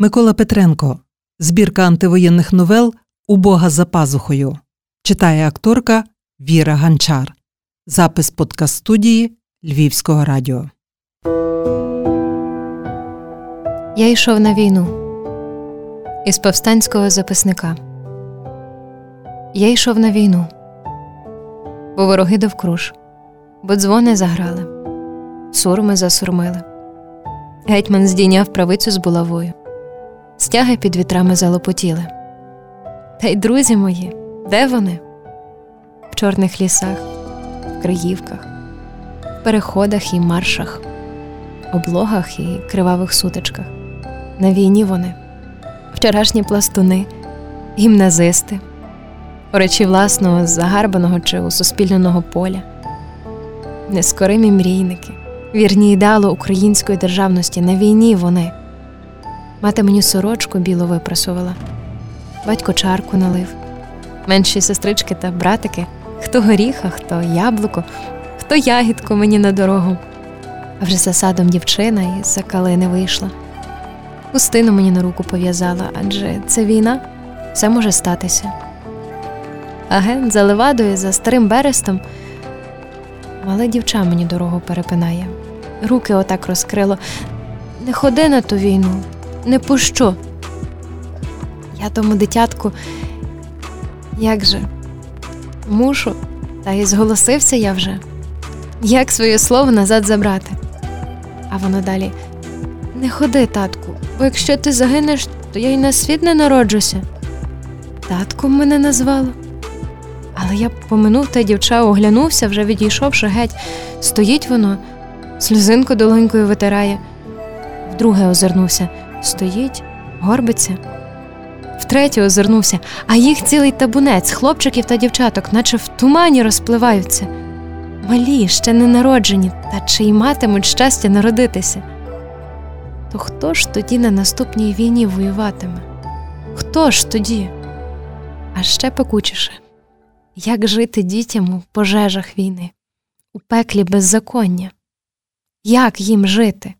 Микола Петренко. Збірка антивоєнних новел Убога за пазухою. Читає акторка Віра Ганчар. Запис подкаст студії Львівського радіо. Я йшов на війну із повстанського записника. Я йшов на війну, бо вороги довкруж, бо дзвони заграли, сурми засурмили. Гетьман здійняв правицю з булавою стяги під вітрами залопотіли. Та й друзі мої, де вони? В чорних лісах, в Криївках, в переходах і маршах, облогах і кривавих сутичках. На війні вони, вчорашні пластуни, гімназисти, оречі власного загарбаного чи усуспільненого поля, нескоримі мрійники, вірні ідеалу української державності на війні вони. Мати мені сорочку білу випрасувала, батько чарку налив, менші сестрички та братики, хто горіха, хто яблуко, хто ягідку мені на дорогу. А вже за садом дівчина і за калини вийшла. Пустину мені на руку пов'язала, адже це війна, все може статися. Агент за левадою, за старим берестом, мале дівча мені дорогу перепинає. Руки отак розкрило. Не ходи на ту війну не пущу. Я тому дитятку, як же, мушу, та й зголосився я вже, як своє слово назад забрати. А воно далі не ходи, татку, бо якщо ти загинеш, то я й на світ не народжуся. Татком мене назвало. Але я поминув та дівча, оглянувся, вже відійшовши геть. Стоїть воно, сльозинку долонькою витирає, вдруге озирнувся стоїть, горбиться. Втретє озирнувся, а їх цілий табунець, хлопчиків та дівчаток, наче в тумані розпливаються. Малі, ще не народжені, та чи й матимуть щастя народитися. То хто ж тоді на наступній війні воюватиме? Хто ж тоді? А ще пекучіше як жити дітям у пожежах війни, у пеклі беззаконня? Як їм жити?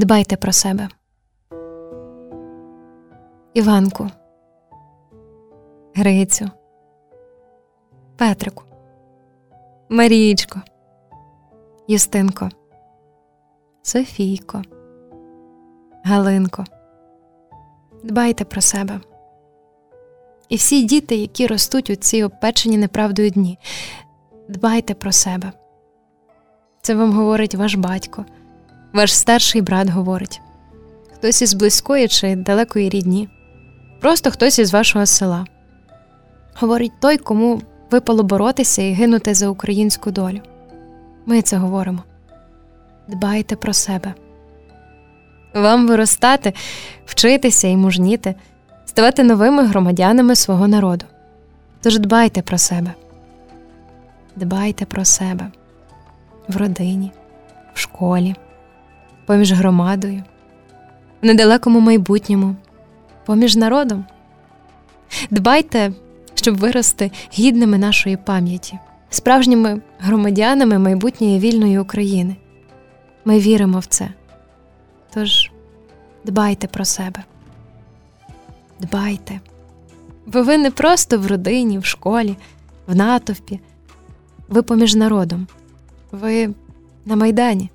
Дбайте про себе. Іванку, Грицю, Петрику, Марієчко, Юстинко, Софійко, Галинко. Дбайте про себе. І всі діти, які ростуть у ці обпечені неправдою дні, дбайте про себе. Це вам говорить ваш батько. Ваш старший брат говорить хтось із близької чи далекої рідні, просто хтось із вашого села. Говорить той, кому випало боротися і гинути за українську долю. Ми це говоримо. Дбайте про себе. Вам виростати, вчитися і мужніти, ставати новими громадянами свого народу. Тож дбайте про себе. Дбайте про себе в родині, в школі поміж громадою, в недалекому майбутньому, поміж народом. Дбайте, щоб вирости гідними нашої пам'яті, справжніми громадянами майбутньої вільної України. Ми віримо в це. Тож дбайте про себе. Дбайте. Бо ви не просто в родині, в школі, в натовпі, ви поміж народом, ви на Майдані.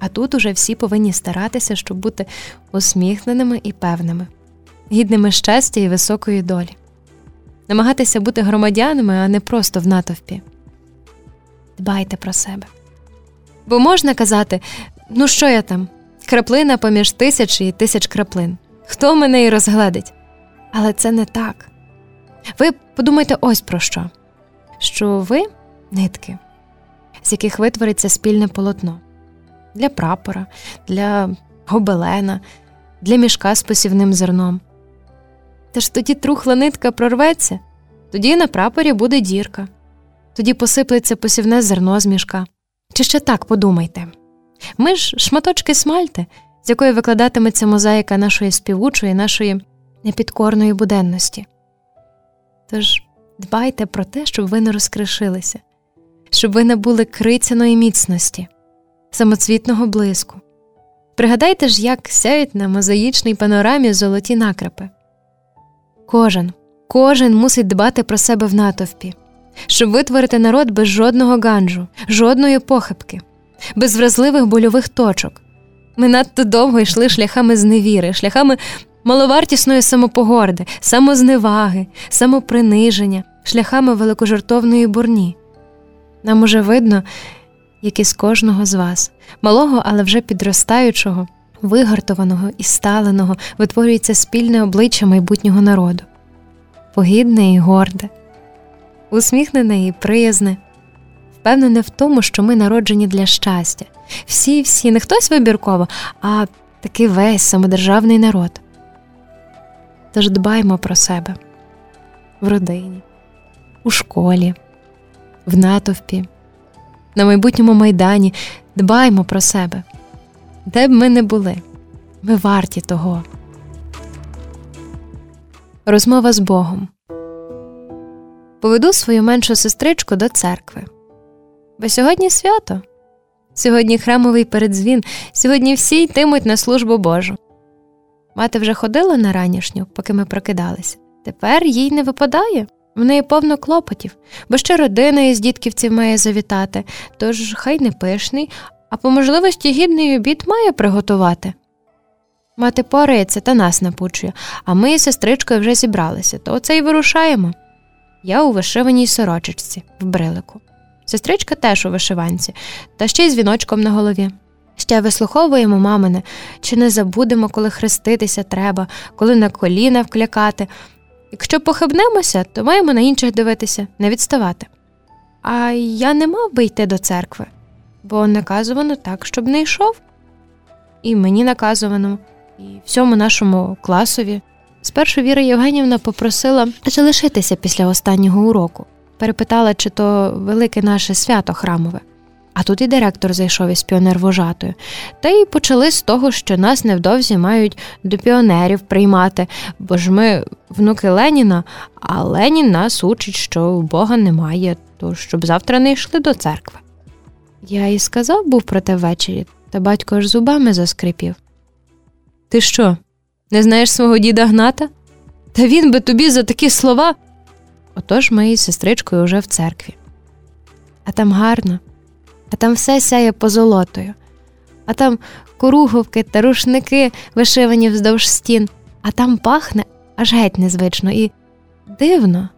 А тут уже всі повинні старатися, щоб бути усміхненими і певними, гідними щастя і високої долі, намагатися бути громадянами, а не просто в натовпі. Дбайте про себе. Бо можна казати, ну що я там, краплина поміж тисяч і тисяч краплин. Хто мене і розгледить? Але це не так. Ви подумайте ось про що: що ви нитки, з яких витвориться спільне полотно для прапора, для гобелена, для мішка з посівним зерном. Та ж тоді трухла нитка прорветься, тоді на прапорі буде дірка, тоді посиплеться посівне зерно з мішка. Чи ще так подумайте ми ж шматочки смальти, з якої викладатиметься мозаїка нашої співучої, нашої непідкорної буденності. Тож дбайте про те, щоб ви не розкришилися, щоб ви набули крицяної міцності, самоцвітного блиску. Пригадайте ж, як сяють на мозаїчній панорамі золоті накрапи. Кожен, кожен мусить дбати про себе в натовпі, щоб витворити народ без жодного ганджу, жодної похибки, без вразливих больових точок. Ми надто довго йшли шляхами зневіри, шляхами маловартісної самопогорди, самозневаги, самоприниження, шляхами великожертовної бурні. Нам уже видно, як із кожного з вас, малого, але вже підростаючого, вигартованого і сталеного, витворюється спільне обличчя майбутнього народу, погідне і горде, усміхнене і приязне, впевнене в тому, що ми народжені для щастя. Всі, всі, не хтось вибірково, а такий весь самодержавний народ. Тож дбаймо про себе в родині, у школі, в натовпі, на майбутньому майдані дбаймо про себе, де б ми не були, ми варті того. Розмова з Богом. Поведу свою меншу сестричку до церкви. Бо сьогодні свято, сьогодні храмовий передзвін, сьогодні всі йтимуть на службу Божу. Мати вже ходила на ранішню, поки ми прокидалися. Тепер їй не випадає. В неї повно клопотів, бо ще родина із дітківців має завітати, тож хай не пишний, а по можливості гідний обід має приготувати. Мати порається та нас напучує, а ми із сестричкою вже зібралися, то оце й вирушаємо. Я у вишиваній сорочечці, в брилику. Сестричка теж у вишиванці, та ще й з віночком на голові. Ще вислуховуємо мамине, чи не забудемо, коли хреститися треба, коли на коліна вклякати. Якщо похибнемося, то маємо на інших дивитися, не відставати. А я не мав би йти до церкви, бо наказувано так, щоб не йшов. І мені наказувано, і всьому нашому класові. Спершу Віра Євгенівна попросила залишитися після останнього уроку, перепитала, чи то велике наше свято храмове. А тут і директор зайшов із піонервожатою. Та й почали з того, що нас невдовзі мають до піонерів приймати, бо ж ми внуки Леніна, а Ленін нас учить, що Бога немає, то щоб завтра не йшли до церкви. Я і сказав був про те ввечері, та батько аж зубами заскрипів. Ти що, не знаєш свого діда Гната? Та він би тобі за такі слова. Отож ми із сестричкою уже в церкві. А там гарно а там все сяє позолотою, а там коруговки та рушники вишивані вздовж стін, а там пахне аж геть незвично і дивно.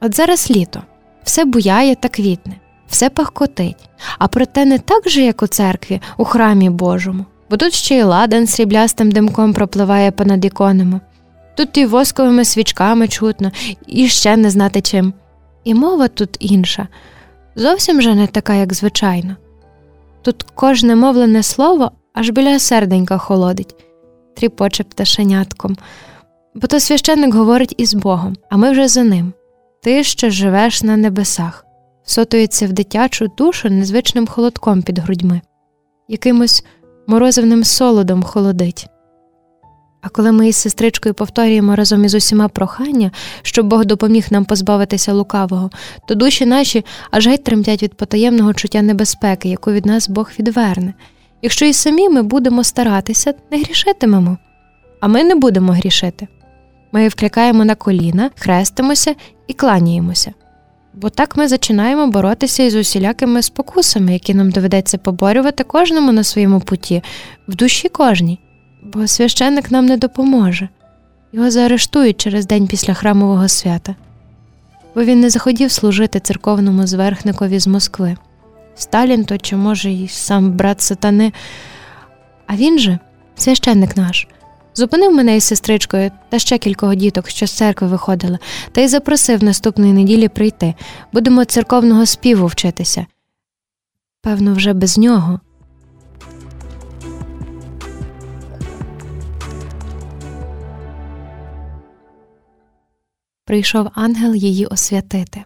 От зараз літо, все буяє та квітне, все пахкотить, а проте не так же, як у церкві, у храмі Божому, бо тут ще й ладан сріблястим димком пропливає понад іконами, тут і восковими свічками чутно, і ще не знати чим. І мова тут інша зовсім же не така, як звичайно. Тут кожне мовлене слово аж біля серденька холодить, тріпоче пташенятком, бо то священник говорить із Богом, а ми вже за ним. Ти, що живеш на небесах, сотується в дитячу душу незвичним холодком під грудьми, якимось морозивним солодом холодить. А коли ми із сестричкою повторюємо разом із усіма прохання, щоб Бог допоміг нам позбавитися лукавого, то душі наші аж геть тремтять від потаємного чуття небезпеки, яку від нас Бог відверне. Якщо і самі ми будемо старатися, не грішитимемо, а ми не будемо грішити. Ми вкликаємо на коліна, хрестимося і кланяємося. Бо так ми починаємо боротися із усілякими спокусами, які нам доведеться поборювати кожному на своєму путі, в душі кожній бо священник нам не допоможе. Його заарештують через день після храмового свята, бо він не захотів служити церковному зверхникові з Москви. Сталін то чи, може, й сам брат сатани. А він же, священник наш, зупинив мене із сестричкою та ще кількох діток, що з церкви виходили, та й запросив наступної неділі прийти. Будемо церковного співу вчитися. Певно, вже без нього. Прийшов ангел її освятити.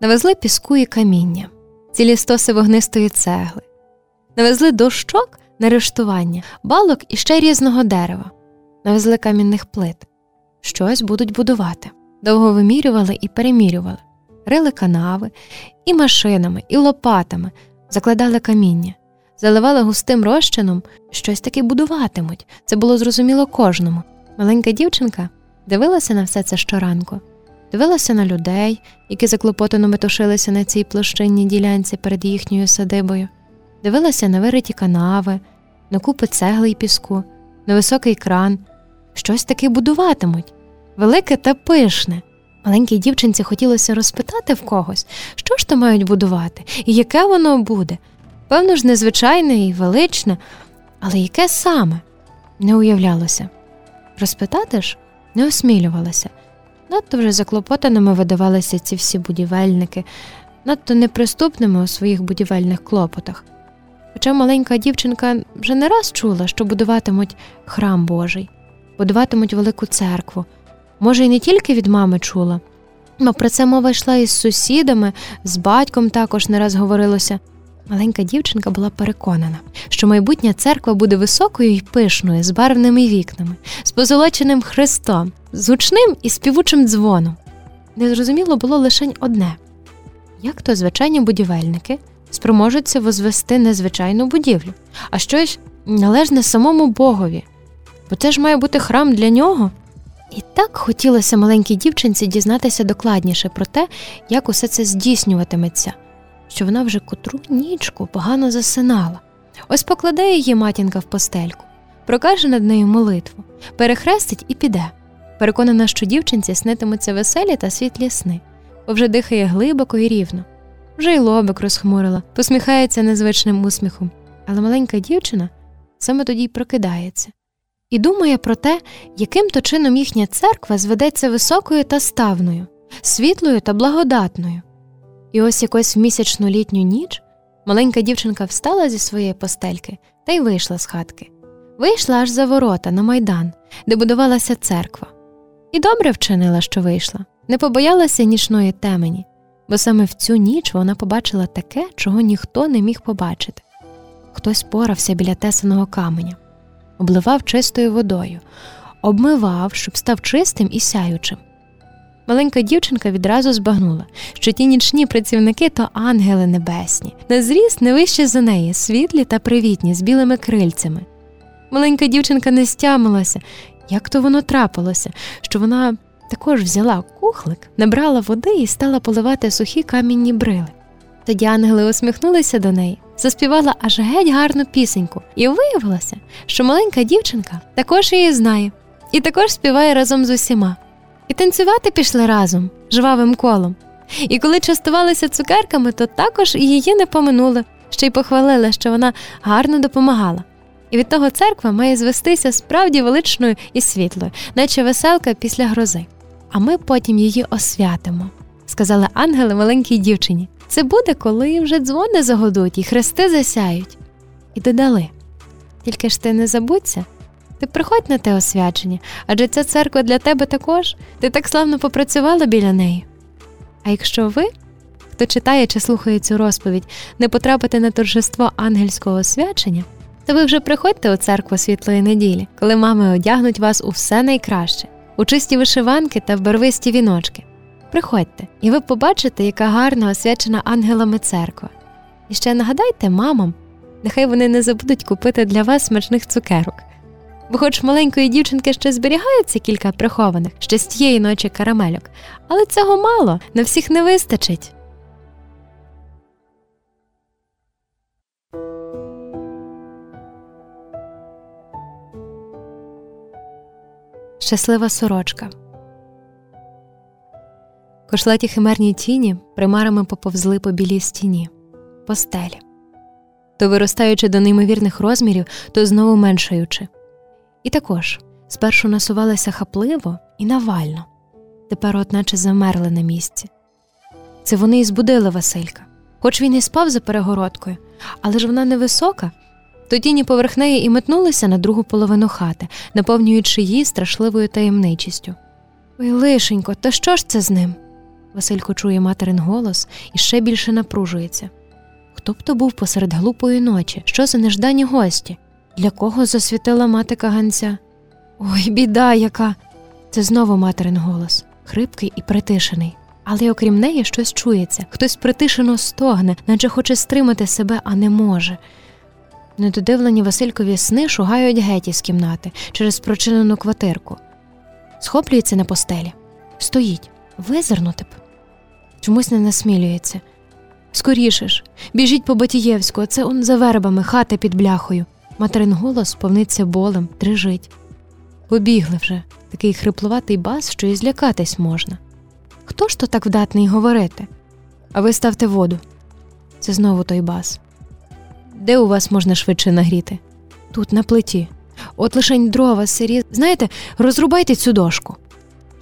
Навезли піску і каміння, цілі стоси вогнистої цегли, навезли дощок на рештування, балок і ще різного дерева, навезли камінних плит. Щось будуть будувати. Довго вимірювали і перемірювали, рили канави і машинами, і лопатами, закладали каміння, заливали густим розчином, щось таки будуватимуть. Це було зрозуміло кожному. Маленька дівчинка дивилася на все це щоранку, дивилася на людей, які заклопотано метушилися на цій площинній ділянці перед їхньою садибою, дивилася на вириті канави, на купи цегли й піску, на високий кран. Щось таки будуватимуть велике та пишне. Маленькій дівчинці хотілося розпитати в когось, що ж то мають будувати, і яке воно буде. Певно ж, незвичайне і величне, але яке саме не уявлялося. Розпитати ж не осмілювалася. Надто вже заклопотаними видавалися ці всі будівельники, надто неприступними у своїх будівельних клопотах. Хоча маленька дівчинка вже не раз чула, що будуватимуть храм Божий, будуватимуть велику церкву. Може, і не тільки від мами чула, але про це мова йшла із сусідами, з батьком також не раз говорилося. Маленька дівчинка була переконана, що майбутня церква буде високою і пишною, з барвними вікнами, з позолоченим хрестом, з гучним і співучим дзвоном. Незрозуміло було лише одне як то звичайні будівельники спроможуться возвести незвичайну будівлю, а щось належне самому Богові, бо це ж має бути храм для нього. І так хотілося маленькій дівчинці дізнатися докладніше про те, як усе це здійснюватиметься, що вона вже котру нічку погано засинала. Ось покладе її матінка в постельку, прокаже над нею молитву, перехрестить і піде. Переконана, що дівчинці снитимуться веселі та світлі сни, бо вже дихає глибоко і рівно, вже й лобик розхмурила, посміхається незвичним усміхом. Але маленька дівчина саме тоді й прокидається і думає про те, яким то чином їхня церква зведеться високою та ставною, світлою та благодатною. І ось якось в місячну літню ніч маленька дівчинка встала зі своєї постельки та й вийшла з хатки. Вийшла аж за ворота на майдан, де будувалася церква. І добре вчинила, що вийшла, не побоялася нічної темені, бо саме в цю ніч вона побачила таке, чого ніхто не міг побачити. Хтось порався біля тесаного каменя обливав чистою водою, обмивав, щоб став чистим і сяючим. Маленька дівчинка відразу збагнула, що ті нічні працівники то ангели небесні, на зріст не вище за неї, світлі та привітні, з білими крильцями. Маленька дівчинка не стямилася, як то воно трапилося, що вона також взяла кухлик, набрала води і стала поливати сухі камінні брили. Тоді ангели усміхнулися до неї заспівала аж геть гарну пісеньку, і виявилося, що маленька дівчинка також її знає, і також співає разом з усіма. І танцювати пішли разом, жвавим колом. І коли частувалися цукерками, то також її не поминули, ще й похвалили, що вона гарно допомагала. І від того церква має звестися справді величною і світлою, наче веселка після грози. А ми потім її освятимо, сказали ангели маленькій дівчині. Це буде, коли вже дзвони загодуть і хрести засяють. І додали тільки ж ти не забудься, ти приходь на те освячення, адже ця церква для тебе також, ти так славно попрацювала біля неї. А якщо ви, хто читає чи слухає цю розповідь, не потрапите на торжество ангельського освячення, то ви вже приходьте у церкву світлої неділі, коли мами одягнуть вас у все найкраще, у чисті вишиванки та в барвисті віночки. Приходьте, і ви побачите, яка гарна освячена ангелами церква. І ще нагадайте мамам, нехай вони не забудуть купити для вас смачних цукерок. Бо, хоч маленької дівчинки ще зберігаються кілька прихованих ще з тієї ночі карамельок, але цього мало, на всіх не вистачить. Щаслива сорочка. Кошлаті химерні тіні примарами поповзли по білій стіні, по стелі, то виростаючи до неймовірних розмірів, то знову меншаючи. І також спершу насувалися хапливо і навально, тепер, от наче замерли на місці. Це вони і збудили Василька, хоч він і спав за перегородкою, але ж вона невисока, то тіні поверх неї і метнулися на другу половину хати, наповнюючи її страшливою таємничістю. Ой, лишенько, та що ж це з ним? Василько чує материн голос і ще більше напружується. Хто б то був посеред глупої ночі, що за неждані гості? Для кого засвітила мати каганця? Ой, біда яка. Це знову материн голос, хрипкий і притишений. Але окрім неї щось чується, хтось притишено стогне, наче хоче стримати себе, а не може. Недодивлені Василькові сни шугають геть із кімнати через прочинену квартирку. Схоплюється на постелі, стоїть, визирнути б. Чомусь не насмілюється. Скоріше ж, біжіть по Батієвську, це он за вербами, хата під бляхою. Материн голос повниться болем, дрижить. Побігли вже такий хриплуватий бас, що і злякатись можна. Хто ж то так вдатний говорити? А ви ставте воду. Це знову той бас. Де у вас можна швидше нагріти? Тут, на плиті. От лишень дрова, сирі. Знаєте, розрубайте цю дошку.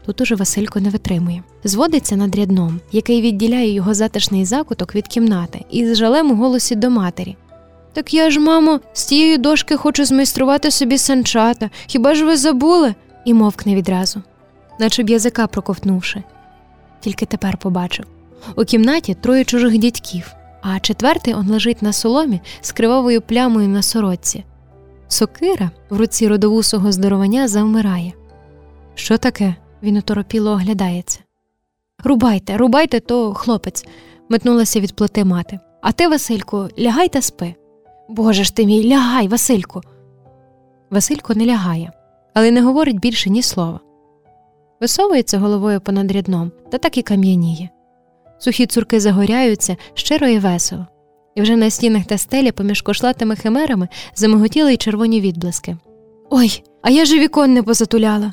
Тут уже Василько не витримує. Зводиться над рядном, який відділяє його затишний закуток від кімнати, і з жалем у голосі до матері. Так я ж, мамо, з тієї дошки хочу змайструвати собі санчата. Хіба ж ви забули? І мовкне відразу, наче б язика проковтнувши. Тільки тепер побачив у кімнаті троє чужих дядьків, а четвертий он лежить на соломі з кривавою плямою на сорочці. Сокира в руці родовусого здоровання завмирає. Що таке? Він уторопіло оглядається. Рубайте, рубайте, то хлопець, метнулася від плити мати. А ти, Васильку, лягай та спи. Боже ж ти мій, лягай, Васильку. Василько не лягає, але не говорить більше ні слова. Висовується головою понад рядном та так і кам'яніє. Сухі цурки загоряються щиро і весело, і вже на стінах та стелі поміж кошлатими химерами замиготіли й червоні відблиски. Ой, а я ж вікон не позатуляла.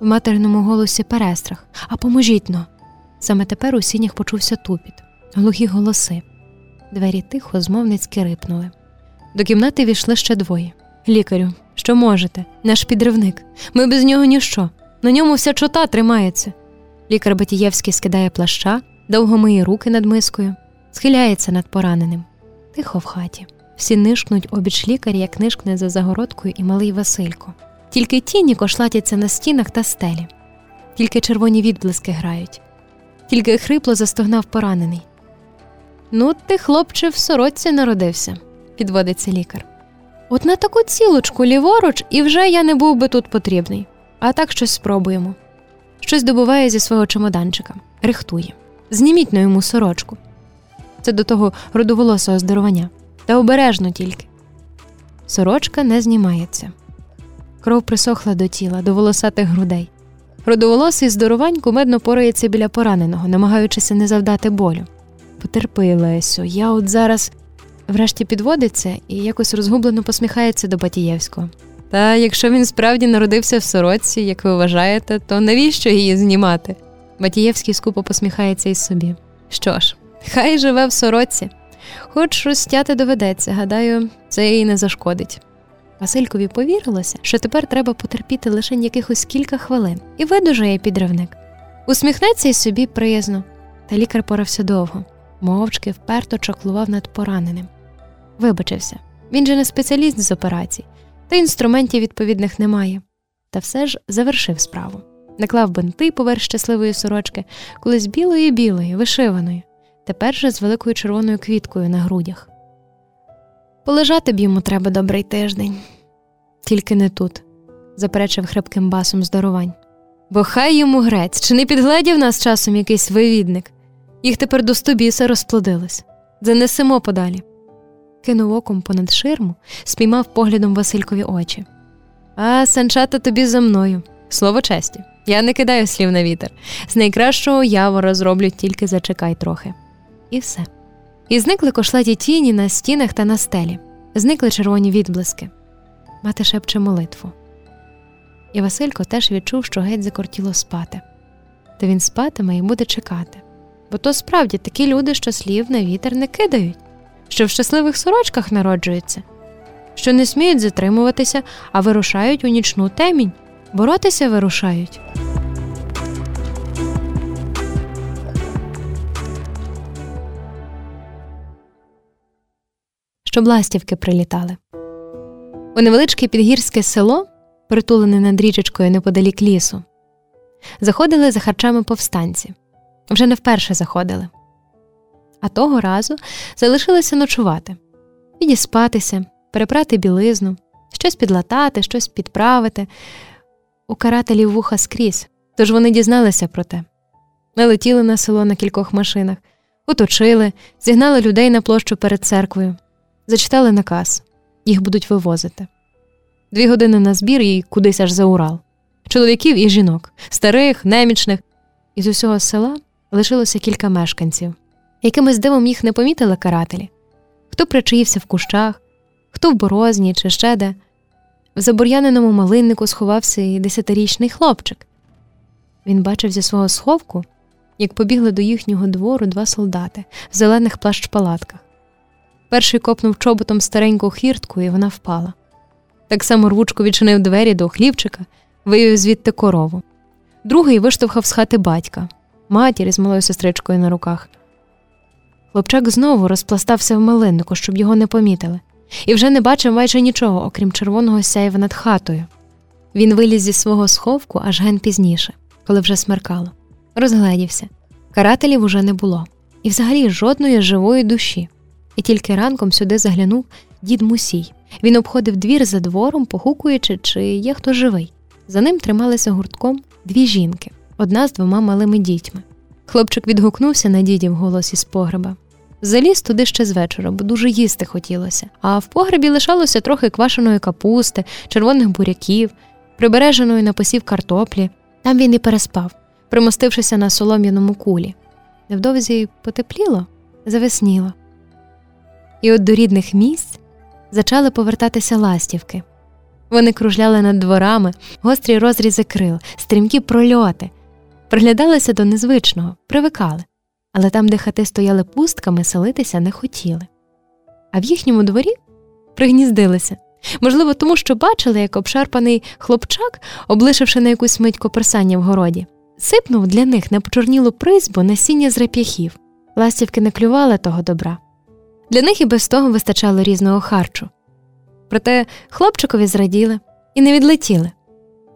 В материному голосі перестрах, а поможіть но. Саме тепер у сінях почувся тупіт, глухі голоси. Двері тихо, змовницьки рипнули. До кімнати війшли ще двоє. Лікарю, що можете, наш підривник. Ми без нього ніщо. На ньому вся чота тримається. Лікар Батієвський скидає плаща, довго миє руки над мискою, схиляється над пораненим. Тихо в хаті. Всі нишкнуть обіч лікаря, як нишкне за загородкою і малий Василько. Тільки тіні кошлатяться на стінах та стелі, тільки червоні відблиски грають, тільки хрипло застогнав поранений. Ну, ти, хлопче, в сорочці народився, підводиться лікар. От на таку цілочку ліворуч, і вже я не був би тут потрібний. А так щось спробуємо. Щось добуває зі свого чемоданчика, рихтує. Зніміть на йому сорочку. Це до того родоволосого здоровання. Та обережно тільки. Сорочка не знімається. Кров присохла до тіла, до волосатих грудей. Родоволосий здоровань кумедно порається біля пораненого, намагаючися не завдати болю. Потерпи, Лесю, я от зараз врешті підводиться і якось розгублено посміхається до Батієвського. Та якщо він справді народився в сорочці, як ви вважаєте, то навіщо її знімати? Батієвський скупо посміхається із собі. Що ж, хай живе в сорочці, хоч розтяти доведеться, гадаю, це їй не зашкодить. Василькові повірилося, що тепер треба потерпіти лише якихось кілька хвилин, і видужає підривник. Усміхнеться й собі приязно, та лікар порався довго, мовчки вперто чаклував над пораненим. Вибачився, він же не спеціаліст з операцій, та інструментів відповідних немає. Та все ж завершив справу. Наклав бинти поверх щасливої сорочки, колись білої білої, вишиваної, тепер же з великою червоною квіткою на грудях. Полежати б йому треба добрий тиждень, тільки не тут, заперечив хрипким басом здоровань. Бо хай йому грець, чи не підгледів нас часом якийсь вивідник, їх тепер до стобіса розплодилось. Занесемо подалі. Кинув оком понад ширму, спіймав поглядом Василькові очі. А санчата тобі за мною. Слово честі. Я не кидаю слів на вітер. З найкращого явора зроблю тільки зачекай трохи. І все. І зникли кошлаті тіні на стінах та на стелі, зникли червоні відблиски. Мати шепче молитву. І Василько теж відчув, що геть закортіло спати. Та він спатиме і буде чекати. Бо то справді такі люди, що слів на вітер не кидають, що в щасливих сорочках народжуються, що не сміють затримуватися, а вирушають у нічну темінь, боротися вирушають. щоб ластівки прилітали. У невеличке підгірське село, притулене над річечкою неподалік лісу, заходили за харчами повстанці. Вже не вперше заходили. А того разу залишилися ночувати, відіспатися, перепрати білизну, щось підлатати, щось підправити. У карателів вуха скрізь, тож вони дізналися про те. Ми летіли на село на кількох машинах, оточили, зігнали людей на площу перед церквою, зачитали наказ їх будуть вивозити. Дві години на збір і кудись аж за Урал. Чоловіків і жінок, старих, немічних. Із усього села лишилося кілька мешканців. Якимось дивом їх не помітили карателі хто причаївся в кущах, хто в борозні чи ще де. В забур'яненому малиннику сховався і десятирічний хлопчик. Він бачив зі свого сховку, як побігли до їхнього двору два солдати в зелених плащ-палатках. Перший копнув чоботом стареньку хвіртку, і вона впала. Так само рвучко відчинив двері до хлівчика, вивів звідти корову. Другий виштовхав з хати батька, матір з малою сестричкою на руках. Хлопчак знову розпластався в малиннику, щоб його не помітили, і вже не бачив майже нічого, окрім червоного сяєва над хатою. Він виліз зі свого сховку аж ген пізніше, коли вже смеркало. Розгледівся. Карателів уже не було, і взагалі жодної живої душі. І тільки ранком сюди заглянув дід Мусій. Він обходив двір за двором, погукуючи, чи є хто живий. За ним трималися гуртком дві жінки, одна з двома малими дітьми. Хлопчик відгукнувся на дідів голос із погреба. Заліз туди ще з вечора, бо дуже їсти хотілося. А в погребі лишалося трохи квашеної капусти, червоних буряків, прибереженої на посів картоплі. Там він і переспав, примостившися на солом'яному кулі. Невдовзі потепліло, завесніло. І от до рідних місць зачали повертатися ластівки. Вони кружляли над дворами, гострі розрізи крил, стрімкі прольоти, приглядалися до незвичного, привикали але там, де хати стояли пустками, селитися не хотіли. А в їхньому дворі пригніздилися. Можливо, тому що бачили, як обшарпаний хлопчак, облишивши на якусь мить коперсання в городі, сипнув для них на почорнілу призбу насіння з реп'яхів. Ластівки не клювали того добра. Для них і без того вистачало різного харчу. Проте хлопчикові зраділи і не відлетіли.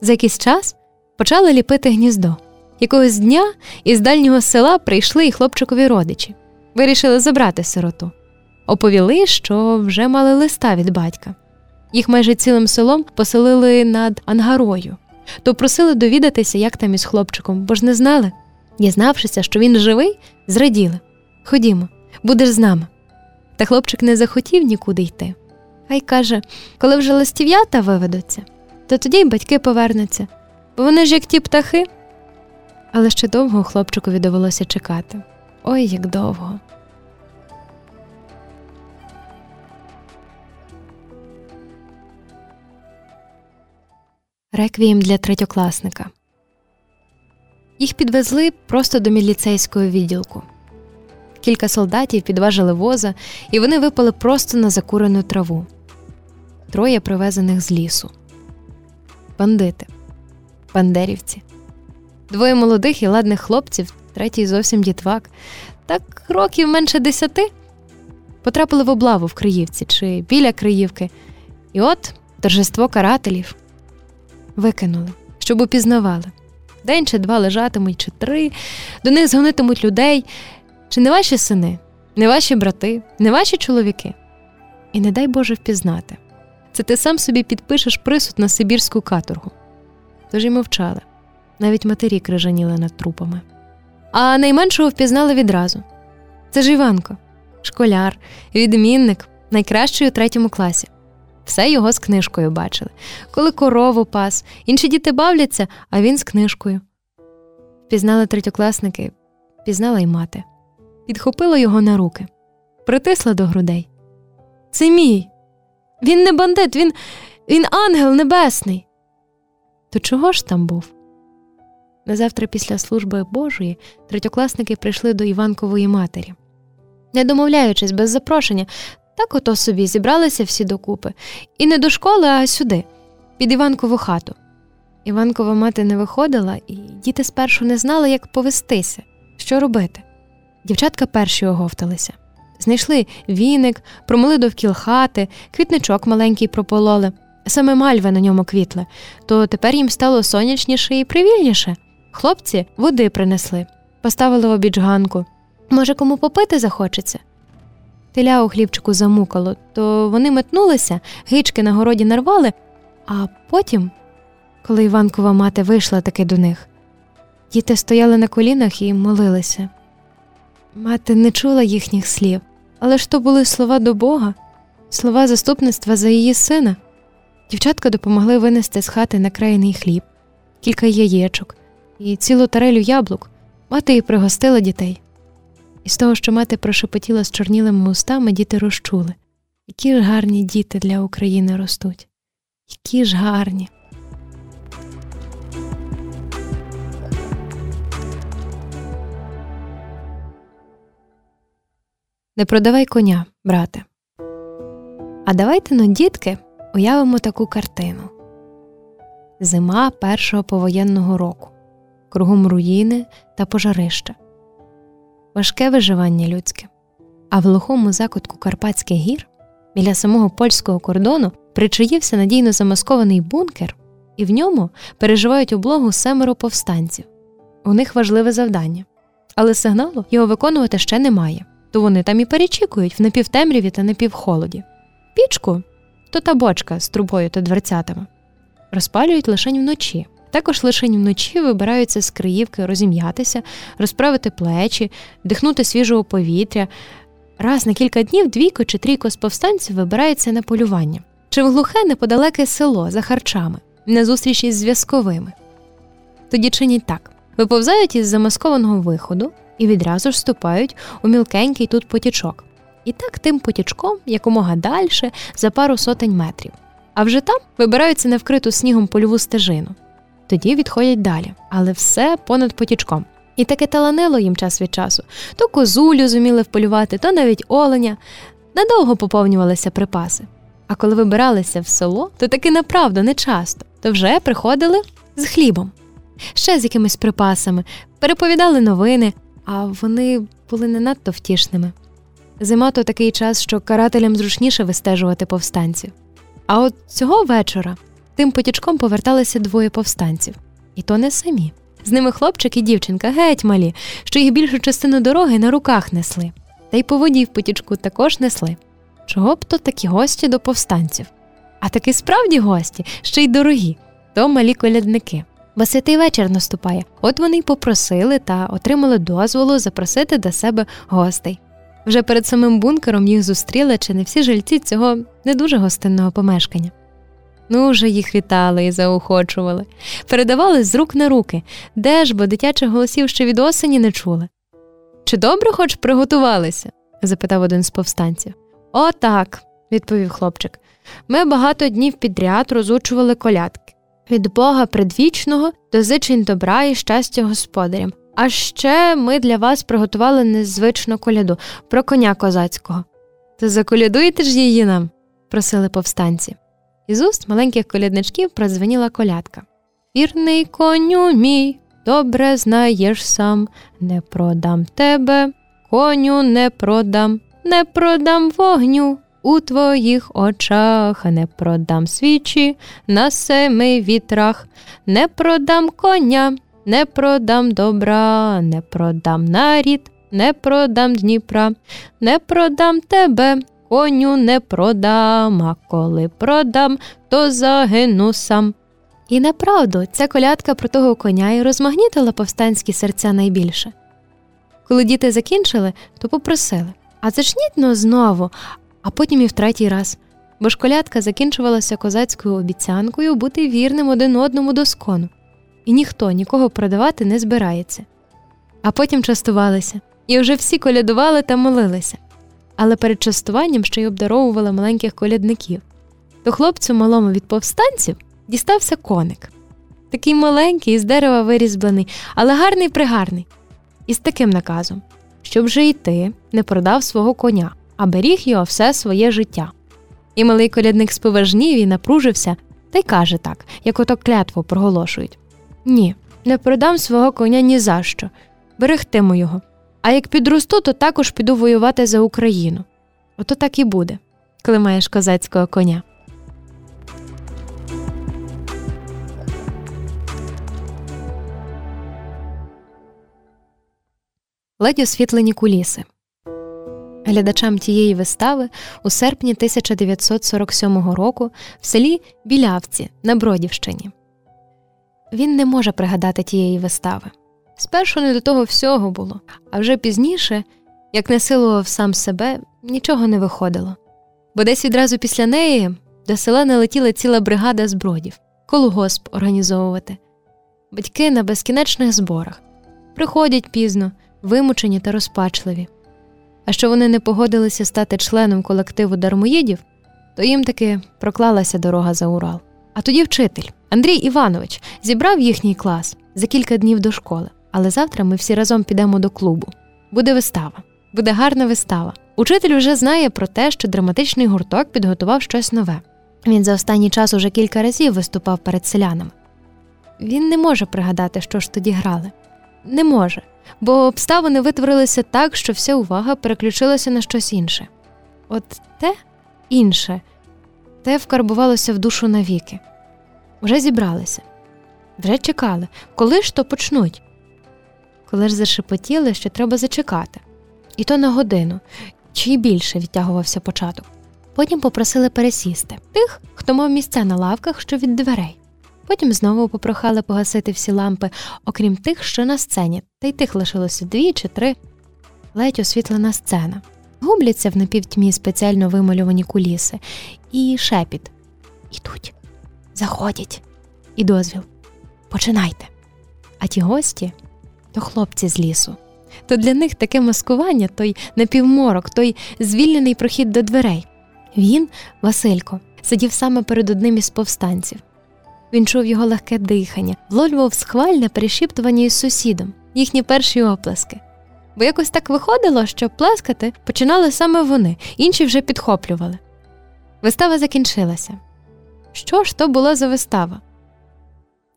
За якийсь час почали ліпити гніздо. Якогось дня із дальнього села прийшли і хлопчикові родичі, вирішили забрати сироту. Оповіли, що вже мали листа від батька. Їх майже цілим селом поселили над ангарою, то просили довідатися, як там із хлопчиком, бо ж не знали. Дізнавшися, що він живий, зраділи. Ходімо, будеш з нами. Та хлопчик не захотів нікуди йти. Хай каже, коли вже листів'ята виведуться, то тоді й батьки повернуться, бо вони ж як ті птахи. Але ще довго хлопчикові довелося чекати. Ой, як довго. Реквієм для третьокласника. Їх підвезли просто до міліцейського відділку. Кілька солдатів підважили воза, і вони випали просто на закурену траву. Троє привезених з лісу. Бандити, бандерівці. Двоє молодих і ладних хлопців, третій зовсім дітвак, так років менше десяти, потрапили в облаву в Криївці чи біля Криївки. І от торжество карателів викинули, щоб упізнавали. День чи два лежатимуть, чи три, до них згонитимуть людей, чи не ваші сини, не ваші брати, не ваші чоловіки. І не дай Боже впізнати. Це ти сам собі підпишеш присуд на Сибірську каторгу. Тож і мовчали навіть матері крижаніли над трупами. А найменшого впізнали відразу це ж Іванко, школяр, відмінник, найкращий у третьому класі. Все його з книжкою бачили. Коли корову пас, інші діти бавляться, а він з книжкою. Впізнали третьокласники, пізнала й мати, підхопила його на руки, притисла до грудей. Це мій. Він не бандит, він, він ангел небесний. То чого ж там був? На завтра після служби Божої третьокласники прийшли до Іванкової матері. Не домовляючись без запрошення, так ото собі зібралися всі докупи, і не до школи, а сюди, під Іванкову хату. Іванкова мати не виходила, і діти спершу не знали, як повестися, що робити. Дівчатка перші оговталися. Знайшли віник, промили довкіл хати, квітничок маленький пропололи, саме мальви на ньому квітли, то тепер їм стало сонячніше і привільніше. Хлопці води принесли, поставили обіч ганку. Може, кому попити захочеться? теля у хлібчику замукало, то вони метнулися, гички на городі нарвали, а потім, коли Іванкова мати вийшла таки до них, діти стояли на колінах і молилися. Мати не чула їхніх слів, але ж то були слова до Бога, слова заступництва за її сина. Дівчатка допомогли винести з хати накраєний хліб, кілька яєчок і цілу тарелю яблук. Мати і пригостила дітей. І з того, що мати прошепотіла з чорнілими устами, діти розчули, які ж гарні діти для України ростуть, які ж гарні. Не продавай коня, брате. А давайте но, дітки, уявимо таку картину зима першого повоєнного року, кругом руїни та пожарища, важке виживання людське. А в глухому закутку Карпатських гір біля самого польського кордону причаївся надійно замаскований бункер, і в ньому переживають облогу семеро повстанців. У них важливе завдання, але сигналу його виконувати ще немає, то вони там і перечікують в напівтемряві та напівхолоді. Пічку то та бочка з трубою та дверцятами. Розпалюють лишень вночі. Також лишень вночі вибираються з Криївки розім'ятися, розправити плечі, дихнути свіжого повітря. Раз на кілька днів двійко чи трійко з повстанців вибирається на полювання. Чи в глухе неподалеке село за харчами, на зустріч із зв'язковими. Тоді чинять так: виповзають із замаскованого виходу і відразу ж ступають у мілкенький тут потічок. І так тим потічком якомога дальше за пару сотень метрів. А вже там вибираються на вкриту снігом польову стежину. Тоді відходять далі, але все понад потічком. І таке таланило їм час від часу то козулю зуміли вполювати, то навіть оленя. Надовго поповнювалися припаси. А коли вибиралися в село, то таки направду не часто, то вже приходили з хлібом, ще з якимись припасами, переповідали новини, а вони були не надто втішними. Зима то такий час, що карателям зручніше вистежувати повстанців. А от цього вечора тим потічком поверталися двоє повстанців, і то не самі. З ними хлопчик і дівчинка геть малі, що їх більшу частину дороги на руках несли, та й по воді в потічку також несли. Чого б то такі гості до повстанців? А таки справді гості, ще й дорогі, то малі колядники. Бо святий вечір наступає, от вони й попросили та отримали дозволу запросити до себе гостей. Вже перед самим бункером їх зустріли чи не всі жильці цього не дуже гостинного помешкання. Ну, вже їх вітали і заохочували, передавали з рук на руки, де ж, бо дитячих голосів ще від осені не чули. Чи добре хоч приготувалися? запитав один з повстанців. «О, так», – відповів хлопчик. Ми багато днів підряд розучували колядки від Бога предвічного до зичень добра і щастя господарям. А ще ми для вас приготували незвичну коляду про коня козацького. То заколядуєте ж її нам? просили повстанці. Із уст маленьких колядничків прозвеніла колядка. Вірний коню мій, добре знаєш сам, не продам тебе, коню не продам, не продам вогню. У твоїх очах не продам свічі на семи вітрах, не продам коня, не продам добра, не продам нарід, не продам Дніпра, не продам тебе, коню не продам, а коли продам, то загину сам. І направду ця колядка про того коня і розмагнітила повстанські серця найбільше. Коли діти закінчили, то попросили А зачніть но знову, а потім і в третій раз. Бо ж колядка закінчувалася козацькою обіцянкою бути вірним один одному до скону і ніхто нікого продавати не збирається. А потім частувалися, і вже всі колядували та молилися. Але перед частуванням ще й обдаровували маленьких колядників. То хлопцю малому від повстанців дістався коник. Такий маленький, із дерева вирізблений, але гарний пригарний. І з таким наказом, щоб же ти не продав свого коня, а беріг його все своє життя. І малий колядник споважнів і напружився та й каже так, як ото клятву проголошують ні, не продам свого коня ні за що. Берегтиму його. А як підросту, то також піду воювати за Україну. Ото так і буде, коли маєш козацького коня. Ледь освітлені куліси. глядачам тієї вистави у серпні 1947 року в селі Білявці на Бродівщині. Він не може пригадати тієї вистави. Спершу не до того всього було, а вже пізніше, як не силував сам себе, нічого не виходило. Бо десь відразу після неї до села налетіла ціла бригада збродів, колгосп організовувати. Батьки на безкінечних зборах приходять пізно, вимучені та розпачливі. А що вони не погодилися стати членом колективу дармоїдів, то їм таки проклалася дорога за Урал. А тоді вчитель Андрій Іванович зібрав їхній клас за кілька днів до школи. Але завтра ми всі разом підемо до клубу. Буде вистава, буде гарна вистава. Учитель вже знає про те, що драматичний гурток підготував щось нове. Він за останній час уже кілька разів виступав перед селянами. Він не може пригадати, що ж тоді грали. Не може, бо обставини витворилися так, що вся увага переключилася на щось інше. От те інше, те вкарбувалося в душу навіки. Вже зібралися, вже чекали, коли ж то почнуть. Коли ж зашепотіли, що треба зачекати, і то на годину, чи й більше відтягувався початок. Потім попросили пересісти тих, хто мав місця на лавках, що від дверей. Потім знову попрохали погасити всі лампи, окрім тих, що на сцені, та й тих лишилося дві чи три. Ледь освітлена сцена. Губляться в напівтьмі спеціально вималювані куліси, і шепіт. Ідуть, заходять, і дозвіл. Починайте. А ті гості то хлопці з лісу. То для них таке маскування, той напівморок, той звільнений прохід до дверей. Він, Василько, сидів саме перед одним із повстанців. Він чув його легке дихання, влолював схвальне перешіптування із сусідом, їхні перші оплески. Бо якось так виходило, що плескати починали саме вони, інші вже підхоплювали. Вистава закінчилася. Що ж то була за вистава?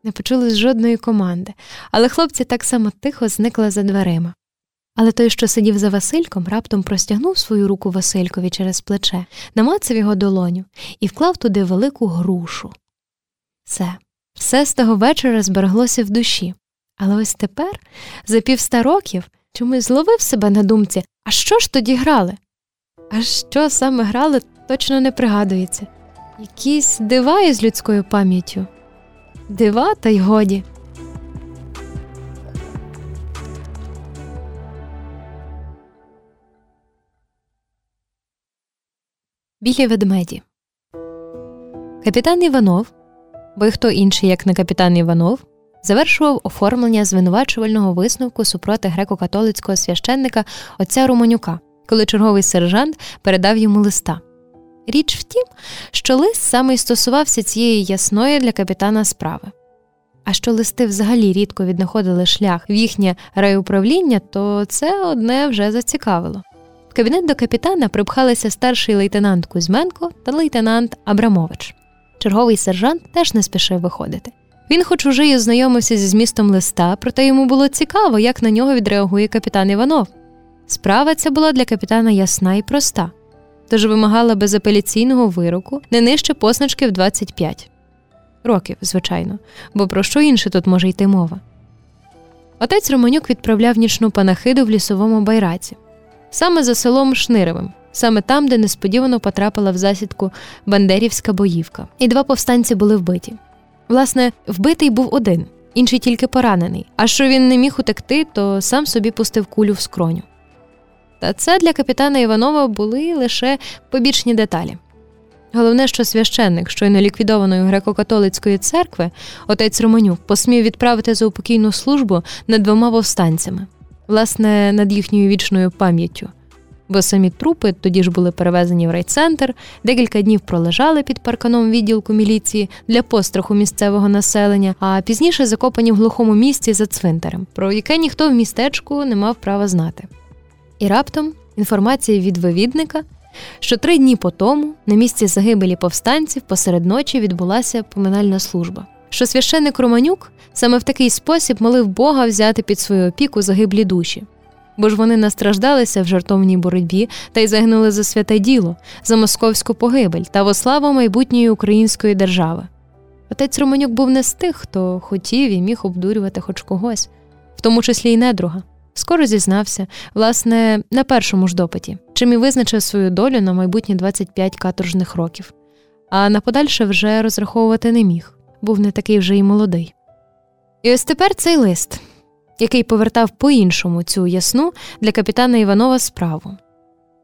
Не почули жодної команди, але хлопці так само тихо зникли за дверима. Але той, що сидів за Васильком, раптом простягнув свою руку Василькові через плече, намацав його долоню і вклав туди велику грушу. Все, все з того вечора збереглося в душі. Але ось тепер, за півста років, чомусь зловив себе на думці, а що ж тоді грали? А що саме грали, точно не пригадується. Якісь дива із людською пам'яттю. Дива, та й годі. Білі ведмеді. Капітан Іванов, бо й хто інший, як не капітан Іванов, завершував оформлення звинувачувального висновку супроти греко-католицького священника отця Романюка, коли черговий сержант передав йому листа. Річ в тім, що лист саме й стосувався цієї ясної для капітана справи. А що листи взагалі рідко віднаходили шлях в їхнє райуправління, то це одне вже зацікавило. В кабінет до капітана припхалися старший лейтенант Кузьменко та лейтенант Абрамович. Черговий сержант теж не спішив виходити. Він, хоч уже й ознайомився зі змістом листа, проте йому було цікаво, як на нього відреагує капітан Іванов. Справа ця була для капітана ясна і проста тож вимагала безапеляційного вироку не нижче позначки в 25 років, звичайно, бо про що інше тут може йти мова. Отець Романюк відправляв нічну панахиду в лісовому байраці, саме за селом Шниревим, саме там, де несподівано потрапила в засідку Бандерівська боївка, і два повстанці були вбиті. Власне, вбитий був один, інший тільки поранений. А що він не міг утекти, то сам собі пустив кулю в скроню. Та це для капітана Іванова були лише побічні деталі. Головне, що священник щойно ліквідованої греко-католицької церкви, отець Романюк, посмів відправити за упокійну службу над двома повстанцями, власне, над їхньою вічною пам'яттю. Бо самі трупи тоді ж були перевезені в райцентр, декілька днів пролежали під парканом відділку міліції для постраху місцевого населення, а пізніше закопані в глухому місці за цвинтарем, про яке ніхто в містечку не мав права знати. І раптом інформація від вивідника, що три дні по тому на місці загибелі повстанців посеред ночі відбулася поминальна служба. Що священник Романюк саме в такий спосіб молив Бога взяти під свою опіку загиблі душі, бо ж вони настраждалися в жартовній боротьбі та й загинули за святе діло, за московську погибель та во славу майбутньої української держави. Отець Романюк був не з тих, хто хотів і міг обдурювати хоч когось, в тому числі й недруга Скоро зізнався, власне, на першому ж допиті, чим і визначив свою долю на майбутні 25 каторжних років, а на подальше вже розраховувати не міг, був не такий вже й молодий. І ось тепер цей лист, який повертав по-іншому цю ясну для капітана Іванова справу.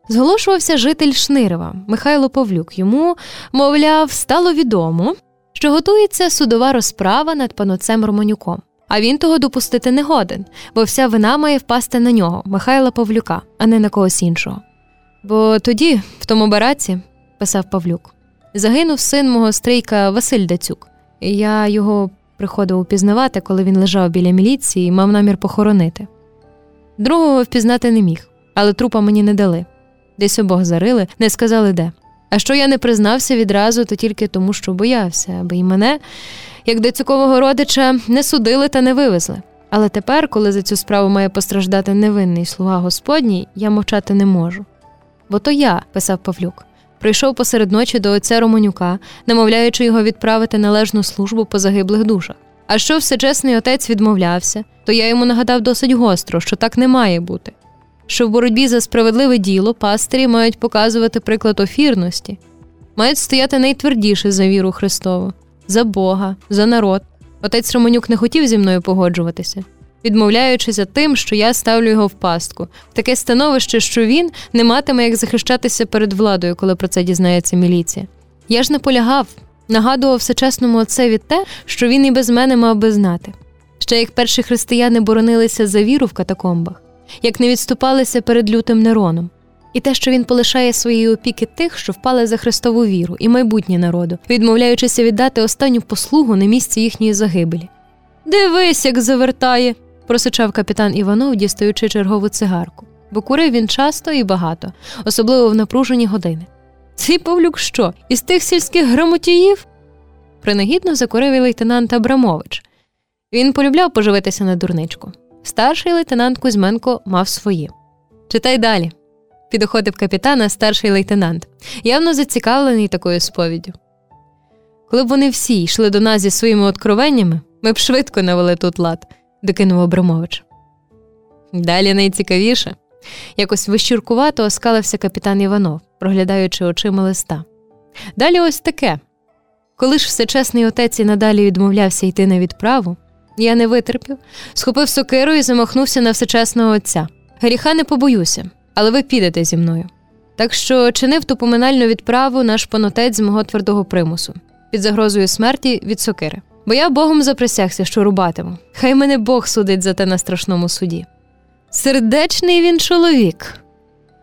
Зголошувався житель Шнирова Михайло Павлюк. Йому, мовляв, стало відомо, що готується судова розправа над паноцем Романюком. А він того допустити не годен, бо вся вина має впасти на нього, Михайла Павлюка, а не на когось іншого. Бо тоді, в тому бараці, писав Павлюк, загинув син мого стрійка Василь Дацюк. Я його приходив упізнавати, коли він лежав біля міліції і мав намір похоронити. Другого впізнати не міг, але трупа мені не дали. Десь обох зарили, не сказали де. А що я не признався відразу, то тільки тому, що боявся, аби й мене, як децюкового родича, не судили та не вивезли. Але тепер, коли за цю справу має постраждати невинний слуга Господній, я мовчати не можу. Бо то я, писав Павлюк, прийшов посеред ночі до отця Романюка, намовляючи його відправити належну службу по загиблих душах. А що всечесний отець відмовлявся, то я йому нагадав досить гостро, що так не має бути. Що в боротьбі за справедливе діло пастирі мають показувати приклад офірності, мають стояти найтвердіше за віру Христову, за Бога, за народ. Отець Романюк не хотів зі мною погоджуватися, відмовляючися тим, що я ставлю його в пастку, в таке становище, що він не матиме як захищатися перед владою, коли про це дізнається міліція. Я ж наполягав, нагадував всечесному отцеві те, що він і без мене мав би знати. Ще як перші християни боронилися за віру в катакомбах, як не відступалися перед лютим Нероном, і те, що він полишає своєї опіки тих, що впали за Христову віру і майбутнє народу, відмовляючися віддати останню послугу на місці їхньої загибелі. Дивись, як завертає, просичав капітан Іванов, дістаючи чергову цигарку, бо курив він часто і багато, особливо в напружені години. Цей Павлюк що? Із тих сільських грамотіїв? Принагідно закурив і лейтенант Абрамович. Він полюбляв поживитися на дурничку. Старший лейтенант Кузьменко мав свої. Читай далі. Підоходив капітана старший лейтенант, явно зацікавлений такою сповіддю. Коли б вони всі йшли до нас зі своїми откровеннями, ми б швидко навели тут лад, докинув Абрамович. Далі найцікавіше. Якось вищуркувато оскалився капітан Іванов, проглядаючи очима листа. Далі ось таке. Коли ж всечесний отець і надалі відмовлявся йти на відправу, я не витерпів, схопив сокиру і замахнувся на всечесного отця. Гріха не побоюся, але ви підете зі мною. Так що чинив ту поминальну відправу наш панотець з мого твердого примусу, під загрозою смерті від сокири. Бо я Богом заприсягся, що рубатиму. Хай мене Бог судить за те на страшному суді. Сердечний він чоловік,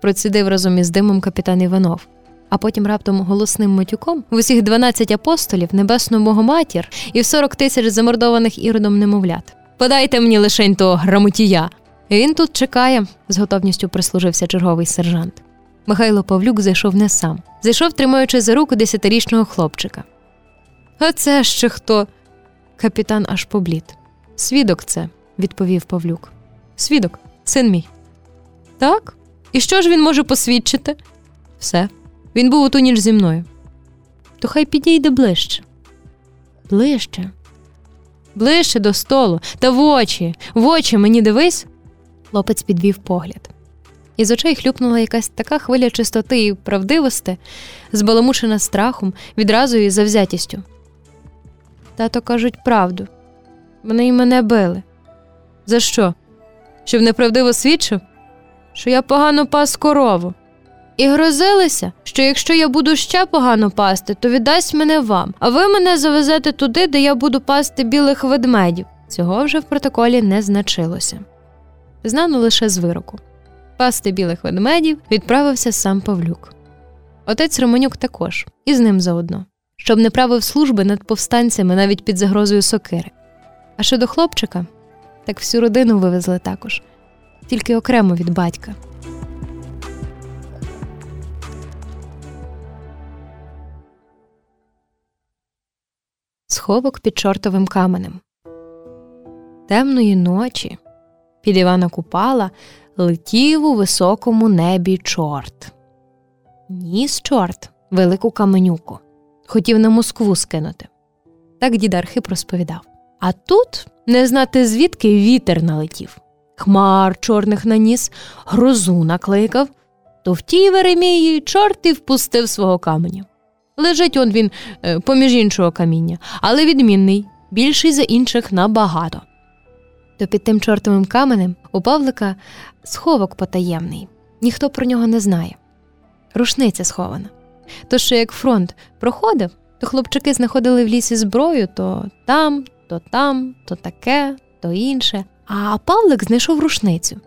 процідив разом із димом капітан Іванов, а потім раптом голосним матюком в усіх 12 апостолів, небесну Богоматір і в 40 тисяч замордованих іродом немовлят. Подайте мені лишень того грамотія. Він тут чекає, з готовністю прислужився черговий сержант. Михайло Павлюк зайшов не сам, зайшов, тримаючи за руку десятирічного хлопчика. А це ще хто? Капітан аж поблід. Свідок це, відповів Павлюк. Свідок, син мій. Так? І що ж він може посвідчити? Все. Він був у ту ніч зі мною. То хай підійде ближче. Ближче. Ближче до столу, та в очі, в очі мені дивись. Хлопець підвів погляд. Із очей хлюпнула якась така хвиля чистоти і правдивості, збаламучена страхом, відразу і завзятістю. Тато кажуть правду. Вони й мене били. За що? Щоб неправдиво свідчив? Що я погано пас корову. І грозилися, що якщо я буду ще погано пасти, то віддасть мене вам, а ви мене завезете туди, де я буду пасти білих ведмедів. Цього вже в протоколі не значилося. Знано лише з вироку. Пасти білих ведмедів відправився сам Павлюк. Отець Романюк також, і з ним заодно, щоб не правив служби над повстанцями навіть під загрозою сокири. А щодо хлопчика, так всю родину вивезли також, тільки окремо від батька. Сховок під чортовим каменем. Темної ночі під Івана Купала летів у високому небі чорт. Ніс чорт велику каменюку. Хотів на Москву скинути. Так дід Архип розповідав. А тут не знати звідки вітер налетів. хмар чорних наніс, грозу накликав, то в тій Веремії чорт і впустив свого каменя. Лежить он він е, поміж іншого каміння, але відмінний, більший за інших набагато. То під тим чортовим каменем у Павлика сховок потаємний, ніхто про нього не знає. Рушниця схована. То що як фронт проходив, то хлопчики знаходили в лісі зброю то там, то там, то таке, то інше. А Павлик знайшов рушницю.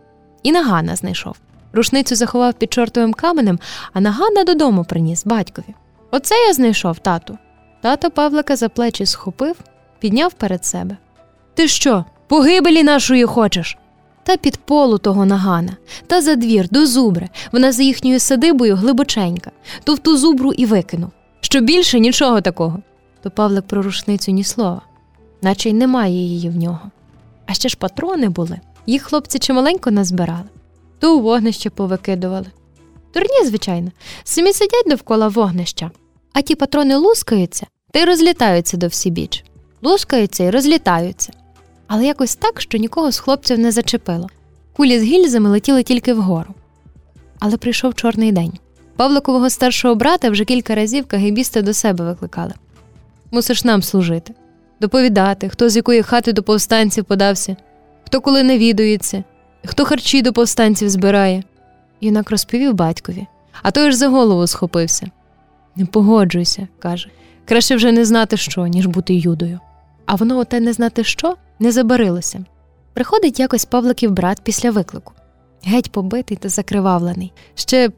І Нагана знайшов. Рушницю заховав під чортовим каменем, а Нагана додому приніс батькові. Оце я знайшов, тату. Тато Павлика за плечі схопив, підняв перед себе. Ти що, погибелі нашої хочеш? Та під полу того нагана, та за двір до зубри, вона за їхньою садибою глибоченька, то в ту зубру і викинув. Що більше нічого такого. То Павлик про рушницю ні слова, наче й немає її в нього. А ще ж патрони були. Їх хлопці чималенько назбирали, то у вогнище повикидували. Дурні, звичайно, самі сидять довкола вогнища, а ті патрони лускаються та й розлітаються до всібіч. Лускаються і розлітаються. Але якось так, що нікого з хлопців не зачепило. Кулі з гільзами летіли тільки вгору. Але прийшов чорний день. Павликового старшого брата вже кілька разів кагибісти до себе викликали. Мусиш нам служити, доповідати, хто з якої хати до повстанців подався, хто коли навідується, хто харчі до повстанців збирає. Юнак розповів батькові, а той ж за голову схопився. Не погоджуйся, каже. Краще вже не знати що, ніж бути юдою. А воно оте не знати що не забарилося. Приходить якось Павликів брат після виклику. Геть побитий та закривавлений. Ще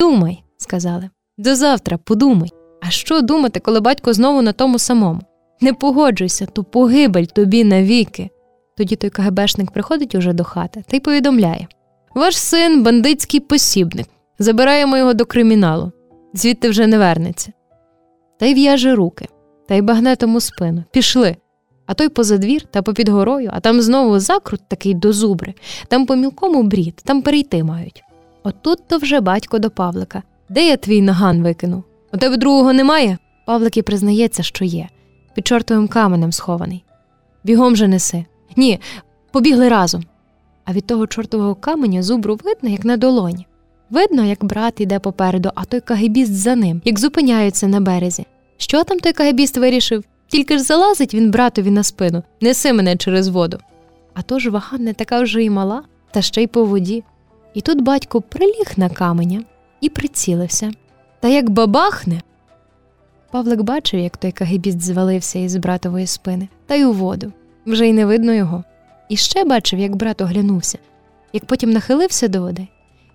думай, сказали. До завтра подумай. А що думати, коли батько знову на тому самому? Не погоджуйся, то погибель тобі навіки. Тоді той КГБшник приходить уже до хати та й повідомляє Ваш син бандитський посібник. Забираємо його до криміналу, звідти вже не вернеться. Та й в'яже руки, та й багне тому спину. Пішли. А той поза двір та попід горою, а там знову закрут такий до зубри, там по мілкому брід, там перейти мають. Отут то вже батько до Павлика. Де я твій наган викинув? У тебе другого немає? Павлик і признається, що є, під чортовим каменем схований. Бігом же неси. Ні, побігли разом. А від того чортового каменя зубру видно, як на долоні. Видно, як брат іде попереду, а той кагебіст за ним, як зупиняються на березі. Що там той кагебіст вирішив? Тільки ж залазить він братові на спину, неси мене через воду. А то ж вага не така вже й мала, та ще й по воді. І тут батько приліг на каменя і прицілився. Та як бабахне. Павлик бачив, як той кагебіст звалився із братової спини, та й у воду. Вже й не видно його. І ще бачив, як брат оглянувся, як потім нахилився до води,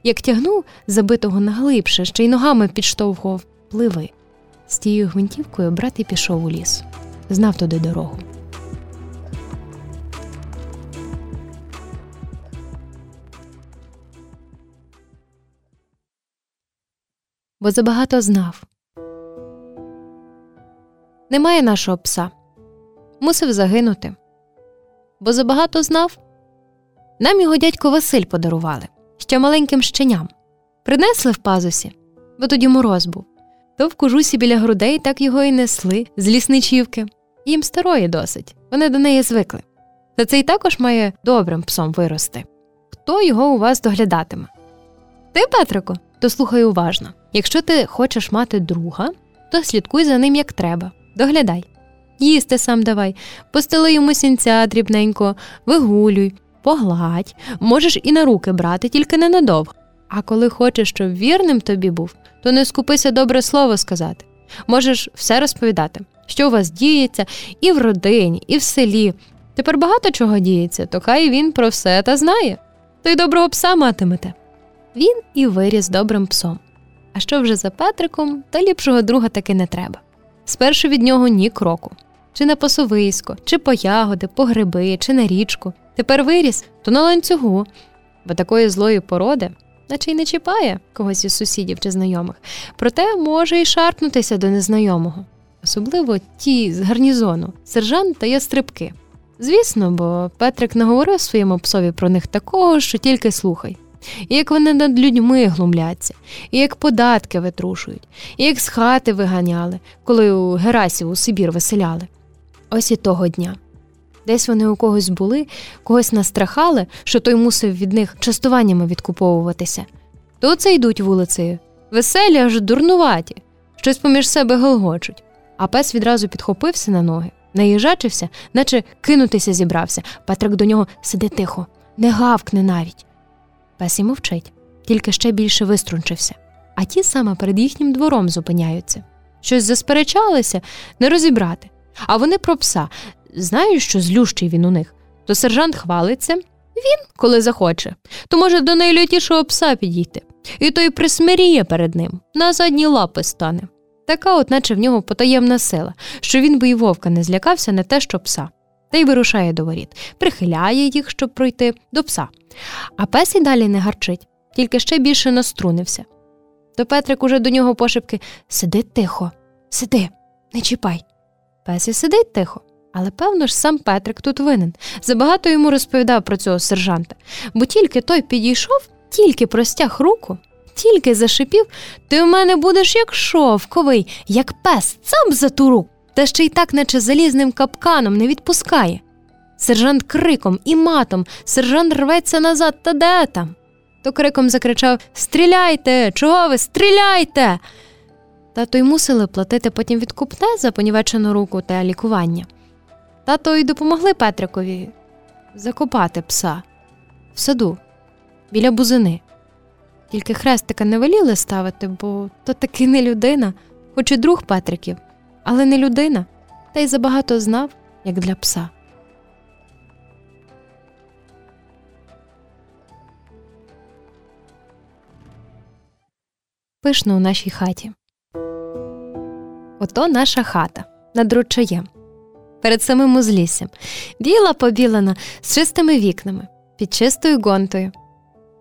як тягнув забитого наглибше, ще й ногами підштовхував пливи. З тією гвинтівкою брат і пішов у ліс, знав туди дорогу. Бо забагато знав. Немає нашого пса. Мусив загинути. Бо забагато знав. Нам його дядько Василь подарували ще маленьким щеням. Принесли в пазусі, бо тоді мороз був то в кожусі біля грудей так його й несли з лісничівки. Їм старої досить, вони до неї звикли. Та цей також має добрим псом вирости. Хто його у вас доглядатиме? Ти, Петрико, то слухай уважно. Якщо ти хочеш мати друга, то слідкуй за ним як треба, доглядай. Їсти сам давай, постели йому сінця дрібненько, вигулюй, погладь, можеш і на руки брати, тільки ненадовго. А коли хочеш, щоб вірним тобі був, то не скупися добре слово сказати. Можеш все розповідати, що у вас діється і в родині, і в селі. Тепер багато чого діється, то хай він про все та знає, то й доброго пса матимете. Він і виріс добрим псом. А що вже за Петриком, та ліпшого друга таки не треба. Спершу від нього ні кроку, чи на посовисько, чи по ягоди, по гриби, чи на річку. Тепер виріс, то на ланцюгу, бо такої злої породи наче й не чіпає когось із сусідів чи знайомих, проте може й шарпнутися до незнайомого, особливо ті з гарнізону, сержант та ястрибки. Звісно, бо Петрик не говорив своєму псові про них такого, що тільки слухай. І як вони над людьми глумляться, і як податки витрушують, і як з хати виганяли, коли у Герасів у Сибір виселяли. Ось і того дня. Десь вони у когось були, когось настрахали, що той мусив від них частуваннями відкуповуватися. То це йдуть вулицею, веселі, аж дурнуваті, щось поміж себе голгочуть. А пес відразу підхопився на ноги, наїжачився, наче кинутися зібрався. Петрик до нього сиди тихо, не гавкне навіть. Пес і мовчить, тільки ще більше виструнчився. А ті саме перед їхнім двором зупиняються. Щось засперечалися, не розібрати. А вони про пса знають, що злющий він у них. То сержант хвалиться, він, коли захоче, то може до найлютішого пса підійти. І той присмиріє перед ним, на задні лапи стане. Така, от наче в нього потаємна сила, що він би й вовка не злякався не те, що пса, та й вирушає до воріт, прихиляє їх, щоб пройти до пса. А пес і далі не гарчить, тільки ще більше наструнився. То Петрик уже до нього пошепки Сиди тихо, сиди, не чіпай. Пес і сидить тихо. Але, певно ж, сам Петрик тут винен. Забагато йому розповідав про цього сержанта, бо тільки той підійшов, тільки простяг руку, тільки зашипів, ти у мене будеш як шовковий, як пес, цап за ту руку, та ще й так, наче залізним капканом, не відпускає. Сержант криком і матом, сержант рветься назад, та де там? То криком закричав Стріляйте! Чого ви? Стріляйте! Тато й мусили платити потім відкупне за понівечену руку та лікування. Тато й допомогли Петрикові закопати пса в саду біля бузини. Тільки хрестика не веліли ставити, бо то таки не людина, хоч і друг Петриків, але не людина, та й забагато знав, як для пса. Пишно у нашій хаті. Ото наша хата над ручаєм перед самим узліссям, біла побілена, з чистими вікнами, під чистою гонтою.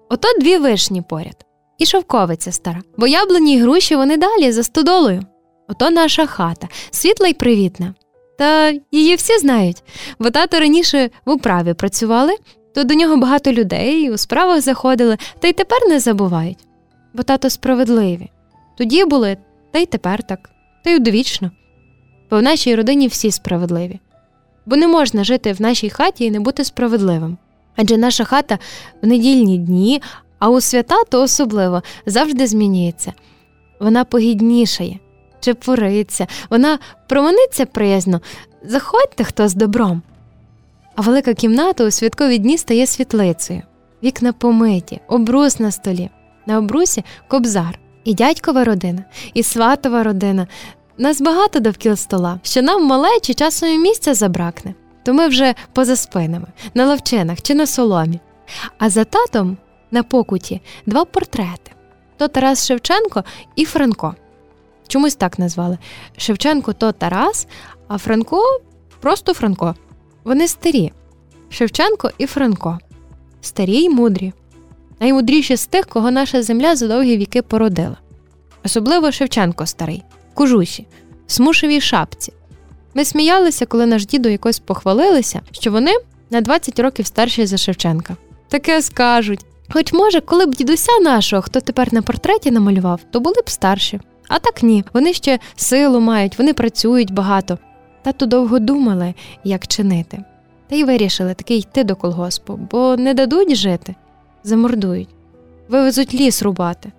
Ото дві вишні поряд, і шовковиця стара, бо яблуні й груші вони далі за стодолою. Ото наша хата, світла й привітна. Та її всі знають, бо тато раніше в управі працювали, то до нього багато людей у справах заходили, та й тепер не забувають. Бо тато справедливі. Тоді були, та й тепер так, та й удовічно бо в нашій родині всі справедливі. Бо не можна жити в нашій хаті і не бути справедливим. Адже наша хата в недільні дні, а у свята то особливо завжди змінюється. Вона погіднішає, чепуриться, вона проманиться приязно, заходьте хто з добром. А велика кімната у святкові дні стає світлицею, вікна помиті, обрус на столі, на обрусі кобзар, і дядькова родина, і сватова родина, нас багато довкіл стола, що нам малечі часом і місця забракне, то ми вже поза спинами, на ловчинах чи на соломі. А за татом на покуті два портрети то Тарас Шевченко і Франко. Чомусь так назвали. Шевченко то Тарас, а Франко просто Франко. Вони старі. Шевченко і Франко. Старі й мудрі. Наймудріші з тих, кого наша земля за довгі віки породила. Особливо Шевченко старий кожусі, смушевій шапці. Ми сміялися, коли наш дідо якось похвалилися, що вони на 20 років старші за Шевченка. Таке скажуть. Хоч, може, коли б дідуся нашого, хто тепер на портреті намалював, то були б старші. А так ні, вони ще силу мають, вони працюють багато. Тато довго думали, як чинити. Та й вирішили таки йти до колгоспу, бо не дадуть жити, замордують, вивезуть ліс рубати.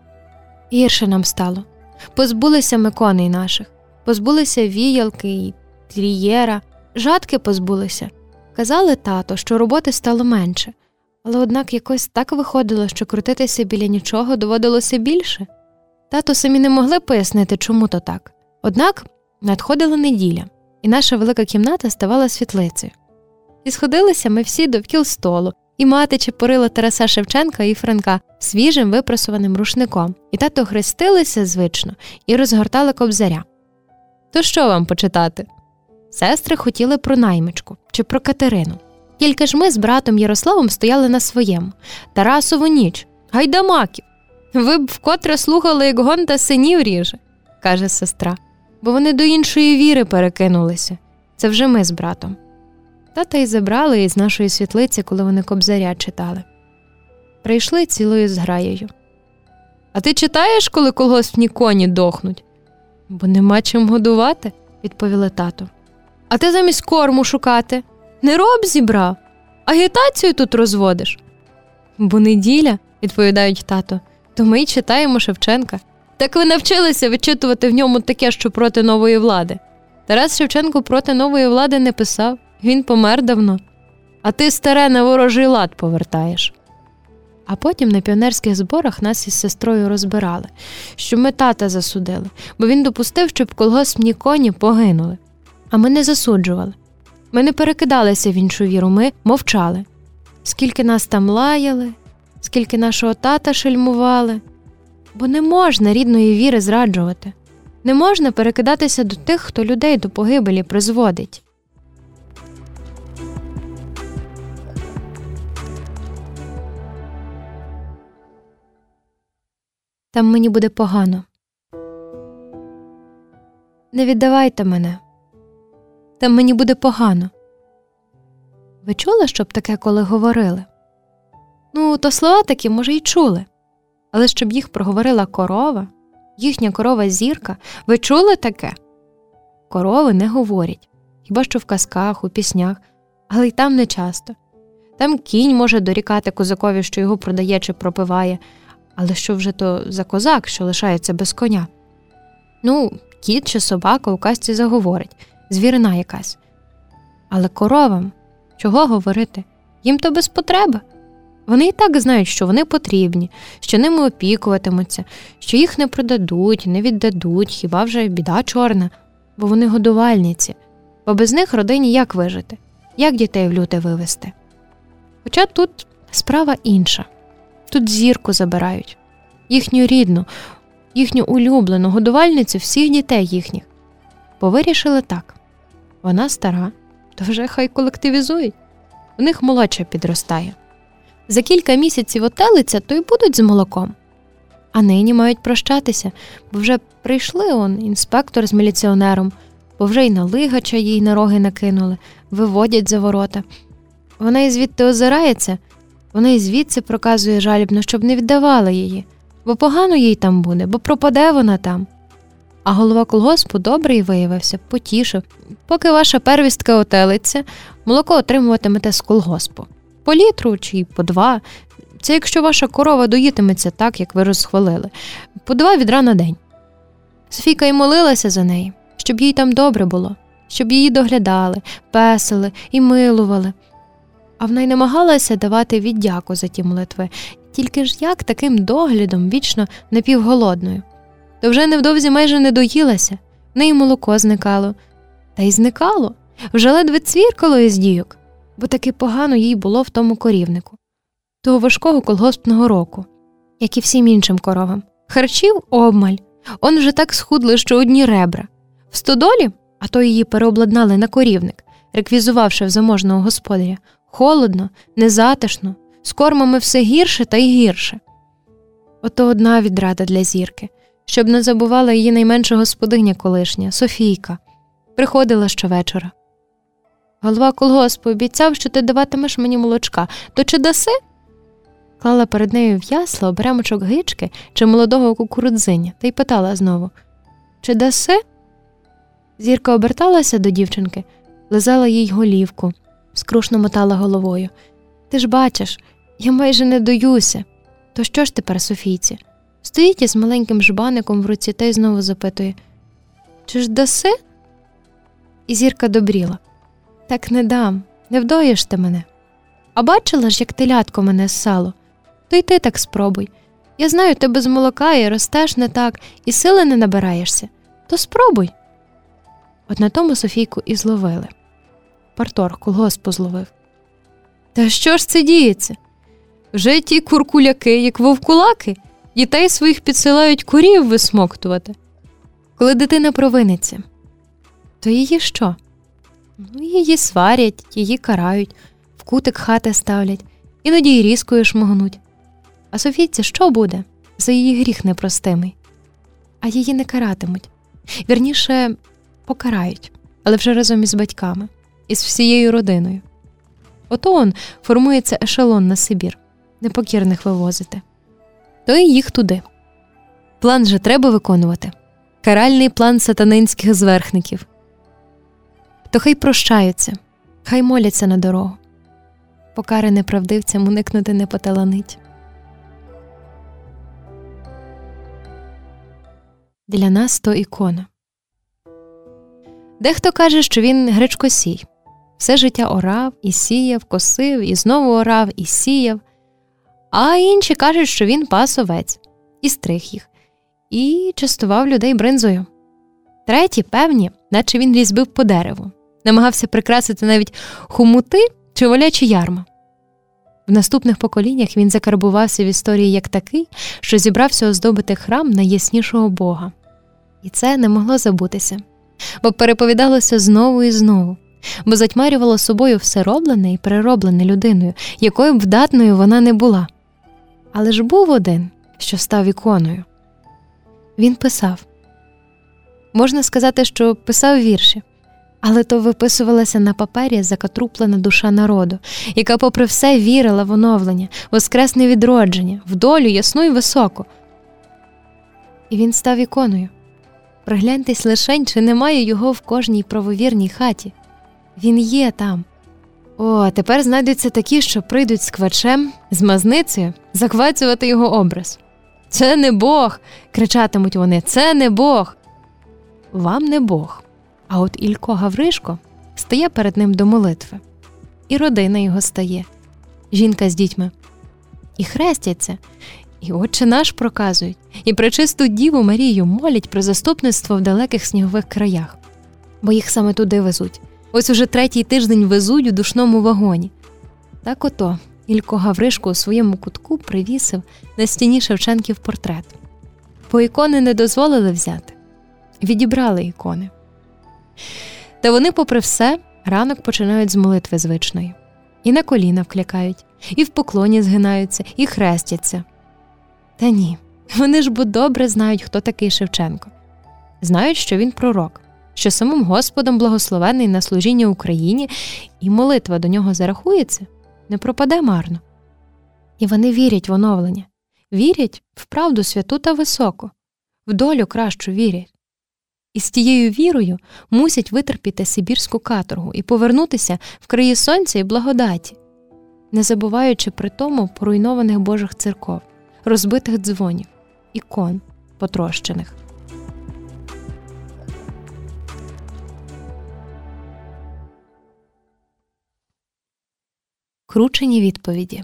Гірше нам стало позбулися ми коней наших, позбулися віялки і трієра, жадки позбулися. Казали тато, що роботи стало менше, але однак якось так виходило, що крутитися біля нічого доводилося більше. Тато самі не могли пояснити, чому то так. Однак надходила неділя, і наша велика кімната ставала світлицею. І сходилися ми всі довкіл столу, і мати чепурила Тараса Шевченка і Франка свіжим випросуваним рушником, і тато хрестилися звично і розгортали кобзаря. То що вам почитати? Сестри хотіли про наймичку чи про Катерину. Тільки ж ми з братом Ярославом стояли на своєму Тарасову ніч, гайдамаків. Ви б вкотре слухали, як гонта синів ріже, каже сестра, бо вони до іншої віри перекинулися. Це вже ми з братом. Тата й забрали із нашої світлиці, коли вони кобзаря читали. Прийшли цілою зграєю. А ти читаєш, коли колгоспні коні дохнуть? Бо нема чим годувати, відповіли тато. А ти замість корму шукати? Не роб зібрав, агітацію тут розводиш. Бо неділя, відповідають тато, то ми й читаємо Шевченка. Так ви навчилися вичитувати в ньому таке, що проти нової влади. Тарас Шевченко проти нової влади не писав, він помер давно, а ти старе на ворожий лад повертаєш. А потім на піонерських зборах нас із сестрою розбирали, що ми тата засудили, бо він допустив, щоб колгоспні коні погинули. А ми не засуджували. Ми не перекидалися в іншу віру, ми мовчали. Скільки нас там лаяли, скільки нашого тата шельмували, бо не можна рідної віри зраджувати, не можна перекидатися до тих, хто людей до погибелі призводить. Там мені буде погано. Не віддавайте мене. Там мені буде погано. Ви чули, щоб таке коли говорили? Ну, то слова такі, може, й чули. Але щоб їх проговорила корова, їхня корова зірка, ви чули таке? Корови не говорять, хіба що в казках, у піснях, але й там не часто. Там кінь може дорікати козакові, що його продає чи пропиває, але що вже то за козак, що лишається без коня? Ну, кіт чи собака у казці заговорить, звірина якась. Але коровам чого говорити? Їм то без потреби. Вони і так знають, що вони потрібні, що ними опікуватимуться, що їх не продадуть, не віддадуть, хіба вже біда чорна, бо вони годувальниці, бо без них родині як вижити, як дітей в люте вивести. Хоча тут справа інша тут зірку забирають, їхню рідну, їхню улюблену годувальницю всіх дітей їхніх. Бо вирішили так вона стара, то вже хай колективізують, у них молодша підростає. За кілька місяців отелиться, то й будуть з молоком. А нині мають прощатися, бо вже прийшли он інспектор з міліціонером, бо вже й на лигача їй на роги накинули, виводять за ворота. Вона і звідти озирається, вона і звідси проказує жалібно, щоб не віддавали її, бо погано їй там буде, бо пропаде вона там. А голова колгоспу добрий виявився, потішив. Поки ваша первістка отелиться, молоко отримуватимете з колгоспу. По літру чи по два. Це якщо ваша корова доїтиметься так, як ви розхвалили, по два відра на день. Софійка й молилася за неї, щоб їй там добре було, щоб її доглядали, песили і милували. А вона й намагалася давати віддяку за ті молитви, тільки ж як таким доглядом вічно напівголодною. То вже невдовзі майже не доїлася, в неї молоко зникало, та й зникало, вже ледве цвіркало із дійок, бо таки погано їй було в тому корівнику, того важкого колгоспного року, як і всім іншим коровам. Харчів обмаль, он вже так схудли, що одні ребра. В стодолі, а то її переобладнали на корівник, реквізувавши в заможного господаря, холодно, незатишно, з кормами все гірше та й гірше. Ото одна відрада для зірки, щоб не забувала її найменша господиня колишня, Софійка, приходила щовечора. Голова колгоспу обіцяв, що ти даватимеш мені молочка, то чи даси? Клала перед нею в ясла оберемочок гички чи молодого кукурудзиня та й питала знову Чи даси? Зірка оберталася до дівчинки, лизала їй голівку, скрушно мотала головою. Ти ж бачиш, я майже не доюся. То що ж тепер, Софійці? Стоїть із маленьким жбаником в руці та й знову запитує Чи ж даси? І зірка добріла. Так не дам, не вдоїш ти мене. А бачила ж, як телятко мене ссало, то й ти так спробуй. Я знаю, ти без молока і ростеш не так, і сили не набираєшся, то спробуй. От на тому Софійку і зловили. Партор колгоспу зловив. Та що ж це діється? Вже ті куркуляки, як вовкулаки, дітей своїх підсилають курів висмоктувати. Коли дитина провиниться, то її що? Ну, Її сварять, її карають, в кутик хати ставлять, іноді й різкою шмогнуть. А Софійці що буде за її гріх непростимий? А її не каратимуть. Вірніше, покарають, але вже разом із батьками, із всією родиною. Ото он формується ешелон на Сибір, непокірних вивозити. То й їх туди. План же треба виконувати каральний план сатанинських зверхників. То хай прощаються, Хай моляться на дорогу, покари неправдивцям уникнути не поталанить. Для нас то ікона. Дехто каже, що він гречкосій. Все життя орав і сіяв, косив, і знову орав і сіяв, а інші кажуть, що він пас овець і стриг їх, і частував людей бринзою. Треті, певні, наче він різьбив по дереву, намагався прикрасити навіть хумути чи волячі ярма. В наступних поколіннях він закарбувався в історії як такий, що зібрався оздобити храм найяснішого Бога. І це не могло забутися, бо переповідалося знову і знову, бо затьмарювало собою все роблене і перероблене людиною, якою б вдатною вона не була. Але ж був один, що став іконою. Він писав можна сказати, що писав вірші, але то виписувалася на папері закатруплена душа народу, яка, попри все, вірила в оновлення, воскресне відродження, в долю ясну і високу. І він став іконою. Пригляньтесь лишень, чи немає його в кожній правовірній хаті. Він є там. О, тепер знайдуться такі, що прийдуть з квачем, з мазницею, заквацювати його образ. Це не Бог. кричатимуть вони, це не Бог. Вам не Бог. А от Ілько Гавришко стає перед ним до молитви, і родина його стає, жінка з дітьми, і хрестяться, і Отче наш проказують, і пречисту Діву Марію молять про заступництво в далеких снігових краях, бо їх саме туди везуть. Ось уже третій тиждень везуть у душному вагоні. Так ото Ілько Гавришко у своєму кутку привісив на стіні Шевченків портрет, бо ікони не дозволили взяти, відібрали ікони. Та вони, попри все, ранок починають з молитви звичної, і на коліна вклякають, і в поклоні згинаються, і хрестяться. Та ні, вони ж бо добре знають, хто такий Шевченко, знають, що він пророк, що самим Господом благословений на служіння Україні, і молитва до нього зарахується, не пропаде марно. І вони вірять в оновлення, вірять в правду святу та високу, в долю кращу вірять. І з тією вірою мусять витерпіти Сибірську каторгу і повернутися в краї сонця і благодаті, не забуваючи при тому поруйнованих Божих церков розбитих дзвонів, ікон потрощених. Кручені відповіді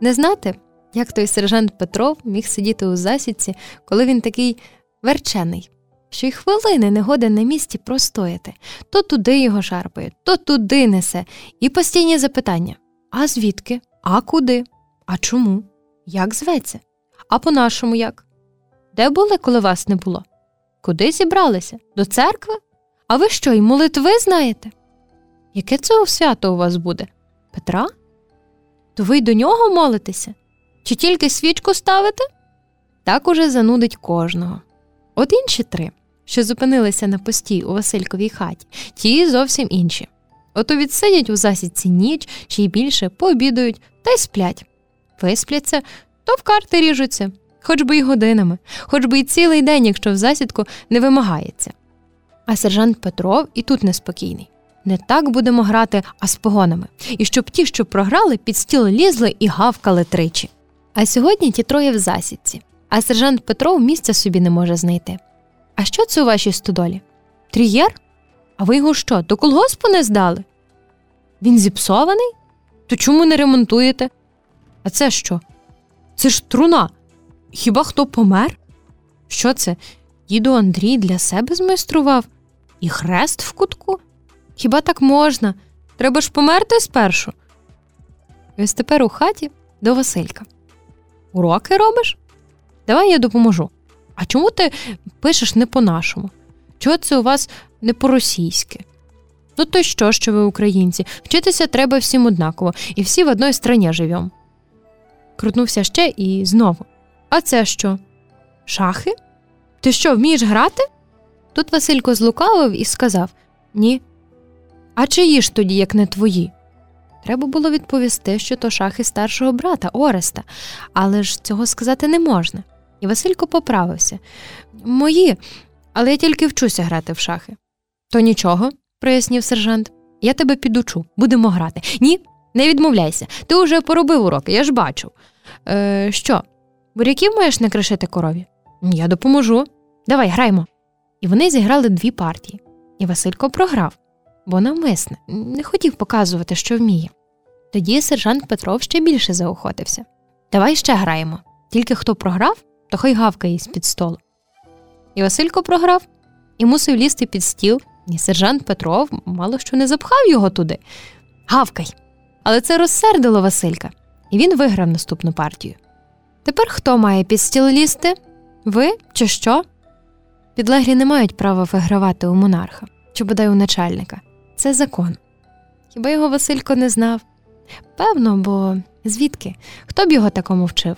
Не знати, як той сержант Петров міг сидіти у засідці, коли він такий верчений, що й хвилини не на місці простояти, то туди його шарпає, то туди несе, і постійні запитання: а звідки? А куди? А чому? Як зветься? А по-нашому як? Де були, коли вас не було? Куди зібралися? До церкви? А ви що, й молитви знаєте? Яке це свято у вас буде? Петра? То ви й до нього молитеся? Чи тільки свічку ставите? Так уже занудить кожного. От інші три, що зупинилися на постій у Васильковій хаті, ті зовсім інші. Ото відсидять у засідці ніч чи й більше, пообідають та й сплять виспляться, то в карти ріжуться, хоч би й годинами, хоч би й цілий день, якщо в засідку не вимагається. А сержант Петров і тут неспокійний. Не так будемо грати, а з погонами, і щоб ті, що програли, під стіл лізли і гавкали тричі. А сьогодні ті троє в засідці, а сержант Петров місця собі не може знайти. А що це у вашій стодолі? Трієр? А ви його що, до колгоспу не здали? Він зіпсований? То чому не ремонтуєте? А це що? Це ж труна. Хіба хто помер? Що це? Діду Андрій для себе змайстрував? І хрест в кутку? Хіба так можна? Треба ж померти спершу. Ось тепер у хаті до Василька. Уроки робиш? Давай я допоможу. А чому ти пишеш не по-нашому? Чого це у вас не по-російськи? Ну, то що, що ви українці? Вчитися треба всім однаково, і всі в одній страні живемо крутнувся ще і знову. А це що? Шахи? Ти що, вмієш грати? Тут Василько злукавив і сказав Ні. А чиї ж тоді, як не твої? Треба було відповісти, що то шахи старшого брата Ореста, але ж цього сказати не можна. І Василько поправився Мої, але я тільки вчуся грати в шахи. То нічого, прояснив сержант. Я тебе підучу, будемо грати. Ні, не відмовляйся. Ти вже поробив уроки, я ж бачу. Е, Що, буряків маєш накришити корові? Я допоможу. Давай граймо. І вони зіграли дві партії. І Василько програв, бо навмисне, не хотів показувати, що вміє. Тоді сержант Петров ще більше заохотився. Давай ще граємо. Тільки хто програв, то хай гавкає з під столу. І Василько програв і мусив лізти під стіл, і сержант Петров мало що не запхав його туди. Гавкай! Але це розсердило Василька, і він виграв наступну партію. Тепер хто має під стіл лізти? Ви чи що? Підлеглі не мають права вигравати у монарха чи бодай у начальника Це закон. Хіба його Василько не знав? Певно, бо звідки? Хто б його такому вчив?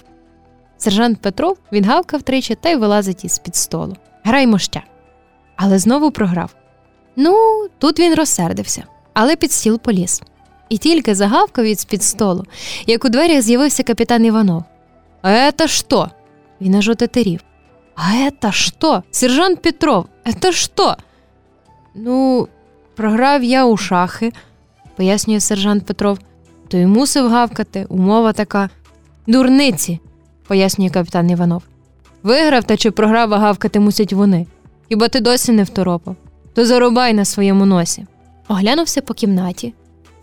Сержант Петров відгавкав тричі та й вилазить із під столу. Граймо ще. Але знову програв. Ну, тут він розсердився, але під стіл поліз. І тільки загавкав від з-під столу, як у дверях з'явився капітан Іванов. А это що? Він аж отетерів. А это що? Сержант Петров, это що? Ну, програв я у шахи, пояснює сержант Петров. То й мусив гавкати, умова така. Дурниці, пояснює капітан Іванов. Виграв та чи програв, гавкати мусять вони. Хіба ти досі не второпав? То зарубай на своєму носі. Оглянувся по кімнаті,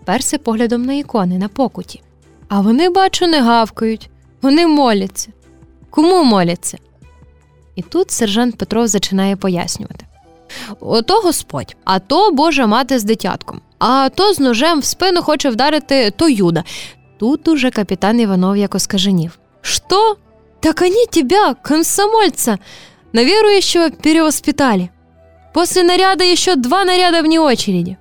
перся поглядом на ікони на покуті. А вони, бачу, не гавкають, вони моляться. Кому моляться? І тут сержант Петров зачинає пояснювати. Ото Господь, а то Божа мати з дитятком, а то з ножем в спину хоче вдарити то Юда. Тут уже капітан Іванов як оскаженів. Що? Так они тебя, комсомольца, на верующего перевоспитали. После наряда еще два наряда вне очереди.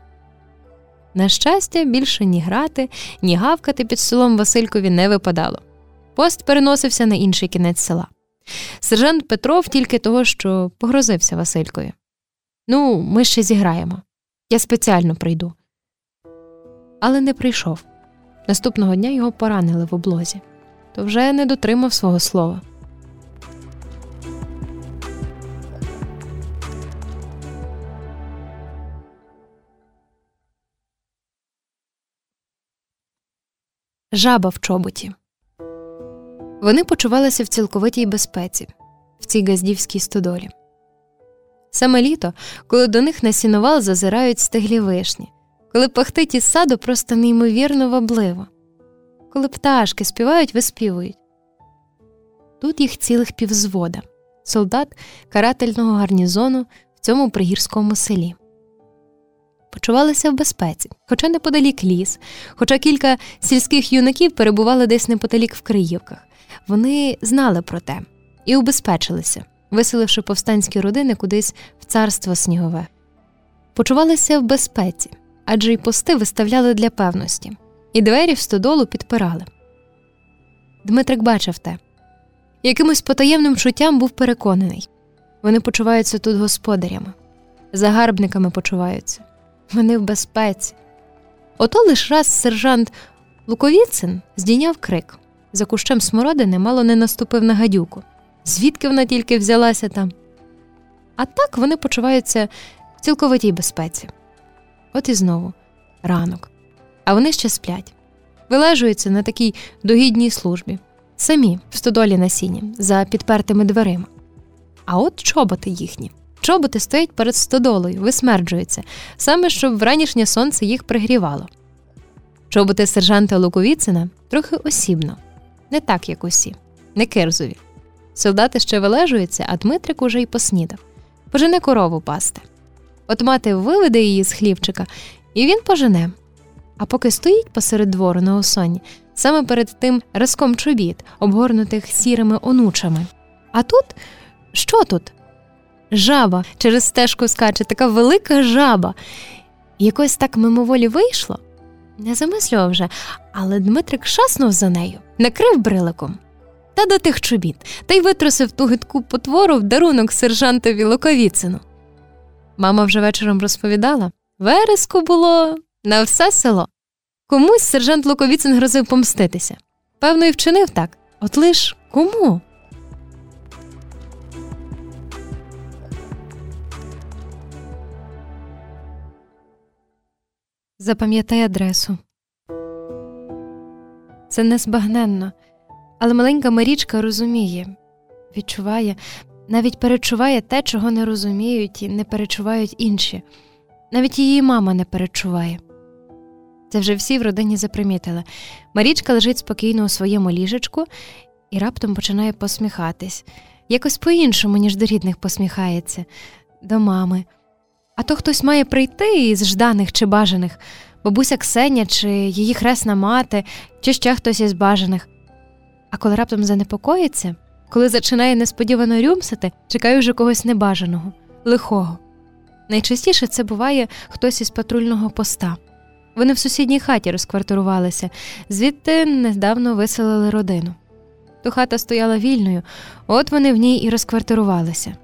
На щастя, більше ні грати, ні гавкати під столом Василькові не випадало. Пост переносився на інший кінець села. Сержант Петров тільки того, що погрозився Василькові. Ну, ми ще зіграємо. Я спеціально прийду. Але не прийшов. Наступного дня його поранили в облозі, то вже не дотримав свого слова. Жаба в чоботі. Вони почувалися в цілковитій безпеці в цій газдівській стодолі. Саме літо, коли до них на сіновал зазирають стеглі вишні, коли пахтить із саду просто неймовірно вабливо, коли пташки співають, виспівують. Тут їх цілих півзвода, солдат карательного гарнізону в цьому пригірському селі. Почувалися в безпеці, хоча неподалік ліс, хоча кілька сільських юнаків перебували десь неподалік в Криївках. Вони знали про те і убезпечилися, виселивши повстанські родини кудись в царство снігове. Почувалися в безпеці, адже й пости виставляли для певності, і двері в стодолу підпирали. Дмитрик бачив те. Якимось потаємним чуттям був переконаний вони почуваються тут господарями, загарбниками почуваються, вони в безпеці. Ото лиш раз сержант Луковіцин здійняв крик за кущем смородини мало не наступив на гадюку. Звідки вона тільки взялася там? А так вони почуваються в цілковитій безпеці. От і знову ранок. А вони ще сплять, вилежуються на такій догідній службі, самі в стодолі на сіні, за підпертими дверима. А от чоботи їхні. Чоботи стоять перед стодолою, висмерджуються, саме щоб вранішнє сонце їх пригрівало. Чоботи сержанта Луковіцина трохи осібно, не так, як усі, не кирзові. Солдати ще вилежуються, а Дмитрик уже й поснідав. Пожене корову пасти. От мати виведе її з хлівчика, і він пожене. А поки стоїть посеред двору на осоні, саме перед тим разком чобіт, обгорнутих сірими онучами. А тут що тут? Жаба через стежку скаче, така велика жаба. Якось так мимоволі вийшло. Не замислював вже, але Дмитрик шаснув за нею, накрив бриликом та до тих чобіт, та й витрусив ту гидку потвору в дарунок сержантові Луковіцину. Мама вже вечором розповідала вереску було на все село. Комусь сержант Луковіцин грозив помститися. Певно, і вчинив так. От лиш кому? Запам'ятай адресу. Це незбагненно, але маленька Марічка розуміє, відчуває, навіть перечуває те, чого не розуміють і не перечувають інші. Навіть її мама не перечуває. Це вже всі в родині запримітили. Марічка лежить спокійно у своєму ліжечку і раптом починає посміхатись, якось по-іншому, ніж до рідних посміхається, до мами. А то хтось має прийти із жданих чи бажаних, бабуся Ксеня, чи її хресна мати, чи ще хтось із бажаних. А коли раптом занепокоїться, коли починає несподівано рюмсати, чекає вже когось небажаного, лихого. Найчастіше це буває хтось із патрульного поста. Вони в сусідній хаті розквартирувалися, звідти недавно виселили родину. То хата стояла вільною, от вони в ній і розквартирувалися.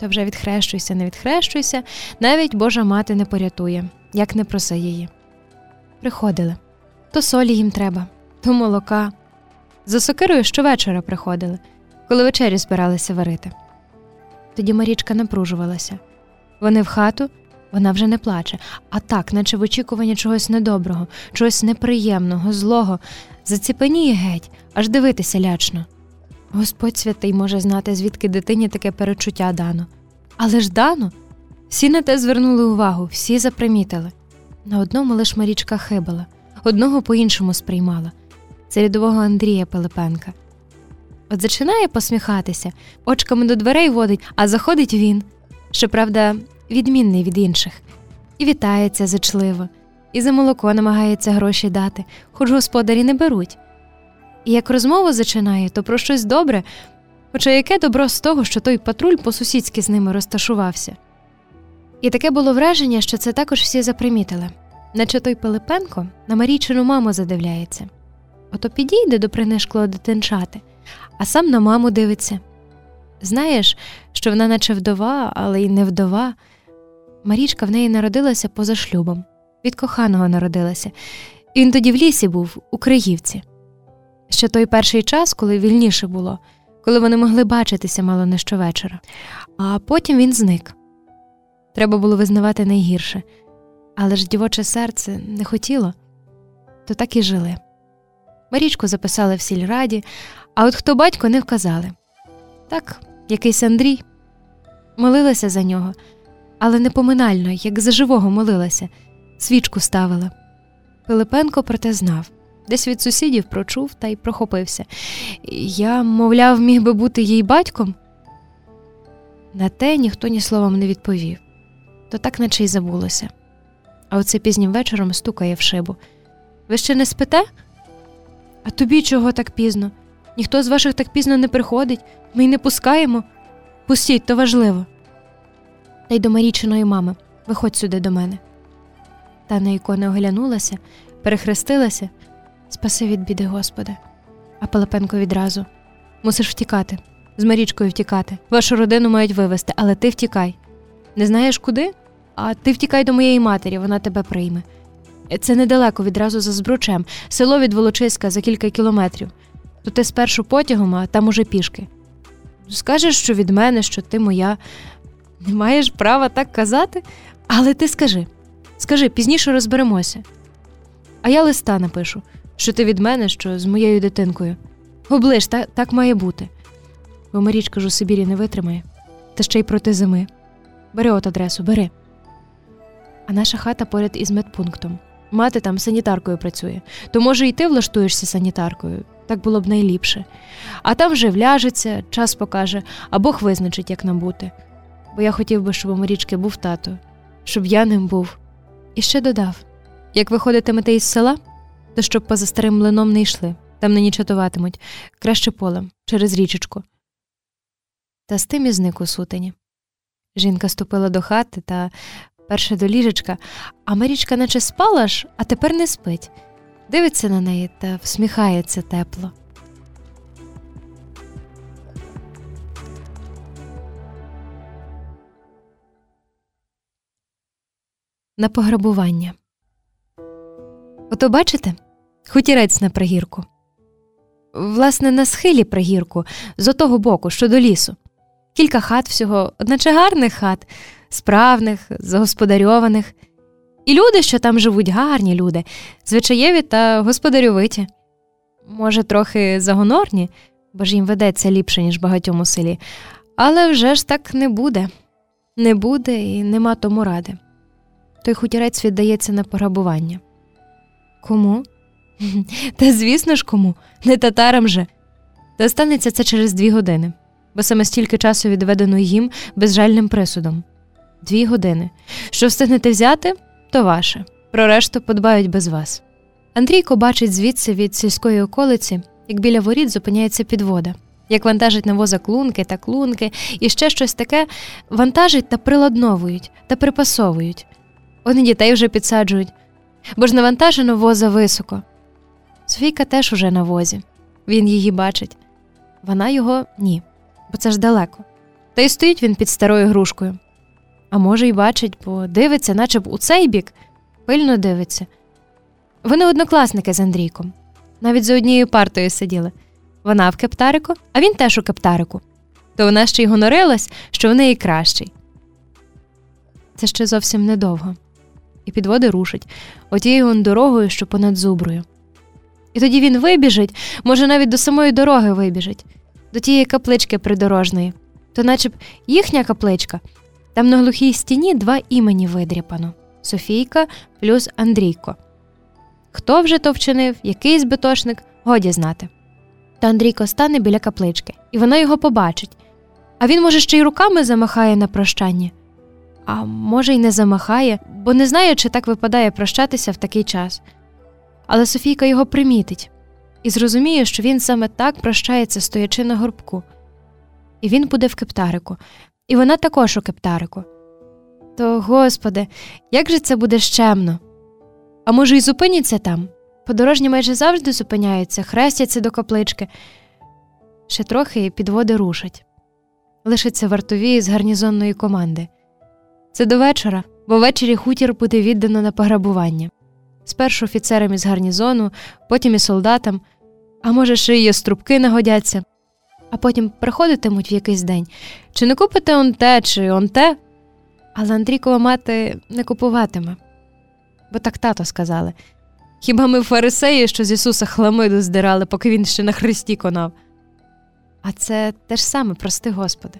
Та вже відхрещуйся, не відхрещуйся, навіть Божа мати не порятує, як не проси її. Приходили то солі їм треба, то молока. За сокирою щовечора приходили, коли вечері збиралися варити. Тоді Марічка напружувалася. Вони в хату, вона вже не плаче, а так, наче в очікуванні чогось недоброго, чогось неприємного, злого, заціпеніє геть, аж дивитися лячно. Господь святий може знати, звідки дитині таке перечуття дано. Але ж дано. Всі на те звернули увагу, всі запримітили. На одному лиш Марічка хибила, одного по-іншому сприймала це рядового Андрія Пилипенка. От зачинає посміхатися, очками до дверей водить, а заходить він. Щоправда, відмінний від інших, і вітається зачливо, і за молоко намагається гроші дати, хоч господарі не беруть. І як розмову зачинає, то про щось добре, хоча яке добро з того, що той патруль по сусідськи з ними розташувався. І таке було враження, що це також всі запримітили, наче той Пилипенко на Марійчину маму задивляється. Ото підійде до принишклого дитинчати, а сам на маму дивиться. Знаєш, що вона наче вдова, але й не вдова. Марічка в неї народилася поза шлюбом, від коханого народилася, і він тоді в лісі був, у Криївці. Ще той перший час, коли вільніше було, коли вони могли бачитися мало не щовечора, а потім він зник. Треба було визнавати найгірше, але ж дівоче серце не хотіло, то так і жили. Марічку записали в сільраді, а от хто батько не вказали. Так, якийсь Андрій. Молилася за нього, але не поминально, як за живого молилася, свічку ставила. Пилипенко проте знав, десь від сусідів прочув та й прохопився. Я, мовляв, міг би бути їй батьком. На те ніхто ні словом не відповів, то так наче й забулося. А оце пізнім вечором стукає в шибу. Ви ще не спите? А тобі чого так пізно? Ніхто з ваших так пізно не приходить, ми й не пускаємо. Пустіть, то важливо. Та й до Марічиної мами виходь сюди до мене. Та на ікони оглянулася, перехрестилася, спаси від біди, Господи. А Пилипенко відразу мусиш втікати, з Марічкою втікати. Вашу родину мають вивезти, але ти втікай. Не знаєш куди? А ти втікай до моєї матері, вона тебе прийме. Це недалеко відразу за збручем, село від Волочиська за кілька кілометрів. То ти спершу потягом, а там уже пішки. Скажеш, що від мене, що ти моя. Не маєш права так казати, але ти скажи скажи, пізніше розберемося. А я листа напишу, що ти від мене, що з моєю дитинкою. Оближ, та, так має бути. Бо Марічка ж у Сибірі не витримає, та ще й проти зими. Бери от адресу, бери. А наша хата поряд із медпунктом. Мати там санітаркою працює, то, може, і ти влаштуєшся санітаркою, так було б найліпше. А там вже вляжеться, час покаже, а Бог визначить, як нам бути. Бо я хотів би, щоб у Марічки був тато, щоб я ним був. І ще додав як виходитимете із села, то щоб поза старим млином не йшли, там не чатуватимуть, краще полем, через річечку. Та з тим і зник у сутені. Жінка ступила до хати та перше до ліжечка, а Марічка наче спала ж, а тепер не спить. Дивиться на неї та всміхається тепло. На пограбування. Ото бачите хутірець на пригірку. Власне, на схилі пригірку, з отого боку, що до лісу. Кілька хат всього, одначе гарних хат, справних, загосподарьованих. І люди, що там живуть, гарні люди, звичаєві та господарювиті. Може, трохи загонорні, бо ж їм ведеться ліпше, ніж багатьом у селі, але вже ж так не буде. Не буде і нема тому ради. Той хутірець віддається на пограбування. Кому? Та звісно ж кому, не татарам же. Та станеться це через дві години, бо саме стільки часу відведено їм безжальним присудом. Дві години. Що встигнете взяти, то ваше. Про решту подбають без вас. Андрійко бачить звідси від сільської околиці, як біля воріт зупиняється підвода, як вантажить на воза клунки та клунки, і ще щось таке вантажить та приладновують та припасовують. Вони дітей вже підсаджують, бо ж навантажено воза високо. Софійка теж уже на возі. Він її бачить. Вона його ні, бо це ж далеко. Та й стоїть він під старою грушкою. А може, й бачить, бо дивиться, наче б у цей бік, пильно дивиться. Вони однокласники з Андрійком. Навіть за однією партою сиділи. Вона в кептарику, а він теж у кептарику. То вона ще й гонорилась, що в неї кращий. Це ще зовсім недовго. І підводи рушить отією он дорогою, що понад зуброю. І тоді він вибіжить, може, навіть до самої дороги вибіжить, до тієї каплички придорожної, то наче б їхня капличка. Там на глухій стіні два імені видряпано Софійка плюс Андрійко. Хто вже то вчинив, який збитошник, годі знати. Та Андрійко стане біля каплички, і вона його побачить. А він, може, ще й руками замахає на прощання. А може, й не замахає, бо не знає, чи так випадає прощатися в такий час. Але Софійка його примітить і зрозуміє, що він саме так прощається, стоячи на горбку. І він буде в кептарику, і вона також у кептарику. То, господи, як же це буде щемно? А може, й зупиняться там? Подорожні майже завжди зупиняються, хрестяться до каплички. Ще трохи підводи рушать. Лишиться вартові з гарнізонної команди. Це до вечора, бо ввечері хутір буде віддано на пограбування. Спершу офіцерам із гарнізону, потім і солдатам, а може, ще й струбки нагодяться, а потім приходитимуть в якийсь день. Чи не купите он те, чи он те? Але Андрійкова мати не купуватиме, бо так тато сказали. Хіба ми фарисеї, що з Ісуса хламиду здирали, поки він ще на хресті конав? А це те ж саме, прости Господи.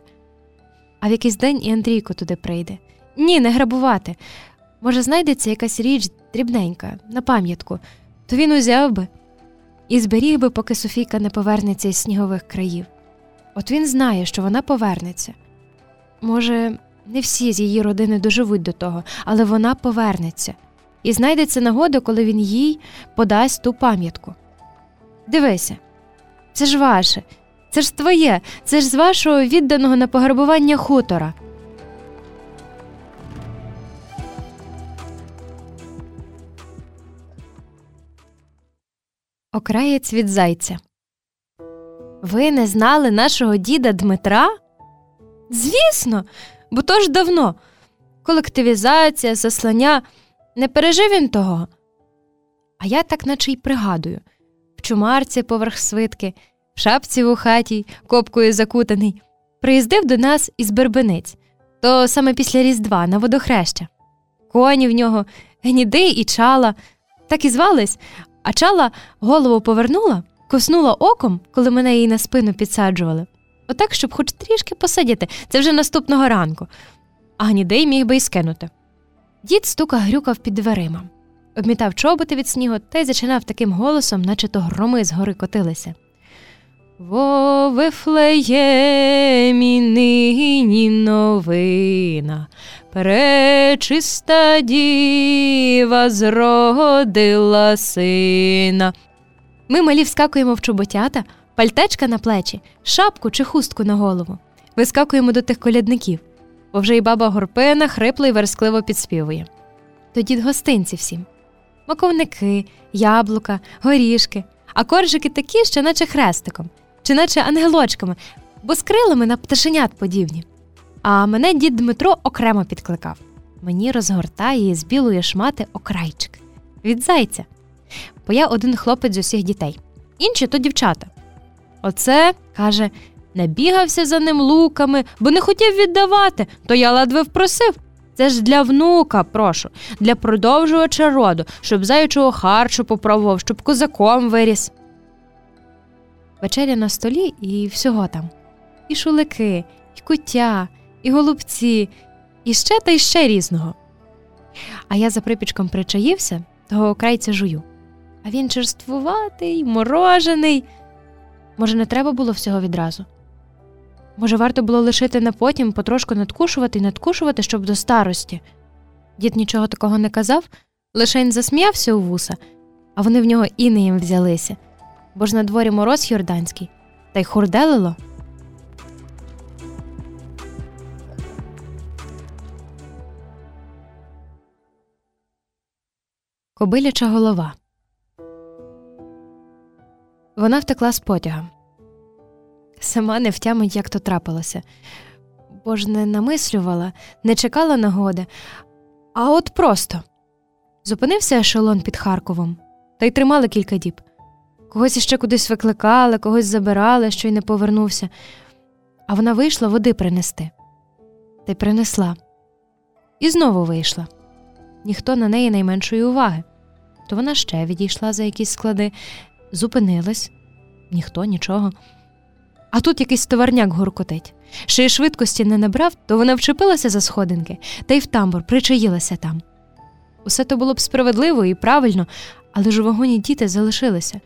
А в якийсь день і Андрійко туди прийде. Ні, не грабувати. Може, знайдеться якась річ дрібненька, на пам'ятку, то він узяв би і зберіг би, поки Софійка не повернеться із снігових країв. От він знає, що вона повернеться. Може, не всі з її родини доживуть до того, але вона повернеться і знайдеться нагода, коли він їй подасть ту пам'ятку. Дивися, це ж ваше, це ж твоє, це ж з вашого відданого на пограбування хутора. Окраєць від зайця. Ви не знали нашого діда Дмитра? Звісно, бо то ж давно. Колективізація, заслання. Не пережив він того. А я так наче й пригадую в чумарці поверх свитки, в шапці в хаті, копкою закутаний, приїздив до нас із Бербениць, то саме після Різдва на водохреща. Коні в нього, гніди і чала, так і звались, а чала голову повернула, коснула оком, коли мене її на спину підсаджували. Отак, щоб хоч трішки посидіти, це вже наступного ранку, а гнідей міг би й скинути. Дід стука грюкав під дверима, обмітав чоботи від снігу та й зачинав таким голосом, наче то громи з гори котилися. Во Вифлеємі нині новина, пречиста діва зродила сина. Ми малі вскакуємо в чоботята, пальтечка на плечі, шапку чи хустку на голову. Вискакуємо до тих колядників бо вже й баба горпина хрипло й верескливо підспівує. Тоді гостинці всім маковники, яблука, горішки, а коржики такі, що наче хрестиком, чи наче ангелочками, бо з крилами на пташенят подібні. А мене дід Дмитро окремо підкликав. Мені розгортає з білої шмати окрайчик від зайця. Бо я один хлопець з усіх дітей, інші то дівчата. Оце, каже, Набігався за ним луками, бо не хотів віддавати, то я ледве впросив. Це ж для внука, прошу, для продовжувача роду, щоб заючого харчу попробував, щоб козаком виріс. Вечеря на столі і всього там. І шулики, і куття, і голубці, і ще та й ще різного. А я за припічком причаївся, того крайця жую. А він черствуватий, морожений. Може, не треба було всього відразу? Може, варто було лишити на потім потрошку надкушувати і надкушувати, щоб до старості. Дід нічого такого не казав, лише він засміявся у вуса, а вони в нього інеєм взялися, бо ж на дворі мороз Йорданський, та й хурделило. Кобиляча голова. Вона втекла з потяга. Сама не втямить, як то трапилося, бо ж не намислювала, не чекала нагоди, а от просто зупинився ешелон під Харковом, та й тримали кілька діб. Когось іще кудись викликали, когось забирали, що й не повернувся, а вона вийшла води принести. Та й принесла. І знову вийшла. Ніхто на неї найменшої уваги. То вона ще відійшла за якісь склади, зупинилась, ніхто нічого. А тут якийсь товарняк гуркотить. Ще й швидкості не набрав, то вона вчепилася за сходинки та й в тамбур причаїлася там. Усе то було б справедливо і правильно, але ж у вагоні діти залишилися.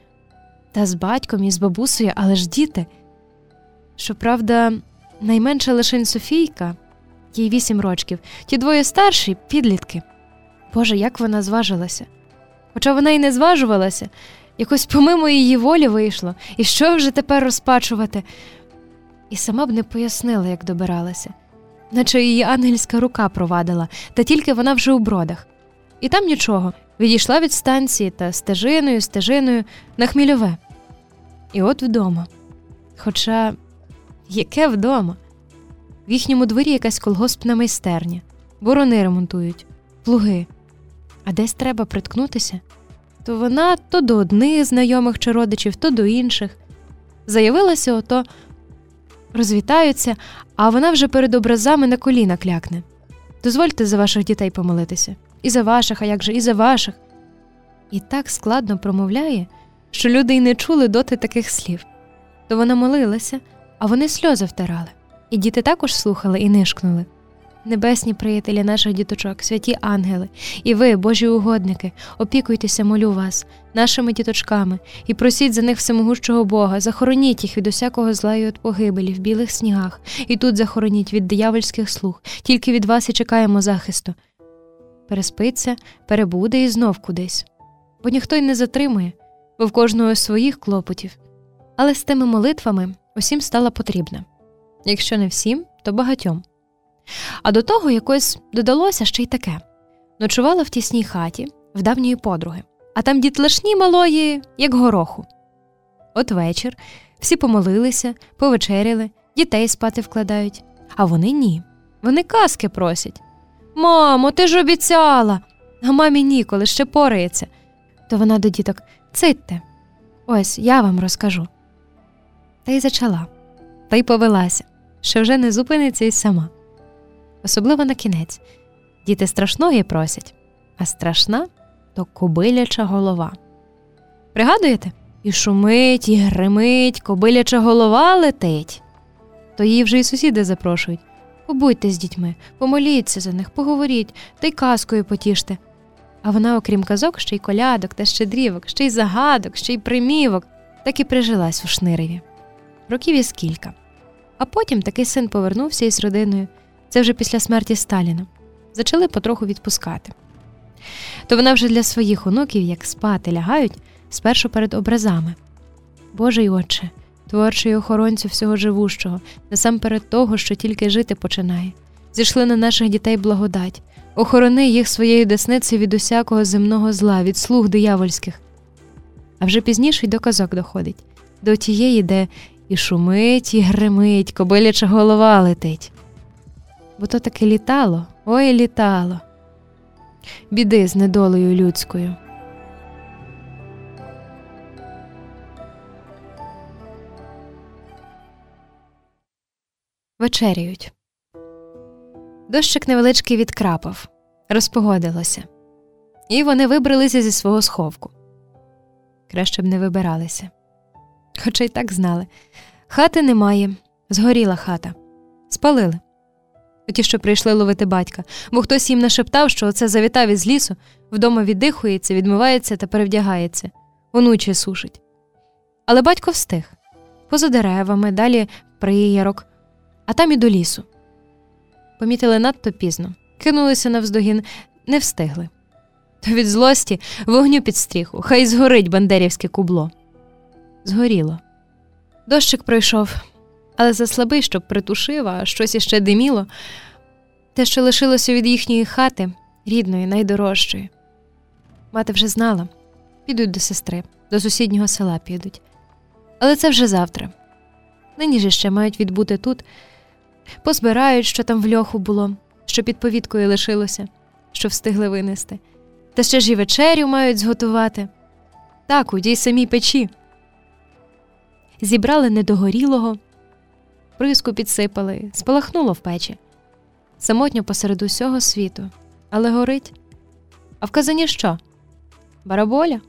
Та з батьком і з бабусею, але ж діти. Щоправда, найменша лишень Софійка, їй вісім рочків, ті двоє старші підлітки. Боже, як вона зважилася. Хоча вона й не зважувалася, якось помимо її волі вийшло, і що вже тепер розпачувати? І сама б не пояснила, як добиралася, наче її ангельська рука провадила, та тільки вона вже у бродах. І там нічого, відійшла від станції та стежиною, стежиною на хмільове. І от вдома. Хоча яке вдома? В їхньому дворі якась колгоспна майстерня, борони ремонтують, плуги. А десь треба приткнутися то вона то до одних знайомих чи родичів, то до інших. Заявилася ото, розвітаються, а вона вже перед образами на коліна клякне. Дозвольте за ваших дітей помолитися. І за ваших, а як же, і за ваших. І так складно промовляє, що люди й не чули доти таких слів. То вона молилася, а вони сльози втирали. І діти також слухали і нишкнули. Небесні приятелі наших діточок, святі ангели, і ви, Божі угодники, опікуйтеся, молю вас, нашими діточками, і просіть за них всемогущого Бога, захороніть їх від усякого зла і від погибелі в білих снігах, і тут захороніть від диявольських слуг, тільки від вас і чекаємо захисту. Переспиться, перебуде і знов кудись. Бо ніхто й не затримує, бо в кожного своїх клопотів. Але з тими молитвами усім стала потрібна. Якщо не всім, то багатьом. А до того якось додалося ще й таке ночувала в тісній хаті в давньої подруги, а там дітлашні малої, як гороху. От вечір всі помолилися, повечеряли, дітей спати вкладають, а вони ні. Вони казки просять. Мамо, ти ж обіцяла, а мамі ніколи ще порається. То вона до діток цитте, ось я вам розкажу. Та й зачала, та й повелася, що вже не зупиниться й сама особливо на кінець. Діти страшної просять, а страшна то кобиляча голова. Пригадуєте? І шумить, і гримить, кобиляча голова летить. То її вже й сусіди запрошують. Побудьте з дітьми, помоліться за них, поговоріть та й казкою потіште. А вона, окрім казок, ще й колядок та щедрівок, ще й загадок, ще й примівок, так і прижилась у шниреві. Років із кілька. А потім такий син повернувся із родиною, це вже після смерті Сталіна, зачали потроху відпускати. То вона вже для своїх онуків, як спати лягають, спершу перед образами. Божий Отче, творчий охоронцю всього живущого, насамперед того, що тільки жити починає, зійшли на наших дітей благодать, охорони їх своєю десницею від усякого земного зла, від слуг диявольських. А вже пізніше й до казок доходить, до тієї, де і шумить, і гримить, кобиляча голова летить бо то таки літало, ой літало. Біди з недолею людською. Вечеряють. Дощик невеличкий відкрапав, розпогодилося, і вони вибралися зі свого сховку. Краще б не вибиралися. Хоча й так знали хати немає, згоріла хата, спалили. Ті, що прийшли ловити батька, бо хтось їм нашептав, що оце завітав із лісу, вдома віддихується, відмивається та перевдягається, онуче сушить. Але батько встиг поза деревами, далі приярок, а там і до лісу. Помітили надто пізно, кинулися навздогін, не встигли. То від злості вогню під стріху, хай згорить бандерівське кубло. Згоріло. Дощик пройшов, але заслабий, щоб притушив, а щось іще диміло. Те, що лишилося від їхньої хати, рідної, найдорожчої. Мати вже знала підуть до сестри, до сусіднього села підуть. Але це вже завтра. Нині ж ще мають відбути тут, позбирають, що там в льоху було, що під повіткою лишилося, що встигли винести, та ще ж і вечерю мають зготувати. Так, у тій самій печі. Зібрали недогорілого, приску підсипали, спалахнуло в печі. Самотньо посеред усього світу, але горить. А в казані що? Бараболя?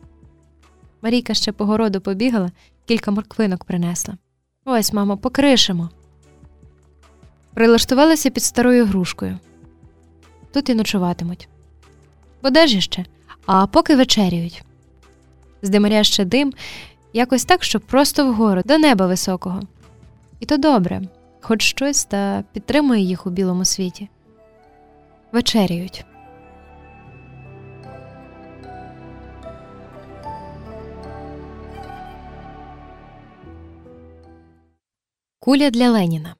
Марійка ще по городу побігала, кілька морквинок принесла. Ось, мамо, покришимо. Прилаштувалися під старою грушкою. Тут і ночуватимуть. Де ж? А поки вечеряють. З димаря ще дим, якось так, щоб просто вгору, до неба високого. І то добре, хоч щось та підтримує їх у білому світі. Вечеряють. Куля для Леніна.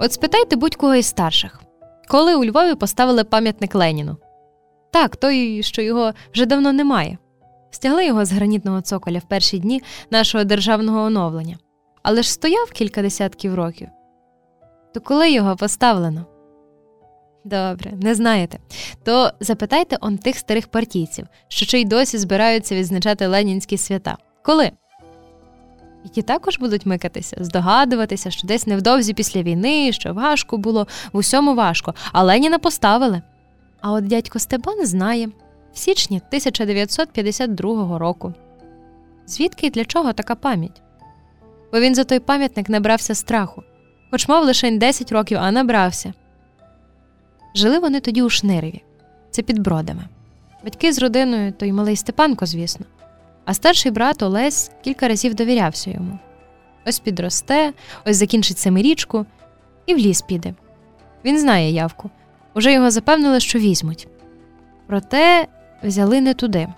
От спитайте будь-кого із старших, коли у Львові поставили пам'ятник Леніну? Так, той, що його вже давно немає. Стягли його з гранітного цоколя в перші дні нашого державного оновлення, але ж стояв кілька десятків років. То коли його поставлено? Добре, не знаєте. То запитайте он тих старих партійців, що чи й досі збираються відзначати ленінські свята. Коли? І ті також будуть микатися, здогадуватися, що десь невдовзі після війни, що важко було, в усьому важко, а Леніна поставили. А от дядько Степан знає в січні 1952 року. Звідки і для чого така пам'ять? Бо він за той пам'ятник набрався страху, хоч мав лише 10 років, а набрався. Жили вони тоді у Шниреві, це під бродами. Батьки з родиною, то й малий Степанко, звісно. А старший брат Олесь кілька разів довірявся йому. Ось підросте, ось закінчить семирічку і в ліс піде. Він знає явку. Уже його запевнили, що візьмуть. Проте взяли не туди.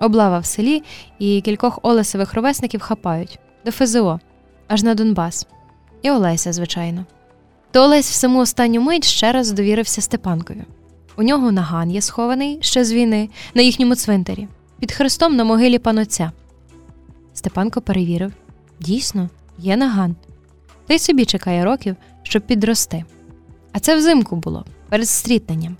Облава в селі і кількох Олесових ровесників хапають до ФЗО, аж на Донбас. І Олеся, звичайно. То Олесь в саму останню мить ще раз довірився Степанкові. У нього наган є схований ще з війни на їхньому цвинтарі під хрестом на могилі панотця. Степанко перевірив дійсно, є наган, та й собі чекає років, щоб підрости. А це взимку було, перед стрітненням.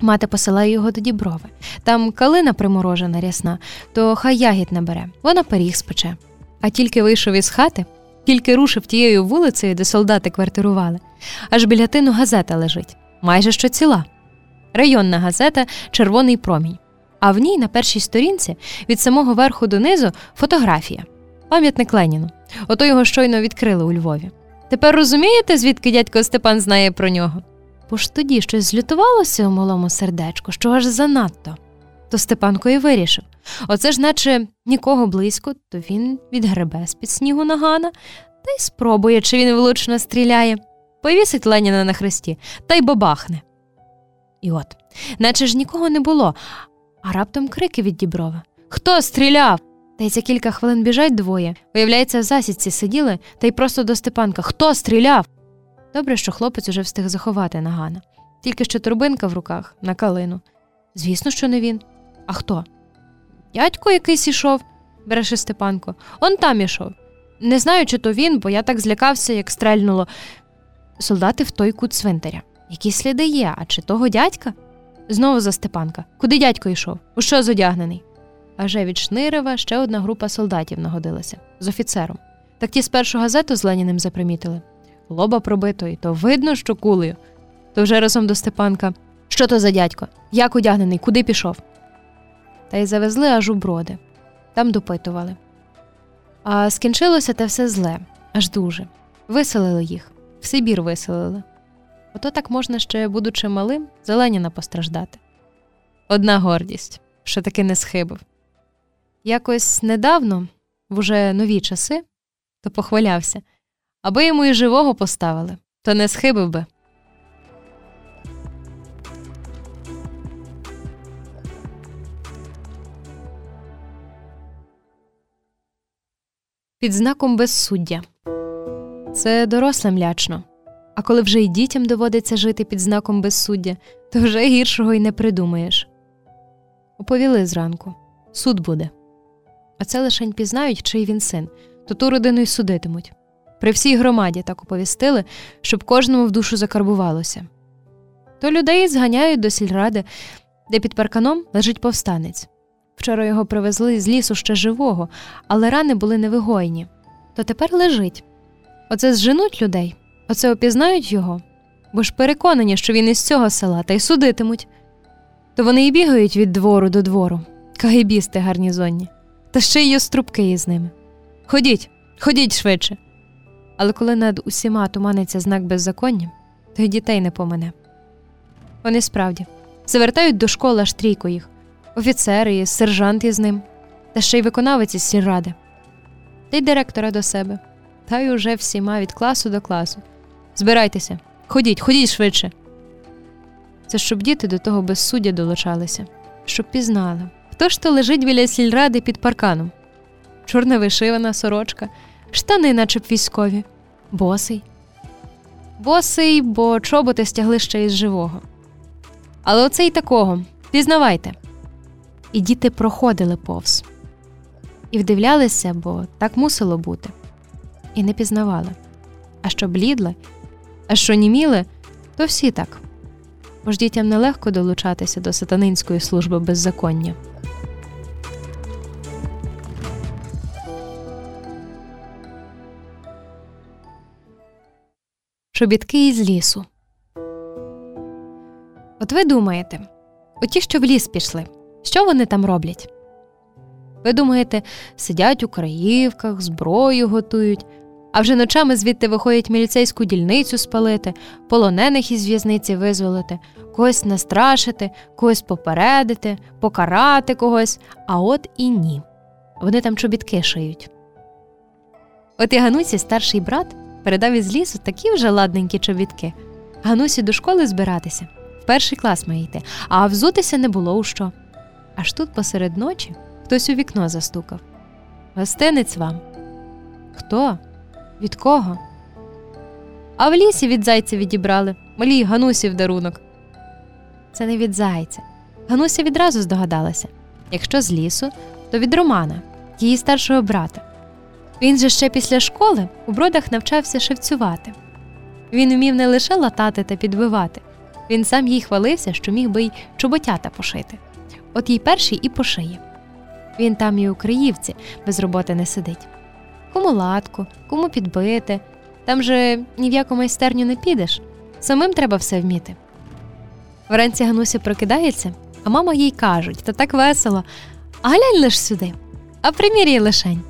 Мати посилає його до діброви. Там калина приморожена рясна, то хай ягід набере, вона пиріг спече. А тільки вийшов із хати, тільки рушив тією вулицею, де солдати квартирували, аж біля тину газета лежить, майже що ціла. Районна газета Червоний промінь а в ній на першій сторінці від самого верху донизу фотографія, пам'ятник Леніну. Ото його щойно відкрили у Львові. Тепер розумієте, звідки дядько Степан знає про нього? Бо ж тоді щось злютувалося у малому сердечку, що аж занадто. То Степанко і вирішив оце ж, наче нікого близько, то він відгребе з під снігу нагана та й спробує, чи він влучно стріляє, повісить Леніна на хресті та й бабахне. І от, наче ж нікого не було, а раптом крики від діброва Хто стріляв? Та й за кілька хвилин біжать двоє. Виявляється, в засідці сиділи та й просто до Степанка Хто стріляв? Добре, що хлопець уже встиг заховати нагана, тільки що турбинка в руках на калину. Звісно, що не він. А хто? Дядько якийсь ішов, береше Степанко. Он там ішов. Не знаю, чи то він, бо я так злякався, як стрельнуло. Солдати в той кут цвинтаря. Які сліди є, а чи того дядька? Знову за Степанка. Куди дядько йшов? У що зодягнений? Аже від Шнирова ще одна група солдатів нагодилася з офіцером. Так ті спершу газету з Леніним запримітили. Лоба пробито, і то видно, що кулею. то вже разом до Степанка. Що то за дядько? Як одягнений, куди пішов? Та й завезли аж у броди. Там допитували. А скінчилося те все зле, аж дуже. Виселили їх, в Сибір виселили. Ото так можна ще, будучи малим, зеленіна постраждати. Одна гордість, що таки не схибив. Якось недавно, в уже нові часи, то похвалявся, аби йому і живого поставили, то не схибив би. Під знаком безсуддя. Це дорослим лячно. А коли вже й дітям доводиться жити під знаком безсуддя, то вже гіршого й не придумаєш. Оповіли зранку суд буде. А це лишень пізнають, чий він син, то ту родину й судитимуть. При всій громаді так оповістили, щоб кожному в душу закарбувалося. То людей зганяють до сільради, де під парканом лежить повстанець. Вчора його привезли з лісу ще живого, але рани були невигойні. То тепер лежить. Оце зженуть людей, оце опізнають його, бо ж переконані, що він із цього села та й судитимуть. То вони й бігають від двору до двору, кагибісти гарнізонні, та ще й острубки із ними. Ходіть, ходіть швидше. Але коли над усіма туманиться знак беззаконня, то й дітей не помине. Вони справді завертають до школи аж трійко їх офіцери, сержант із ним, та ще й виконавець із сільради, та й директора до себе, та й уже всіма від класу до класу. Збирайтеся, ходіть, ходіть швидше. Це щоб діти до того безсуддя долучалися, щоб пізнали, хто ж то лежить біля сільради під парканом. Чорна вишивана сорочка, штани, наче б військові, босий. Босий, бо чоботи стягли ще із живого. Але оце й такого, пізнавайте і діти проходили повз. І вдивлялися, бо так мусило бути, і не пізнавали. А що блідли, а що німіли, то всі так. Бо ж дітям нелегко долучатися до сатанинської служби беззаконня. Чобітки із лісу. От ви думаєте, оті, що в ліс пішли, що вони там роблять? Ви думаєте, сидять у краївках, зброю готують, а вже ночами звідти виходять міліцейську дільницю спалити, полонених із в'язниці визволити, когось настрашити, когось попередити, покарати когось, а от і ні. Вони там чобітки шиють. От і Ганусі старший брат передав із лісу такі вже ладненькі чобітки. Ганусі до школи збиратися. В перший клас має йти, а взутися не було у що. Аж тут посеред ночі хтось у вікно застукав. Гостинець вам. Хто? Від кого? А в лісі від зайця відібрали, малій Ганусі в дарунок. Це не від зайця. Гануся відразу здогадалася якщо з лісу, то від Романа, її старшого брата. Він же ще після школи у бродах навчався шевцювати. Він вмів не лише латати та підбивати, він сам їй хвалився, що міг би й чоботята пошити от їй перший і пошиє. Він там і у Криївці без роботи не сидить. Кому латку, кому підбити. Там же ні в яку майстерню не підеш. Самим треба все вміти. Вранці Гануся прокидається, а мама їй кажуть та так весело. А глянь лиш сюди, а примір'я лишень.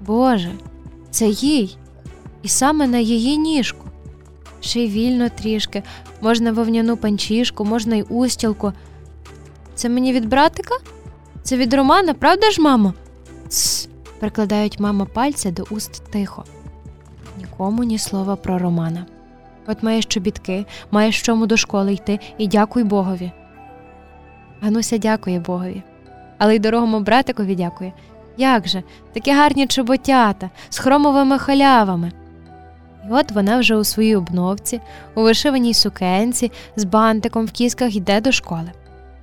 Боже, це їй, і саме на її ніжку. Ще й вільно трішки, можна вовняну панчішку, можна й устілку. Це мені від братика? Це від Романа, правда ж, мамо? Тсс, прикладають мама пальця до уст тихо. Нікому ні слова про Романа. От маєш чобітки, маєш чому до школи йти і дякуй Богові. Гануся дякує Богові, але й дорогому братикові дякує. Як же, такі гарні чоботята з хромовими халявами. І от вона вже у своїй обновці, у вишиваній сукенці, з бантиком в кісках йде до школи.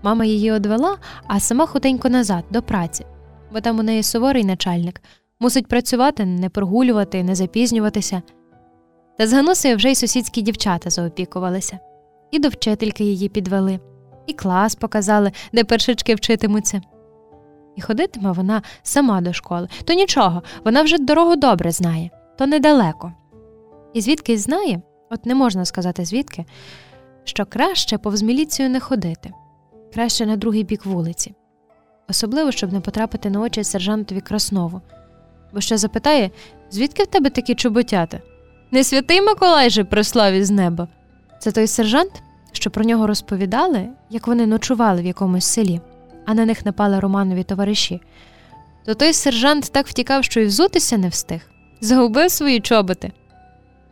Мама її одвела, а сама хутенько назад, до праці, бо там у неї суворий начальник, мусить працювати, не прогулювати, не запізнюватися. Та з Ганусею вже й сусідські дівчата заопікувалися, і до вчительки її підвели, і клас показали, де першички вчитимуться. І ходитиме вона сама до школи, то нічого, вона вже дорогу добре знає, то недалеко. І звідки знає, от не можна сказати звідки, що краще повз міліцію не ходити, краще на другий бік вулиці, особливо, щоб не потрапити на очі сержантові Краснову, бо ще запитає, звідки в тебе такі чоботята? Не святий Миколай же прислав із неба. Це той сержант, що про нього розповідали, як вони ночували в якомусь селі, а на них напали Романові товариші. То той сержант так втікав, що й взутися не встиг, загубив свої чоботи.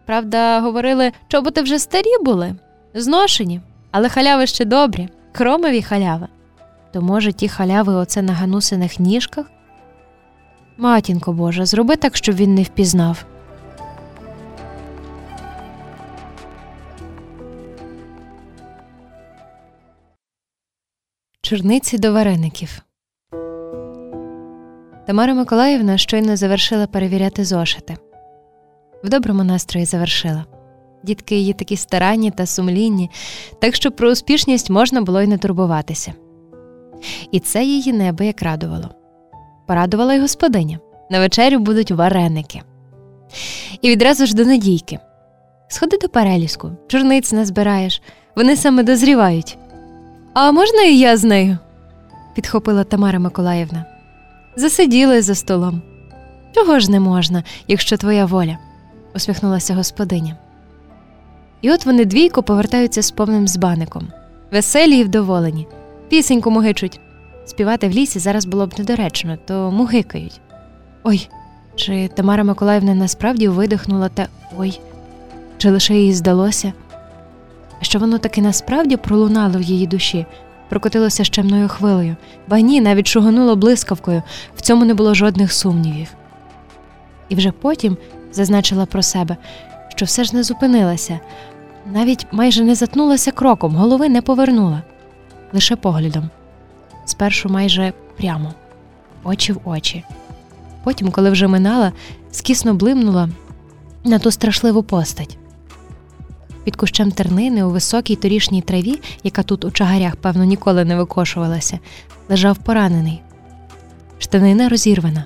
Правда, говорили, чоботи вже старі були, зношені, але халяви ще добрі, хромові халяви. То, може, ті халяви оце на ганусиних ніжках? Матінко Божа, зроби так, щоб він не впізнав. Чорниці до вареників. Тамара Миколаївна щойно завершила перевіряти зошити. В доброму настрої завершила. Дітки її такі старанні та сумлінні, так що про успішність можна було й не турбуватися. І це її небо як радувало. Порадувала й господиня. На вечерю будуть вареники. І відразу ж до Надійки. Сходи до переліску, чорниць назбираєш, вони саме дозрівають. А можна і я з нею? підхопила Тамара Миколаївна. Засиділи за столом. Чого ж не можна, якщо твоя воля? усміхнулася господиня. І от вони двійко повертаються з повним збаником, веселі і вдоволені, пісеньку мугичуть. Співати в лісі зараз було б недоречно, то мугикають. Ой, чи Тамара Миколаївна насправді видихнула те ой, чи лише їй здалося? що воно таки насправді пролунало в її душі, прокотилося щемною хвилею, ба ні, навіть шугануло блискавкою, в цьому не було жодних сумнівів. І вже потім зазначила про себе, що все ж не зупинилася, навіть майже не затнулася кроком, голови не повернула, лише поглядом. Спершу майже прямо, очі в очі. Потім, коли вже минала, скісно блимнула на ту страшливу постать. Під кущем тернини у високій торішній траві, яка тут у чагарях, певно, ніколи не викошувалася, лежав поранений. Штанина розірвана,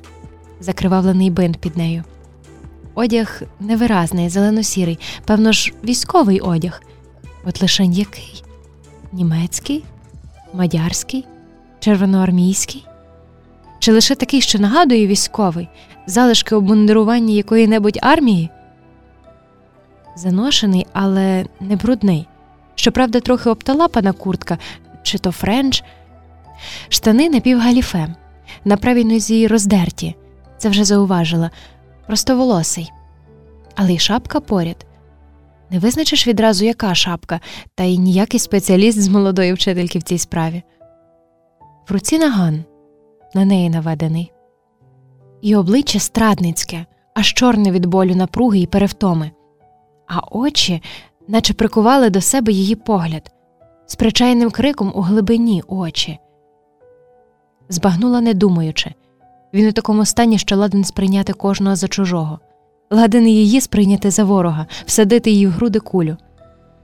закривавлений бинт під нею. Одяг невиразний, зелено-сірий, певно ж, військовий одяг. От лише який? Німецький, мадярський, червоноармійський? Чи лише такий, що нагадує військовий, залишки обмундирування якої небудь армії? заношений, але не брудний. Щоправда, трохи обталапана куртка, чи то френч, штани напівгаліфе, на правій нозі роздерті, це вже зауважила, простоволосий, але й шапка поряд. Не визначиш відразу, яка шапка, та й ніякий спеціаліст з молодої вчительки в цій справі. В руці наган, на неї наведений, і обличчя страдницьке, аж чорне від болю напруги і перевтоми а очі, наче прикували до себе її погляд, з причайним криком у глибині очі. Збагнула, не думаючи. Він у такому стані, що ладен сприйняти кожного за чужого, ладен її сприйняти за ворога, всадити її в груди кулю.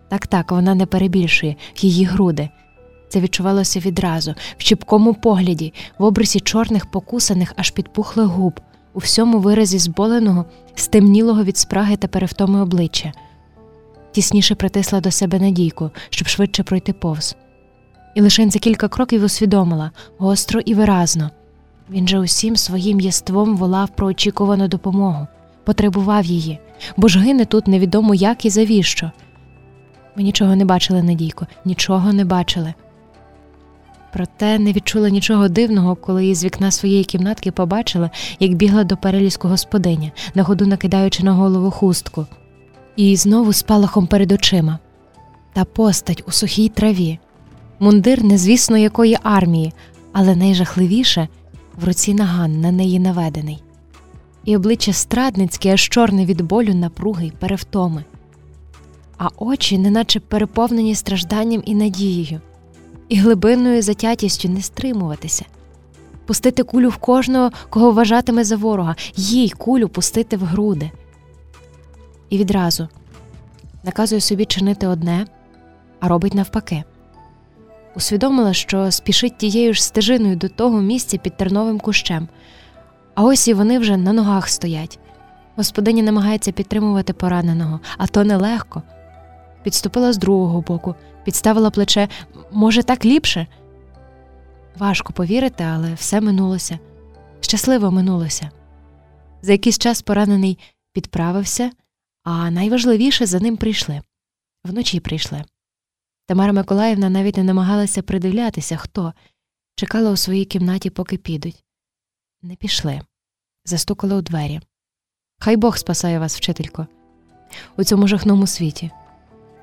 Так так, вона не перебільшує її груди. Це відчувалося відразу, в чіпкому погляді, в обрисі чорних, покусаних, аж підпухлих губ, у всьому виразі зболеного, стемнілого від спраги та перевтоми обличчя, тісніше притисла до себе надійку, щоб швидше пройти повз. І лише за кілька кроків усвідомила гостро і виразно він же усім своїм єством волав про очікувану допомогу, потребував її, бо ж гине тут невідомо як і завіщо. Ми нічого не бачили, Надійко, нічого не бачили. Проте не відчула нічого дивного, коли із вікна своєї кімнатки побачила, як бігла до перелізку господиня, на ходу накидаючи на голову хустку, і знову спалахом перед очима. Та постать у сухій траві, мундир незвісно якої армії, але найжахливіше в руці наган на неї наведений, і обличчя страдницьке, аж чорне від болю, напруги й перевтоми, а очі, неначе переповнені стражданням і надією і глибинною затятістю не стримуватися, пустити кулю в кожного, кого вважатиме за ворога, їй кулю пустити в груди. І відразу наказує собі чинити одне, а робить навпаки. Усвідомила, що спішить тією ж стежиною до того місця під терновим кущем, а ось і вони вже на ногах стоять. Господиня намагається підтримувати пораненого, а то нелегко. підступила з другого боку, підставила плече. Може, так ліпше? Важко повірити, але все минулося. Щасливо минулося. За якийсь час поранений підправився, а найважливіше за ним прийшли. Вночі прийшли. Тамара Миколаївна навіть не намагалася придивлятися, хто, чекала у своїй кімнаті, поки підуть. Не пішли, застукали у двері. Хай Бог спасає вас, вчителько, у цьому жахному світі.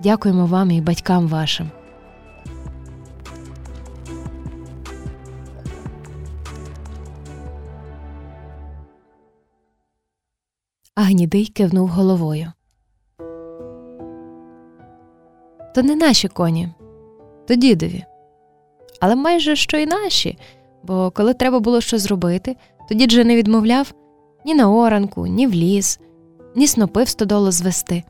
Дякуємо вам і батькам вашим. А гнідий кивнув головою. То не наші коні, то дідові. Але майже що й наші, бо коли треба було щось зробити, то дід же не відмовляв ні на оранку, ні в ліс, ні снопи в стодолу звести.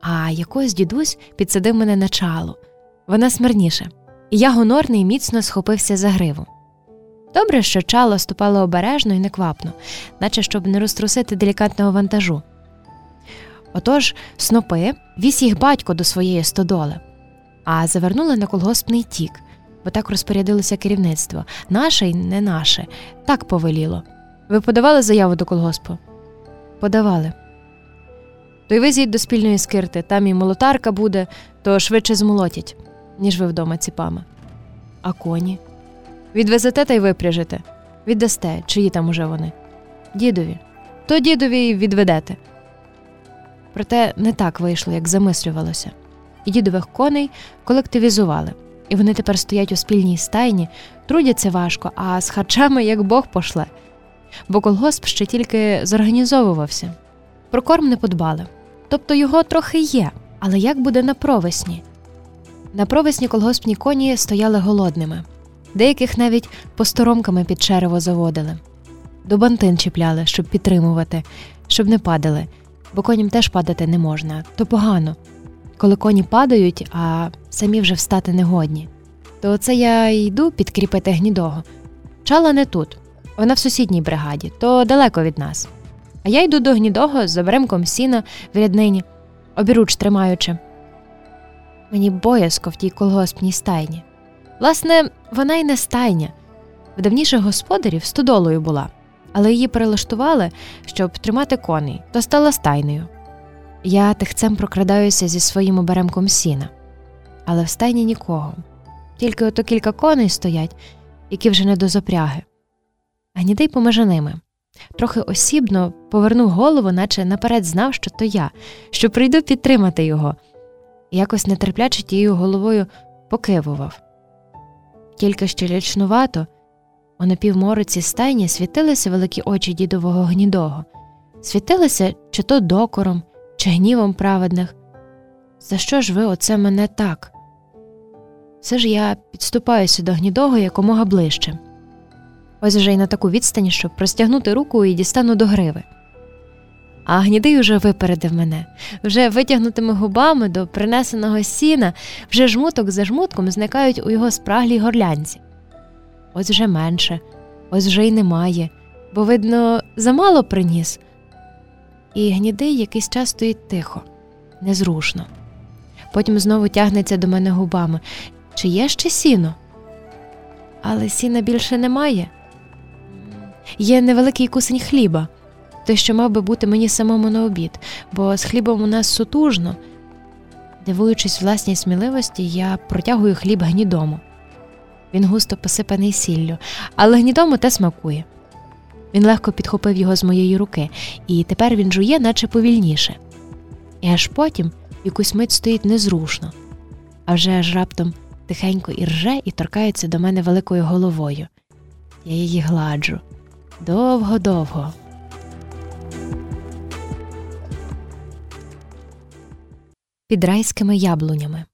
А якось дідусь підсадив мене на чалу. Вона смирніша, і я гонорний міцно схопився за гриву. Добре, що чало ступало обережно і неквапно, наче щоб не розтрусити делікатного вантажу. Отож, снопи віз їх батько до своєї стодоли, а завернули на колгоспний тік, бо так розпорядилося керівництво наше й не наше, так повеліло. Ви подавали заяву до колгоспу? Подавали. То й везіть до спільної скирти, там і молотарка буде, то швидше змолотять, ніж ви вдома ціпами. А коні? Відвезете та й випряжете, віддасте, чиї там уже вони. Дідові, то дідові відведете. Проте не так вийшло, як замислювалося, дідових коней колективізували, і вони тепер стоять у спільній стайні, трудяться важко, а з харчами як Бог пошле. Бо колгосп ще тільки зорганізовувався. Про корм не подбали. Тобто його трохи є, але як буде на провесні? На провесні колгоспні коні стояли голодними, деяких навіть посторомками під черево заводили, до бантин чіпляли, щоб підтримувати, щоб не падали, бо коням теж падати не можна, то погано. Коли коні падають, а самі вже встати не годні. То це я йду підкріпити гнідого. Чала не тут, вона в сусідній бригаді, то далеко від нас. А я йду до гнідого з обремком сіна в ряднині, обіруч тримаючи. Мені боязко в тій колгоспній стайні. Власне, вона й не стайня. В давніших господарів стодолою була, але її перелаштували, щоб тримати коней, то стала стайнею. Я тихцем прокрадаюся зі своїм оберемком сіна, але в стайні нікого, тільки ото кілька коней стоять, які вже не до запряги. Гнідий помежа ними. Трохи осібно повернув голову, наче наперед знав, що то я, що прийду підтримати його, і якось нетерпляче тією головою покивував. Тільки ще лячнувато у напівмороці стайні світилися великі очі дідового гнідого, світилися чи то докором, чи гнівом праведних. За що ж ви оце мене так? Все ж я підступаюся до гнідого якомога ближче. Ось вже й на таку відстань, щоб простягнути руку і дістану до гриви. А гнідий уже випередив мене, вже витягнутими губами до принесеного сіна, вже жмуток за жмутком зникають у його спраглій горлянці. Ось вже менше, ось вже й немає, бо, видно, замало приніс. І гнідий якийсь час стоїть тихо, незрушно. Потім знову тягнеться до мене губами. Чи є ще сіно? Але сіна більше немає. Є невеликий кусень хліба, той, що мав би бути мені самому на обід, бо з хлібом у нас сутужно. Дивуючись власній сміливості, я протягую хліб гнідому. Він густо посипаний сіллю, але гнідому те смакує. Він легко підхопив його з моєї руки, і тепер він жує, наче повільніше. І аж потім якусь мить стоїть незрушно, а вже аж раптом тихенько і рже і торкається до мене великою головою. Я її гладжу довго-довго. Під райськими яблунями.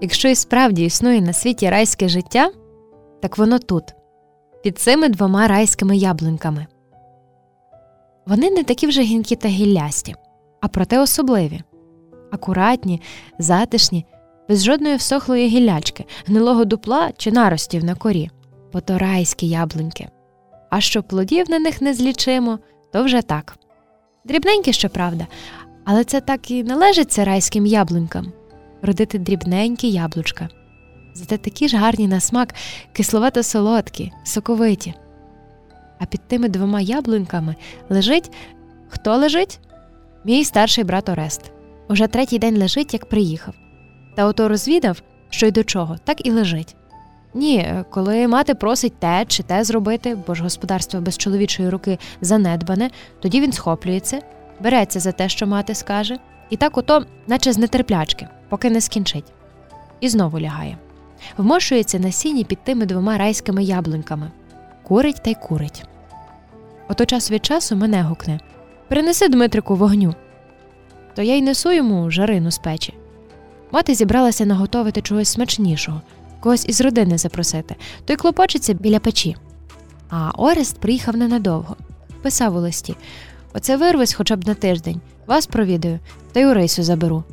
Якщо і справді існує на світі райське життя, так воно тут, під цими двома райськими яблуньками. Вони не такі вже гінкі та гіллясті, а проте особливі, акуратні, затишні, без жодної всохлої гіллячки, гнилого дупла чи наростів на корі, бо то райські яблуньки. А що плодів на них не злічимо, то вже так. Дрібненькі, щоправда, Але це так і належиться райським яблунькам родити дрібненькі яблучка. Зате такі ж гарні на смак, кисловато солодкі, соковиті. А під тими двома яблуньками лежить хто лежить? Мій старший брат Орест. Уже третій день лежить, як приїхав. Та ото розвідав, що й до чого, так і лежить. Ні, коли мати просить те чи те зробити, бо ж господарство без чоловічої руки занедбане, тоді він схоплюється, береться за те, що мати скаже, і так ото, наче з нетерплячки, поки не скінчить. І знову лягає. Вмошується на сіні під тими двома райськими яблуньками. Курить та й курить. Ото час від часу мене гукне Принеси Дмитрику вогню. То я й несу йому жарину з печі. Мати зібралася наготовити чогось смачнішого, когось із родини запросити, той клопочеться біля печі. А Орест приїхав ненадовго. Писав у листі Оце вирвись хоча б на тиждень, вас провідаю, та й Орисю заберу.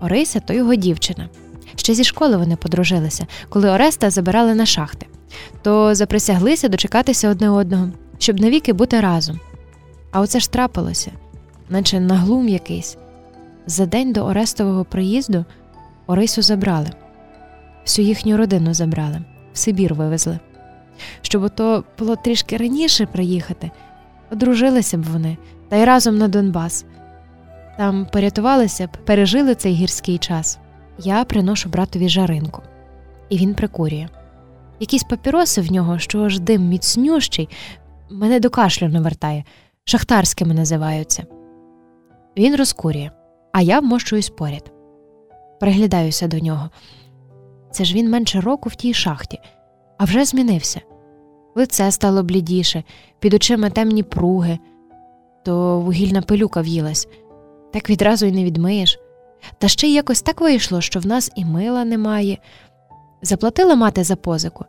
Орися то його дівчина. Ще зі школи вони подружилися, коли Ореста забирали на шахти, то заприсяглися дочекатися одне одного, щоб навіки бути разом. А оце ж трапилося, наче наглум якийсь. За день до Орестового приїзду Орису забрали, всю їхню родину забрали, в Сибір вивезли. Щоб ото було трішки раніше приїхати, одружилися б вони та й разом на Донбас. Там порятувалися б, пережили цей гірський час. Я приношу братові жаринку, і він прикурює. Якісь папіроси в нього, що аж дим міцнющий, мене до кашлю навертає, шахтарськими називаються. Він розкурює, а я вмощуюсь поряд. Приглядаюся до нього. Це ж він менше року в тій шахті, а вже змінився. Лице стало блідіше, під очима темні пруги, то вугільна пилюка в'їлась, так відразу й не відмиєш. Та ще й якось так вийшло, що в нас і мила немає. Заплатила мати за позику,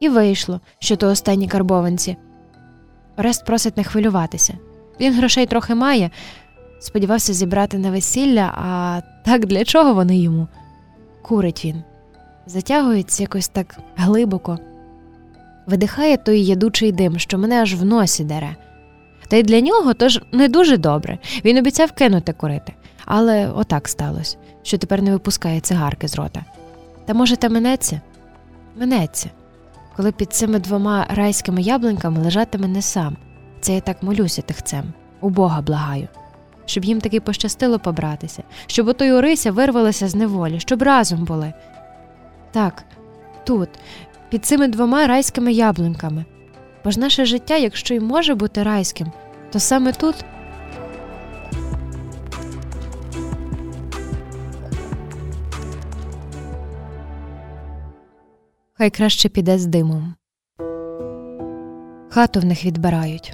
і вийшло, що то останні карбованці. Орест просить не хвилюватися. Він грошей трохи має, сподівався зібрати на весілля, а так для чого вони йому? Курить він, затягується якось так глибоко, видихає той ядучий дим, що мене аж в носі дере. Та й для нього тож не дуже добре. Він обіцяв кинути курити. Але отак сталося, що тепер не випускає цигарки з рота. Та може, та минеться? Минеться, коли під цими двома райськими яблуньками лежатиме не сам. Це я так молюся тихцем, у Бога благаю, щоб їм таки пощастило побратися, щоб ото Орися вирвалася з неволі, щоб разом були. Так, тут, під цими двома райськими яблуньками. Бо ж наше життя, якщо й може бути райським, то саме тут. Хай краще піде з димом. Хату в них відбирають.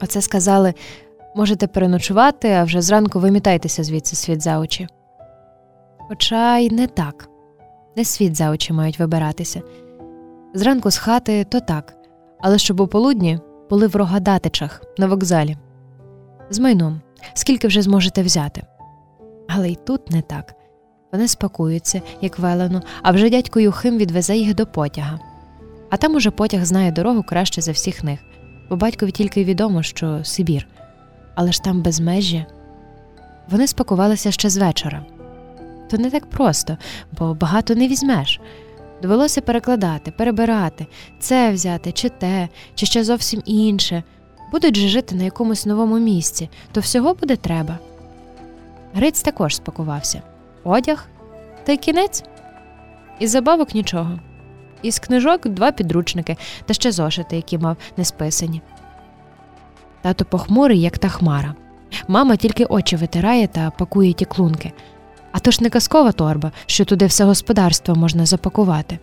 Оце сказали можете переночувати, а вже зранку вимітайтеся звідси світ за очі. Хоча й не так, не світ за очі мають вибиратися. Зранку з хати то так, але щоб у полудні були в рогадатичах на вокзалі. З майном, скільки вже зможете взяти. Але й тут не так. Вони спакуються, як велено, а вже дядько Юхим відвезе їх до потяга. А там уже потяг знає дорогу краще за всіх них, бо батькові тільки й відомо, що Сибір, але ж там безмежжя. Вони спакувалися ще з вечора. То не так просто, бо багато не візьмеш. Довелося перекладати, перебирати, це взяти, чи те, чи ще зовсім інше. Будуть же жити на якомусь новому місці, то всього буде треба. Гриць також спакувався одяг та й кінець. Із забавок нічого. Із книжок два підручники та ще зошити, які мав несписані. Тато похмурий, як та хмара. Мама тільки очі витирає та пакує ті клунки. А то ж не казкова торба, що туди все господарство можна запакувати.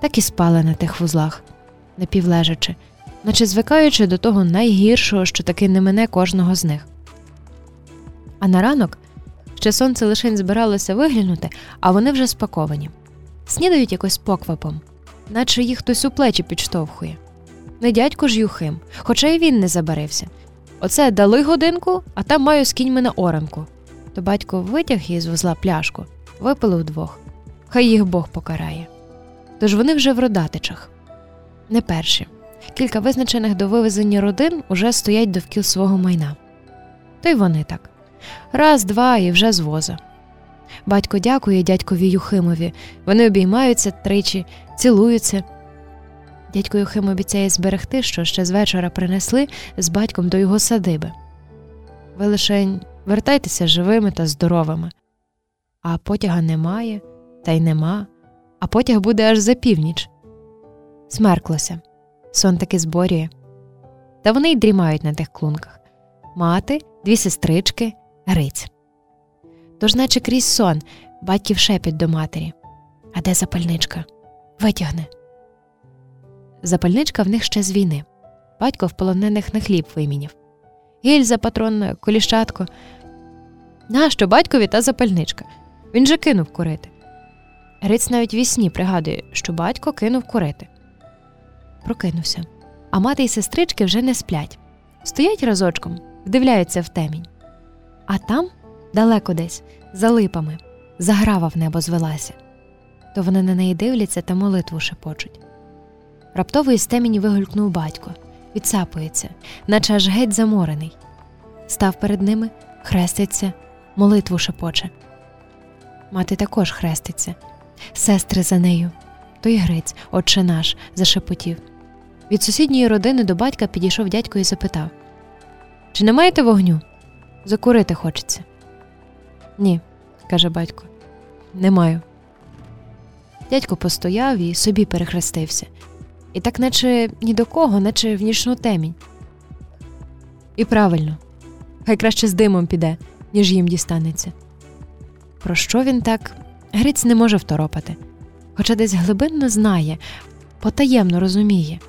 Так і спали на тих вузлах, напівлежачи, наче звикаючи до того найгіршого, що таки не мине кожного з них. А на ранок ще сонце лишень збиралося виглянути, а вони вже спаковані. Снідають якось поквапом, наче їх хтось у плечі підштовхує. Не дядько ж Юхим, хоча й він не забарився. Оце дали годинку, а там маю з кіньми на оранку то батько витяг із вузла пляшку, випили вдвох. Хай їх Бог покарає. Тож вони вже в родатичах. Не перші. Кілька визначених до вивезення родин уже стоять довкіл свого майна. То й вони так. Раз, два і вже з воза. Батько дякує дядькові Юхимові. Вони обіймаються тричі, цілуються. Дядько Юхим обіцяє зберегти, що ще з вечора принесли з батьком до його садиби. Ви лишень вертайтеся живими та здоровими. А потяга немає, та й нема, а потяг буде аж за північ. Смерклося, сон таки зборює. Та вони й дрімають на тих клунках мати, дві сестрички, Гриць. Тож, наче крізь сон, батьків шепіт до матері. А де запальничка? Витягне. Запальничка в них ще з війни. Батько в полонених на хліб виміняв. Гільза патронна, коліщатко. Нащо батькові та запальничка? Він же кинув курити. Гриць навіть ві сні пригадує, що батько кинув курити. Прокинувся. А мати й сестрички вже не сплять. Стоять разочком, вдивляються в темінь. А там, далеко десь, за липами, заграва в небо звелася. То вони на неї дивляться та молитву шепочуть. Раптово із темені вигулькнув батько, відсапується, наче аж геть заморений. Став перед ними, хреститься, молитву шепоче. Мати також хреститься, сестри за нею. Той грець, отче наш, зашепотів. Від сусідньої родини до батька підійшов дядько і запитав: Чи не маєте вогню? Закурити хочеться. Ні, каже батько, не маю. Дядько постояв і собі перехрестився, і так, наче ні до кого, наче в нічну темінь. І правильно, хай краще з димом піде, ніж їм дістанеться. Про що він так Гриць не може второпати, хоча десь глибинно знає, потаємно розуміє.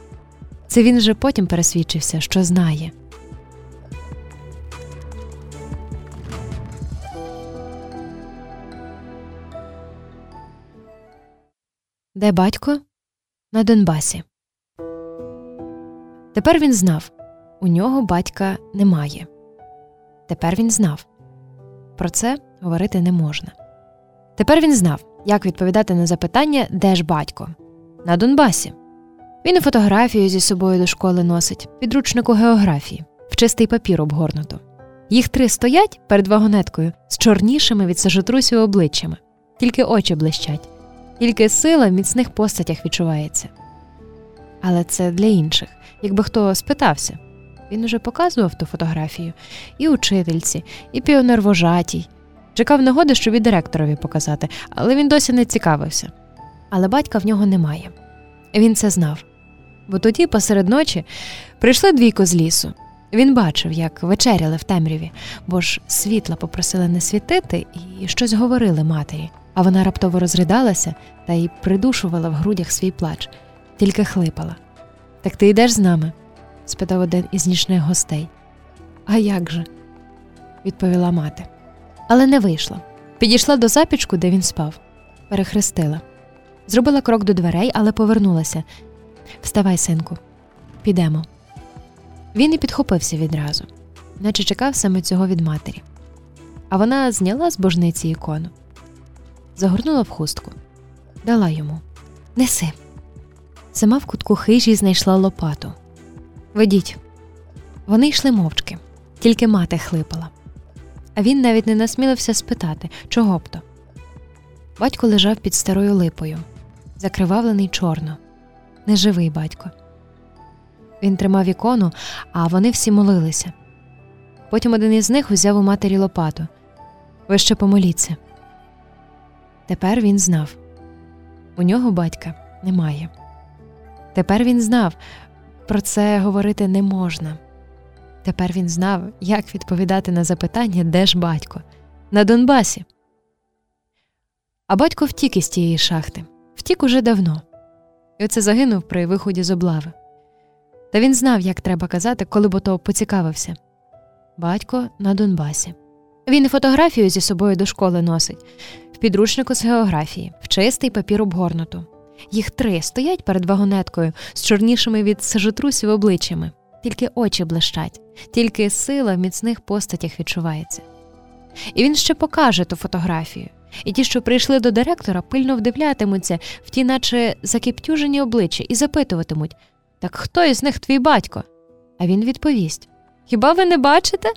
Це він вже потім пересвідчився, що знає. Де батько? На Донбасі. Тепер він знав у нього батька немає. Тепер він знав. Про це говорити не можна. Тепер він знав, як відповідати на запитання, де ж батько? На Донбасі. Він і фотографію зі собою до школи носить, підручнику географії, в чистий папір обгорнуто. Їх три стоять перед вагонеткою з чорнішими від сажотрусів обличчями, тільки очі блищать, тільки сила в міцних постатях відчувається. Але це для інших, якби хто спитався. Він уже показував ту фотографію і учительці, і піонервожатій. Чекав нагоди, щоб і директорові показати, але він досі не цікавився. Але батька в нього немає. Він це знав. Бо тоді, посеред ночі, прийшли двійко з лісу. Він бачив, як вечеряли в темряві, бо ж світла попросили не світити і щось говорили матері, а вона раптово розридалася та й придушувала в грудях свій плач, тільки хлипала. Так ти йдеш з нами? спитав один із нічних гостей. А як же? відповіла мати. Але не вийшла. Підійшла до запічку, де він спав, перехрестила. Зробила крок до дверей, але повернулася. Вставай, синку, підемо. Він і підхопився відразу, наче чекав саме цього від матері. А вона зняла з божниці ікону, загорнула в хустку, дала йому Неси. Сама в кутку хижі знайшла лопату. Ведіть. Вони йшли мовчки, тільки мати хлипала. А він навіть не насмілився спитати, чого б то. Батько лежав під старою липою, закривавлений чорно, неживий батько. Він тримав ікону, а вони всі молилися. Потім один із них узяв у матері лопату. Ви ще помоліться. Тепер він знав у нього батька немає. Тепер він знав, про це говорити не можна. Тепер він знав, як відповідати на запитання, де ж батько, на Донбасі. А батько втік із тієї шахти, втік уже давно, і оце загинув при виході з облави. Та він знав, як треба казати, коли б ото поцікавився. Батько на Донбасі. Він і фотографію зі собою до школи носить, в підручнику з географії, в чистий папір обгорнуту. Їх три стоять перед вагонеткою з чорнішими від сажотрусів обличчями, тільки очі блищать, тільки сила в міцних постатях відчувається. І він ще покаже ту фотографію, і ті, що прийшли до директора, пильно вдивлятимуться в ті, наче закиптюжені обличчя, і запитуватимуть так хто із них твій батько? А він відповість Хіба ви не бачите?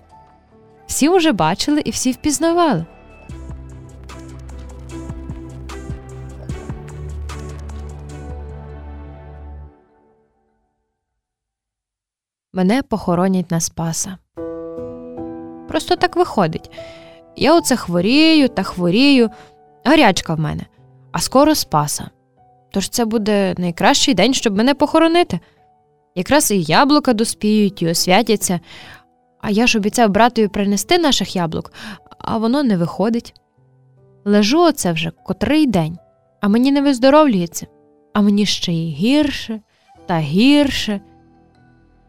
Всі вже бачили і всі впізнавали. Мене похоронять на Спаса. Просто так виходить. Я оце хворію та хворію, гарячка в мене, а скоро Спаса. Тож це буде найкращий день, щоб мене похоронити. Якраз і яблука доспіють, і освятяться, а я ж обіцяв братові принести наших яблук, а воно не виходить. Лежу оце вже котрий день, а мені не виздоровлюється, а мені ще й гірше та гірше.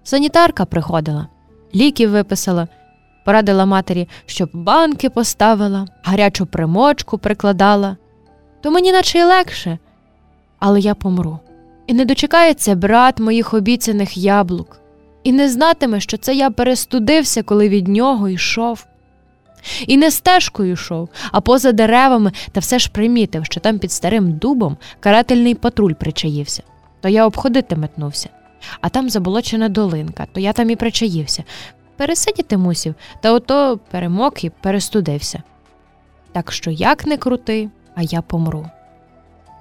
Санітарка приходила, ліків виписала, порадила матері, щоб банки поставила, гарячу примочку прикладала. То мені наче й легше, але я помру. І не дочекається брат моїх обіцяних яблук, і не знатиме, що це я перестудився, коли від нього йшов. І не стежкою йшов, а поза деревами, та все ж примітив, що там під старим дубом карательний патруль причаївся. То я обходити метнувся, а там заболочена долинка, то я там і причаївся. Пересидіти мусів, та ото перемок і перестудився. Так що як не крути, а я помру.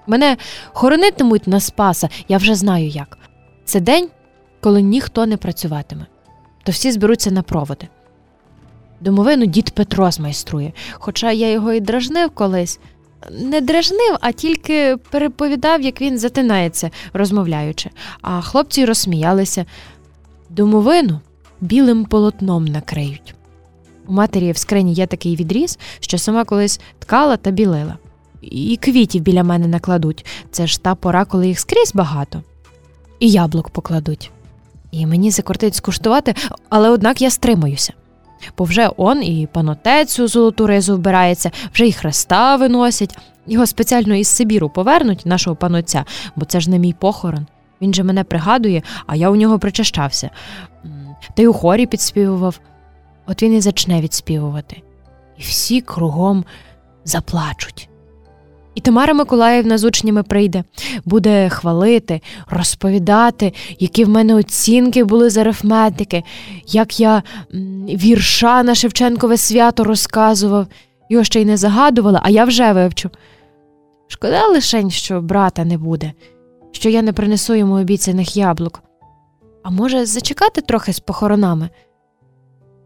Мене хоронитимуть на Спаса, я вже знаю як. Це день, коли ніхто не працюватиме, то всі зберуться на проводи. Домовину дід Петро змайструє, хоча я його і дражнив колись. Не дражнив, а тільки переповідав, як він затинається, розмовляючи, а хлопці розсміялися. Домовину білим полотном накриють. У матері в скрині є такий відріз, що сама колись ткала та білила і квітів біля мене накладуть. Це ж та пора, коли їх скрізь багато. І яблук покладуть. І мені закортить скуштувати, але однак я стримаюся. Бо вже он і панотецю золоту ризу вбирається, вже і хреста виносять. Його спеціально із Сибіру повернуть, нашого панотця, бо це ж не мій похорон. Він же мене пригадує, а я у нього причащався. Та й у хорі підспівував. От він і зачне відспівувати. І всі кругом заплачуть. І Тамара Миколаївна з учнями прийде, буде хвалити, розповідати, які в мене оцінки були з арифметики, як я вірша на Шевченкове свято розказував, його ще й не загадувала, а я вже вивчу. Шкода лишень, що брата не буде, що я не принесу йому обіцяних яблук. А може, зачекати трохи з похоронами?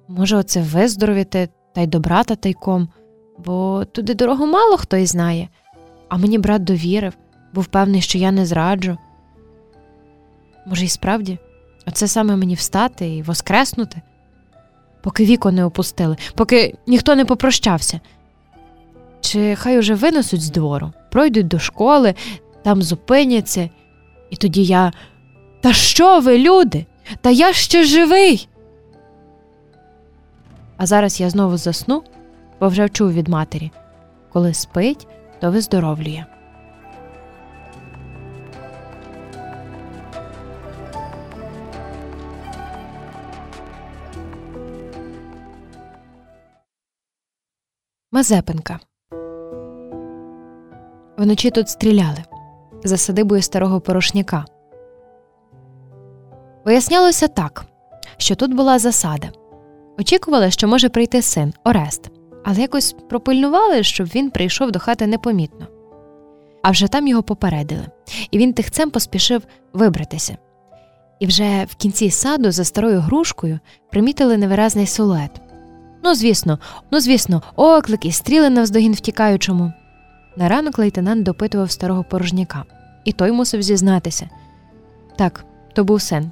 Може, оце виздоровіти та й до брата тайком, бо туди дорогу мало хто й знає. А мені брат довірив, був певний, що я не зраджу. Може, і справді, оце саме мені встати і воскреснути, поки віко не опустили, поки ніхто не попрощався. Чи хай уже винесуть з двору, пройдуть до школи, там зупиняться, і тоді я. Та що ви, люди? Та я ще живий. А зараз я знову засну, бо вже чув від матері, коли спить, то виздоровлює. Мазепинка. Вночі тут стріляли за садибою старого порошняка. Вияснялося так, що тут була засада. Очікували, що може прийти син Орест але якось пропильнували, щоб він прийшов до хати непомітно. А вже там його попередили, і він тихцем поспішив вибратися. І вже в кінці саду за старою грушкою примітили невиразний силует. Ну, звісно, ну, звісно, оклик і стріли навздогін втікаючому. На ранок лейтенант допитував старого порожняка, і той мусив зізнатися. Так, то був син.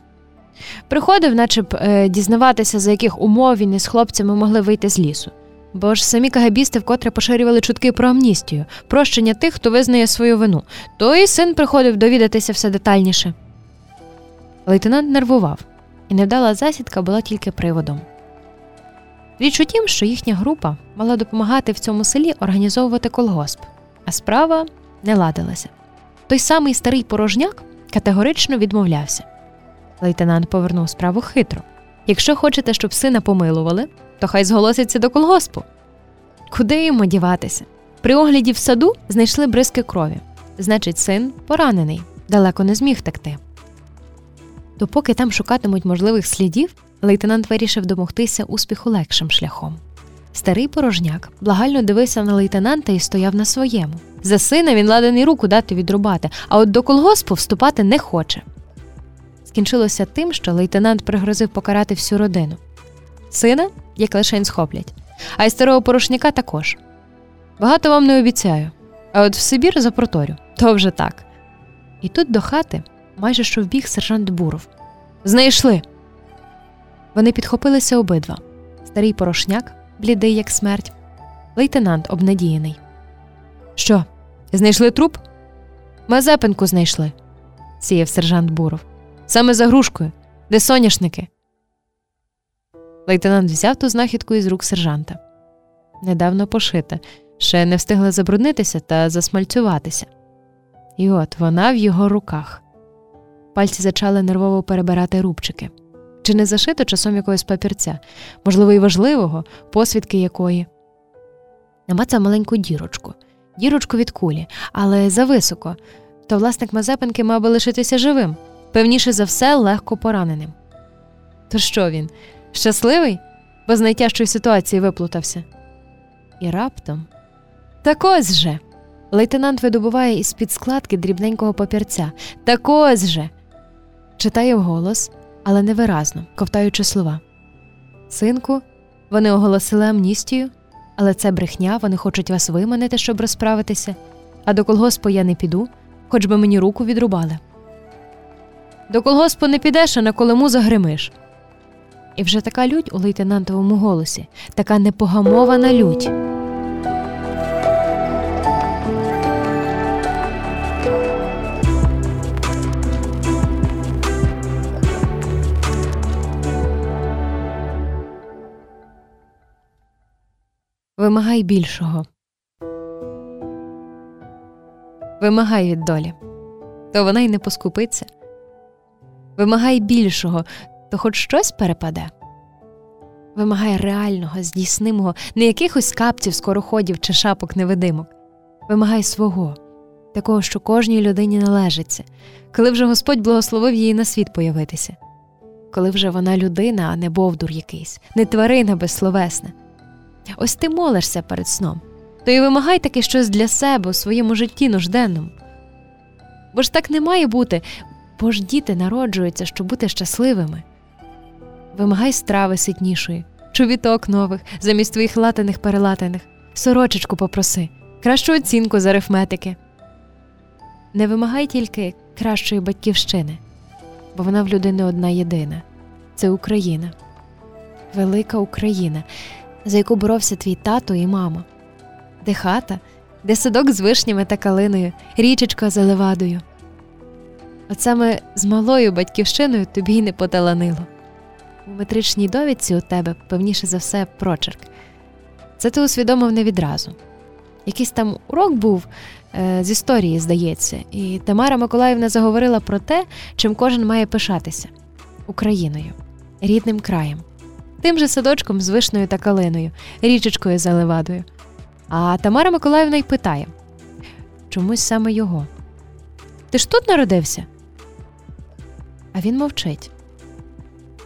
Приходив, наче б е, дізнаватися, за яких умов він із хлопцями могли вийти з лісу. Бо ж самі кагабісти вкотре поширювали чутки про амністію, прощення тих, хто визнає свою вину, то і син приходив довідатися все детальніше. Лейтенант нервував, і невдала засідка була тільки приводом. Річ у тім, що їхня група мала допомагати в цьому селі організовувати колгосп, а справа не ладилася. Той самий старий порожняк категорично відмовлявся. Лейтенант повернув справу хитро. Якщо хочете, щоб сина помилували, то хай зголоситься до колгоспу. Куди йому діватися? При огляді в саду знайшли бризки крові. Значить, син поранений, далеко не зміг текти. То поки там шукатимуть можливих слідів, лейтенант вирішив домогтися успіху легшим шляхом. Старий порожняк благально дивився на лейтенанта і стояв на своєму. За сина він ладен і руку дати відрубати, а от до колгоспу вступати не хоче. Скінчилося тим, що лейтенант пригрозив покарати всю родину. Сина, як лишень схоплять, а й старого порошняка також. Багато вам не обіцяю, а от в Сибір запроторю, то вже так. І тут до хати майже що вбіг сержант Буров. Знайшли. Вони підхопилися обидва старий порошняк, блідий, як смерть, лейтенант обнадіяний. Що, знайшли труп? Мазепинку знайшли, сіяв сержант Буров. Саме за грушкою, де соняшники. Лейтенант взяв ту знахідку із рук сержанта. Недавно пошита, ще не встигла забруднитися та засмальцюватися. І от вона в його руках. Пальці зачали нервово перебирати рубчики. Чи не зашито часом якогось папірця, можливо, і важливого, посвідки якої. Намацав маленьку дірочку, дірочку від кулі, але зависоко, то власник Мазепинки мав би лишитися живим, певніше за все, легко пораненим. То що він? Щасливий, бо з найтяжчої ситуації виплутався. І раптом. Так ось же. Лейтенант видобуває із під складки дрібненького папірця. Так ось же. Читає вголос, але невиразно, ковтаючи слова. Синку, вони оголосили амністію, але це брехня, вони хочуть вас виманити, щоб розправитися, а до колгоспу я не піду, хоч би мені руку відрубали. До колгоспу не підеш, а на колему загримиш. І вже така лють у лейтенантовому голосі, така непогамована лють. Вимагай більшого. Вимагай від долі, то вона й не поскупиться. Вимагай більшого, то хоч щось перепаде. Вимагай реального, здійснимого, не якихось капців, скороходів чи шапок невидимок. Вимагай свого, такого, що кожній людині належиться, коли вже Господь благословив її на світ появитися, коли вже вона людина, а не бовдур якийсь, не тварина безсловесна. Ось ти молишся перед сном, то й вимагай таки щось для себе у своєму житті нужденному. Бо ж так не має бути, бо ж діти народжуються, щоб бути щасливими. Вимагай страви ситнішої, чувіток нових, замість твоїх латаних перелатаних, сорочечку попроси, кращу оцінку з арифметики. Не вимагай тільки кращої батьківщини, бо вона в людини одна єдина це Україна, велика Україна, за яку боровся твій тато і мама, де хата, де садок з вишнями та калиною, річечка за левадою. От саме з малою батьківщиною тобі й не поталанило. У метричній довідці у тебе, певніше за все, прочерк. Це ти усвідомив не відразу. Якийсь там урок був е, з історії, здається, і Тамара Миколаївна заговорила про те, чим кожен має пишатися Україною, рідним краєм, тим же садочком з вишнею та калиною, річечкою за левадою. А Тамара Миколаївна й питає чомусь саме його. Ти ж тут народився? А він мовчить.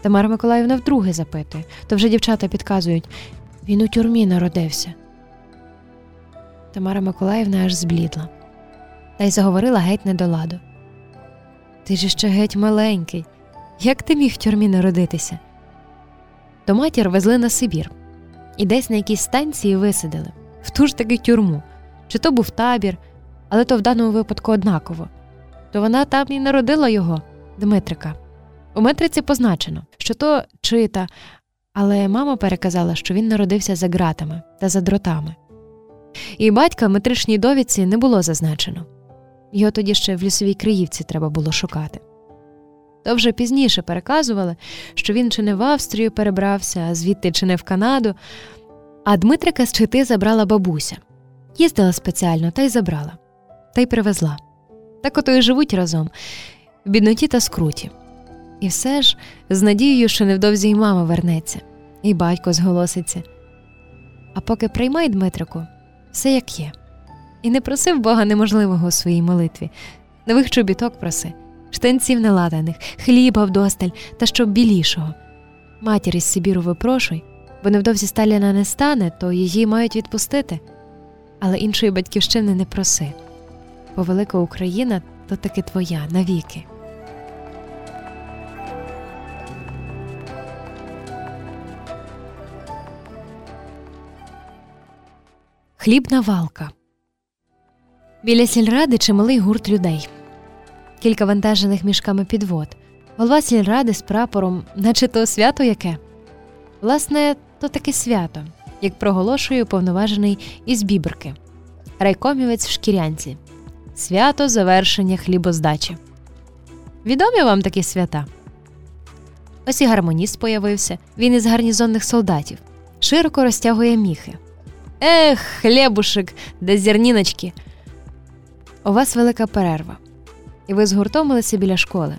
Тамара Миколаївна вдруге запитує, то вже дівчата підказують він у тюрмі народився. Тамара Миколаївна аж зблідла та й заговорила геть не до ладу. Ти ж ще геть маленький. Як ти міг в тюрмі народитися? То матір везли на Сибір і десь на якійсь станції висадили в ту ж таки тюрму, чи то був табір, але то в даному випадку однаково. То вона там і народила його, Дмитрика. У метриці позначено, що то чита, але мама переказала, що він народився за ґратами та за дротами. І батька в метричній довідці не було зазначено його тоді ще в лісовій Криївці треба було шукати. То вже пізніше переказували, що він чи не в Австрію перебрався, а звідти чи не в Канаду. А Дмитрика з чити забрала бабуся, їздила спеціально та й забрала, та й привезла. Так ото й живуть разом в бідноті та скруті. І все ж з надією, що невдовзі й мама вернеться, і батько зголоситься. А поки приймай, Дмитрику, все як є. І не просив Бога неможливого у своїй молитві, нових чобіток проси, штанців неладаних, хліба вдосталь та щоб білішого. Матір із Сибіру випрошуй, бо невдовзі Сталіна не стане, то її мають відпустити. Але іншої батьківщини не проси, бо велика Україна то таки твоя навіки. Хлібна валка. Біля сільради чималий гурт людей. Кілька вантажених мішками підвод. Голова сільради з прапором, наче то свято яке. Власне, то таке свято, як проголошує уповноважений із біберки, райкомівець в шкірянці. Свято завершення хлібоздачі. Відомі вам такі свята? Ось і гармоніст появився, він із гарнізонних солдатів, широко розтягує міхи. Ех, хлібушек, де зерніночки. У вас велика перерва, і ви згуртомилися біля школи.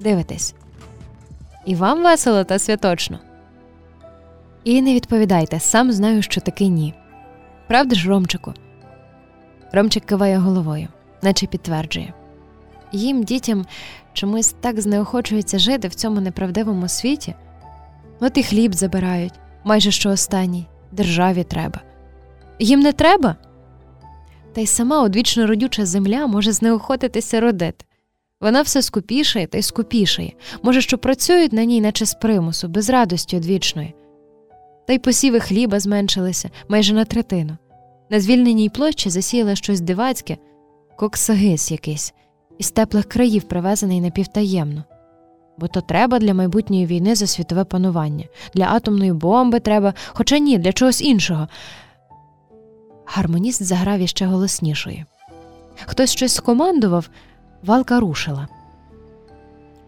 Дивитесь. І вам весело та святочно. І не відповідайте, сам знаю, що таки ні. Правда ж, Ромчику? Ромчик киває головою, наче підтверджує. Їм, дітям, чомусь так знеохочується жити в цьому неправдивому світі. От і хліб забирають, майже що останній, державі треба. Їм не треба? Та й сама одвічно родюча земля може знеохотитися родити. Вона все скупішає та й скупішає, може, що працюють на ній, наче з примусу, без радості одвічної. Та й посіви хліба зменшилися майже на третину. На звільненій площі засіяла щось дивацьке, коксагис якийсь, із теплих країв привезений напівтаємно. Бо то треба для майбутньої війни за світове панування, для атомної бомби треба, хоча ні, для чогось іншого. Гармоніст заграв іще голоснішої. Хтось щось скомандував, валка рушила.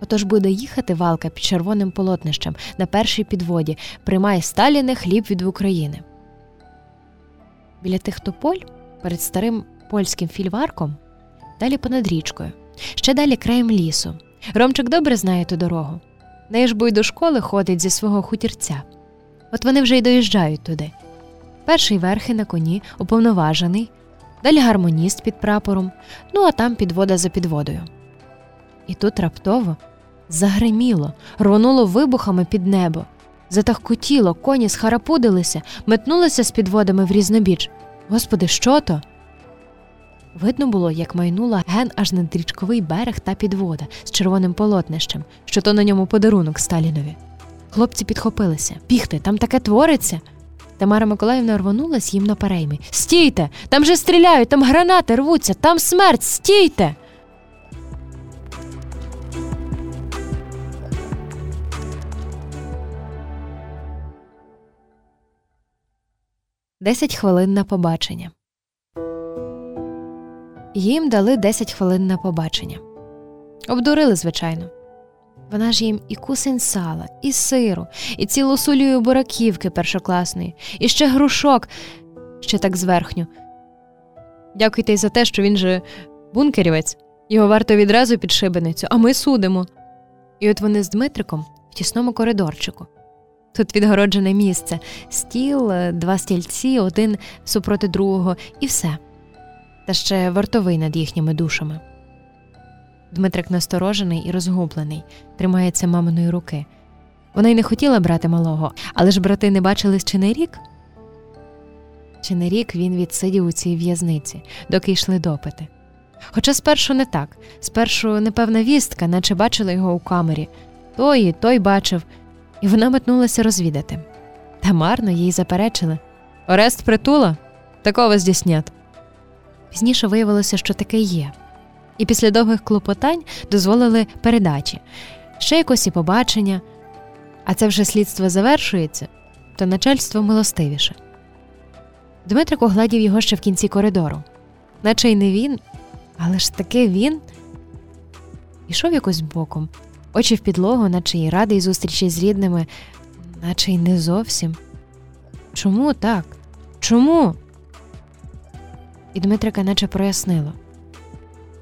Отож буде їхати валка під червоним полотнищем на першій підводі, приймає Сталіне хліб від України. Біля тих тополь перед старим польським фільварком, далі понад річкою, ще далі краєм лісу. Ромчик добре знає ту дорогу. Неї ж бо й до школи ходить зі свого хутірця. От вони вже й доїжджають туди. Перший верхи на коні, уповноважений, далі гармоніст під прапором, ну а там підвода за підводою. І тут раптово загриміло, рвонуло вибухами під небо, затахкотіло, коні схарапудилися, метнулися з підводами в різнобіч. Господи, що то? Видно було, як майнула ген аж над річковий берег та підвода з червоним полотнищем, що то на ньому подарунок Сталінові. Хлопці підхопилися. Бігти, там таке твориться. Тамара Миколаївна рвонулась їм на перейми. Стійте! Там же стріляють, там гранати рвуться, там смерть, стійте! Десять хвилин на побачення. Їм дали 10 хвилин на побачення. Обдурили, звичайно. Вона ж їм і кусень сала, і сиру, і цілу сулію бураківки першокласної, і ще грушок, ще так зверхню. Дякуйте й за те, що він же бункерівець, його варто відразу під шибеницю, а ми судимо. І от вони з Дмитриком в тісному коридорчику. Тут відгороджене місце, стіл, два стільці, один супроти другого, і все. Та ще вартовий над їхніми душами. Дмитрик насторожений і розгублений, тримається маминої руки. Вона й не хотіла брати малого, але ж брати не бачились чи не рік. Чи не рік він відсидів у цій в'язниці, доки йшли допити. Хоча спершу не так, спершу непевна вістка, наче бачила його у камері, той і той бачив, і вона метнулася розвідати. Та марно їй заперечили Орест притула? Такого здійснят. Пізніше виявилося, що таке є і після довгих клопотань дозволили передачі, ще якось і побачення, а це вже слідство завершується, то начальство милостивіше. Дмитрик оглядів його ще в кінці коридору, наче й не він, але ж таки він ішов якось боком, очі в підлогу, наче й радий зустрічі з рідними, наче й не зовсім. Чому так? Чому? І Дмитрика наче прояснило.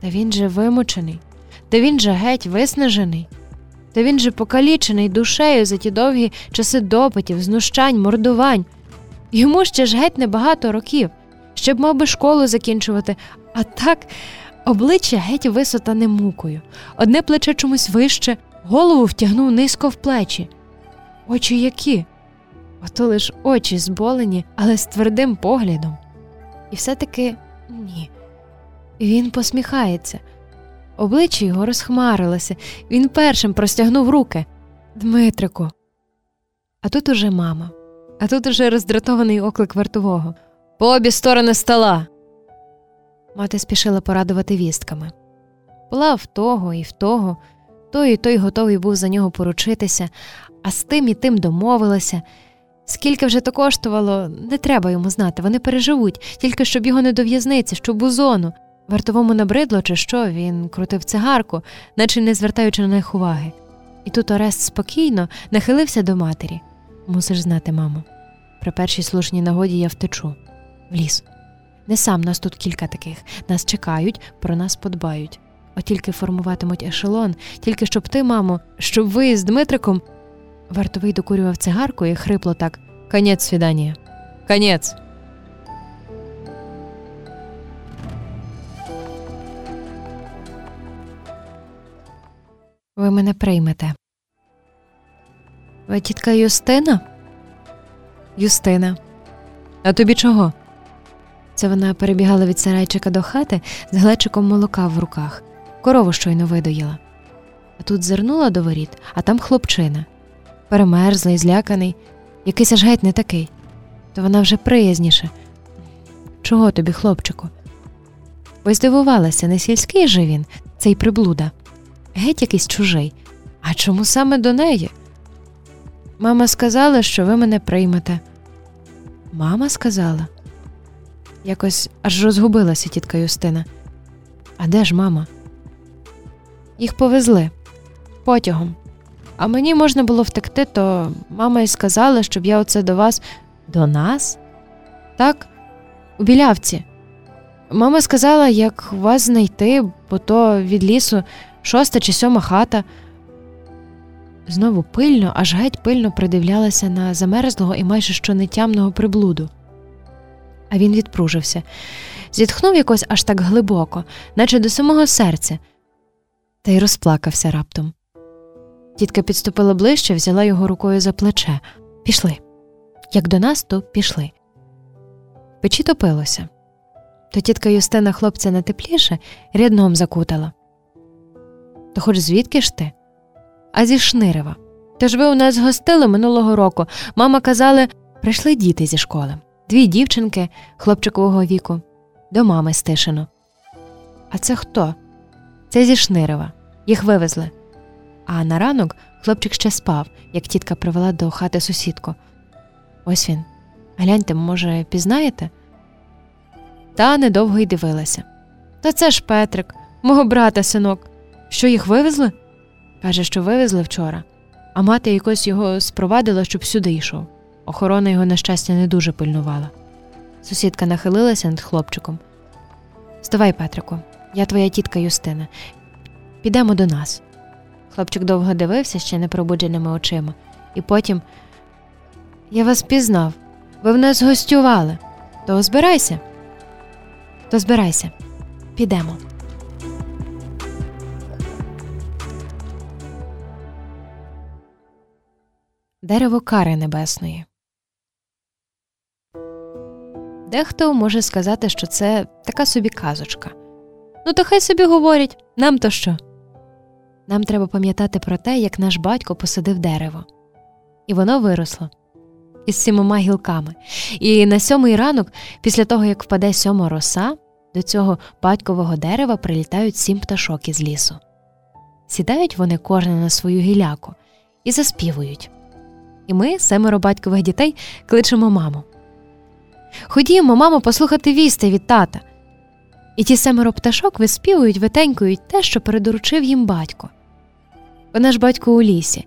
Та він же вимучений, та він же геть виснажений, та він же покалічений душею за ті довгі часи допитів, знущань, мордувань. Йому ще ж геть небагато років, ще б мав би школу закінчувати, а так обличчя геть висотане мукою, одне плече чомусь вище, голову втягнув низько в плечі. Очі які? Ото лиш очі зболені, але з твердим поглядом. І все-таки ні. Він посміхається. Обличчя його розхмарилося, він першим простягнув руки. Дмитрику. А тут уже мама, а тут уже роздратований оклик вартового. По обі сторони стола. Мати спішила порадувати вістками. Була в того і в того, той і той готовий був за нього поручитися, а з тим і тим домовилася. Скільки вже то коштувало, не треба йому знати, вони переживуть, тільки щоб його не до в'язниці, щоб у зону. Вартовому набридло, чи що, він крутив цигарку, наче не звертаючи на них уваги. І тут Орест спокійно нахилився до матері. Мусиш знати, мамо, при першій слушній нагоді я втечу в ліс. Не сам нас тут кілька таких, нас чекають, про нас подбають. От тільки формуватимуть ешелон, тільки щоб ти, мамо, щоб ви з Дмитриком. Вартовий докурював цигарку і хрипло так Конець свідання. Конець. Ви мене приймете. Ви тітка Юстина? Юстина. А тобі чого? Це вона перебігала від сарайчика до хати з глечиком молока в руках. Корову щойно видоїла. А тут зернула до воріт, а там хлопчина. Перемерзлий, зляканий, якийсь аж геть не такий. То вона вже приязніше. Чого тобі, хлопчику? Ось здивувалася, не сільський же він, цей приблуда. Геть якийсь чужий. А чому саме до неї? Мама сказала, що ви мене приймете. Мама сказала. Якось аж розгубилася тітка Юстина. А де ж мама? Їх повезли потягом. А мені можна було втекти, то мама й сказала, щоб я оце до вас. До нас? Так, у білявці. Мама сказала, як вас знайти, бо то від лісу шоста чи сьома хата. Знову пильно, аж геть пильно придивлялася на замерзлого і майже що нетямного приблуду. А він відпружився, зітхнув якось аж так глибоко, наче до самого серця, та й розплакався раптом. Тітка підступила ближче, взяла його рукою за плече. Пішли. Як до нас, то пішли. Печі топилося. То тітка Юстина хлопця не тепліше рядном закутала. То хоч звідки ж ти? А зі Шнирива. Тож ви у нас гостили минулого року. Мама казали, прийшли діти зі школи. Дві дівчинки хлопчикового віку, до мами стишено. А це хто? Це зі Шнирива. Їх вивезли. А на ранок хлопчик ще спав, як тітка привела до хати сусідку. Ось він. Гляньте, може, пізнаєте? Та недовго й дивилася. Та це ж Петрик, мого брата синок. Що їх вивезли? Каже, що вивезли вчора, а мати якось його спровадила, щоб сюди йшов. Охорона його, на щастя, не дуже пильнувала. Сусідка нахилилася над хлопчиком. Вставай, Петрику, я твоя тітка Юстина. Підемо до нас. Хлопчик довго дивився ще непробудженими очима, і потім я вас пізнав, ви в нас гостювали. То збирайся, то збирайся, підемо. Дерево кари небесної. Дехто може сказати, що це така собі казочка. Ну, то хай собі говорять, нам то що. Нам треба пам'ятати про те, як наш батько посадив дерево, і воно виросло із сімома гілками. І на сьомий ранок, після того як впаде сьома роса, до цього батькового дерева прилітають сім пташок із лісу. Сідають вони кожен на свою гіляку і заспівують. І ми, семеро батькових дітей, кличемо маму. Ходімо, мамо, послухати вісти від тата. І ті семеро пташок виспівують, витенькують те, що передоручив їм батько. Вона ж батько у лісі,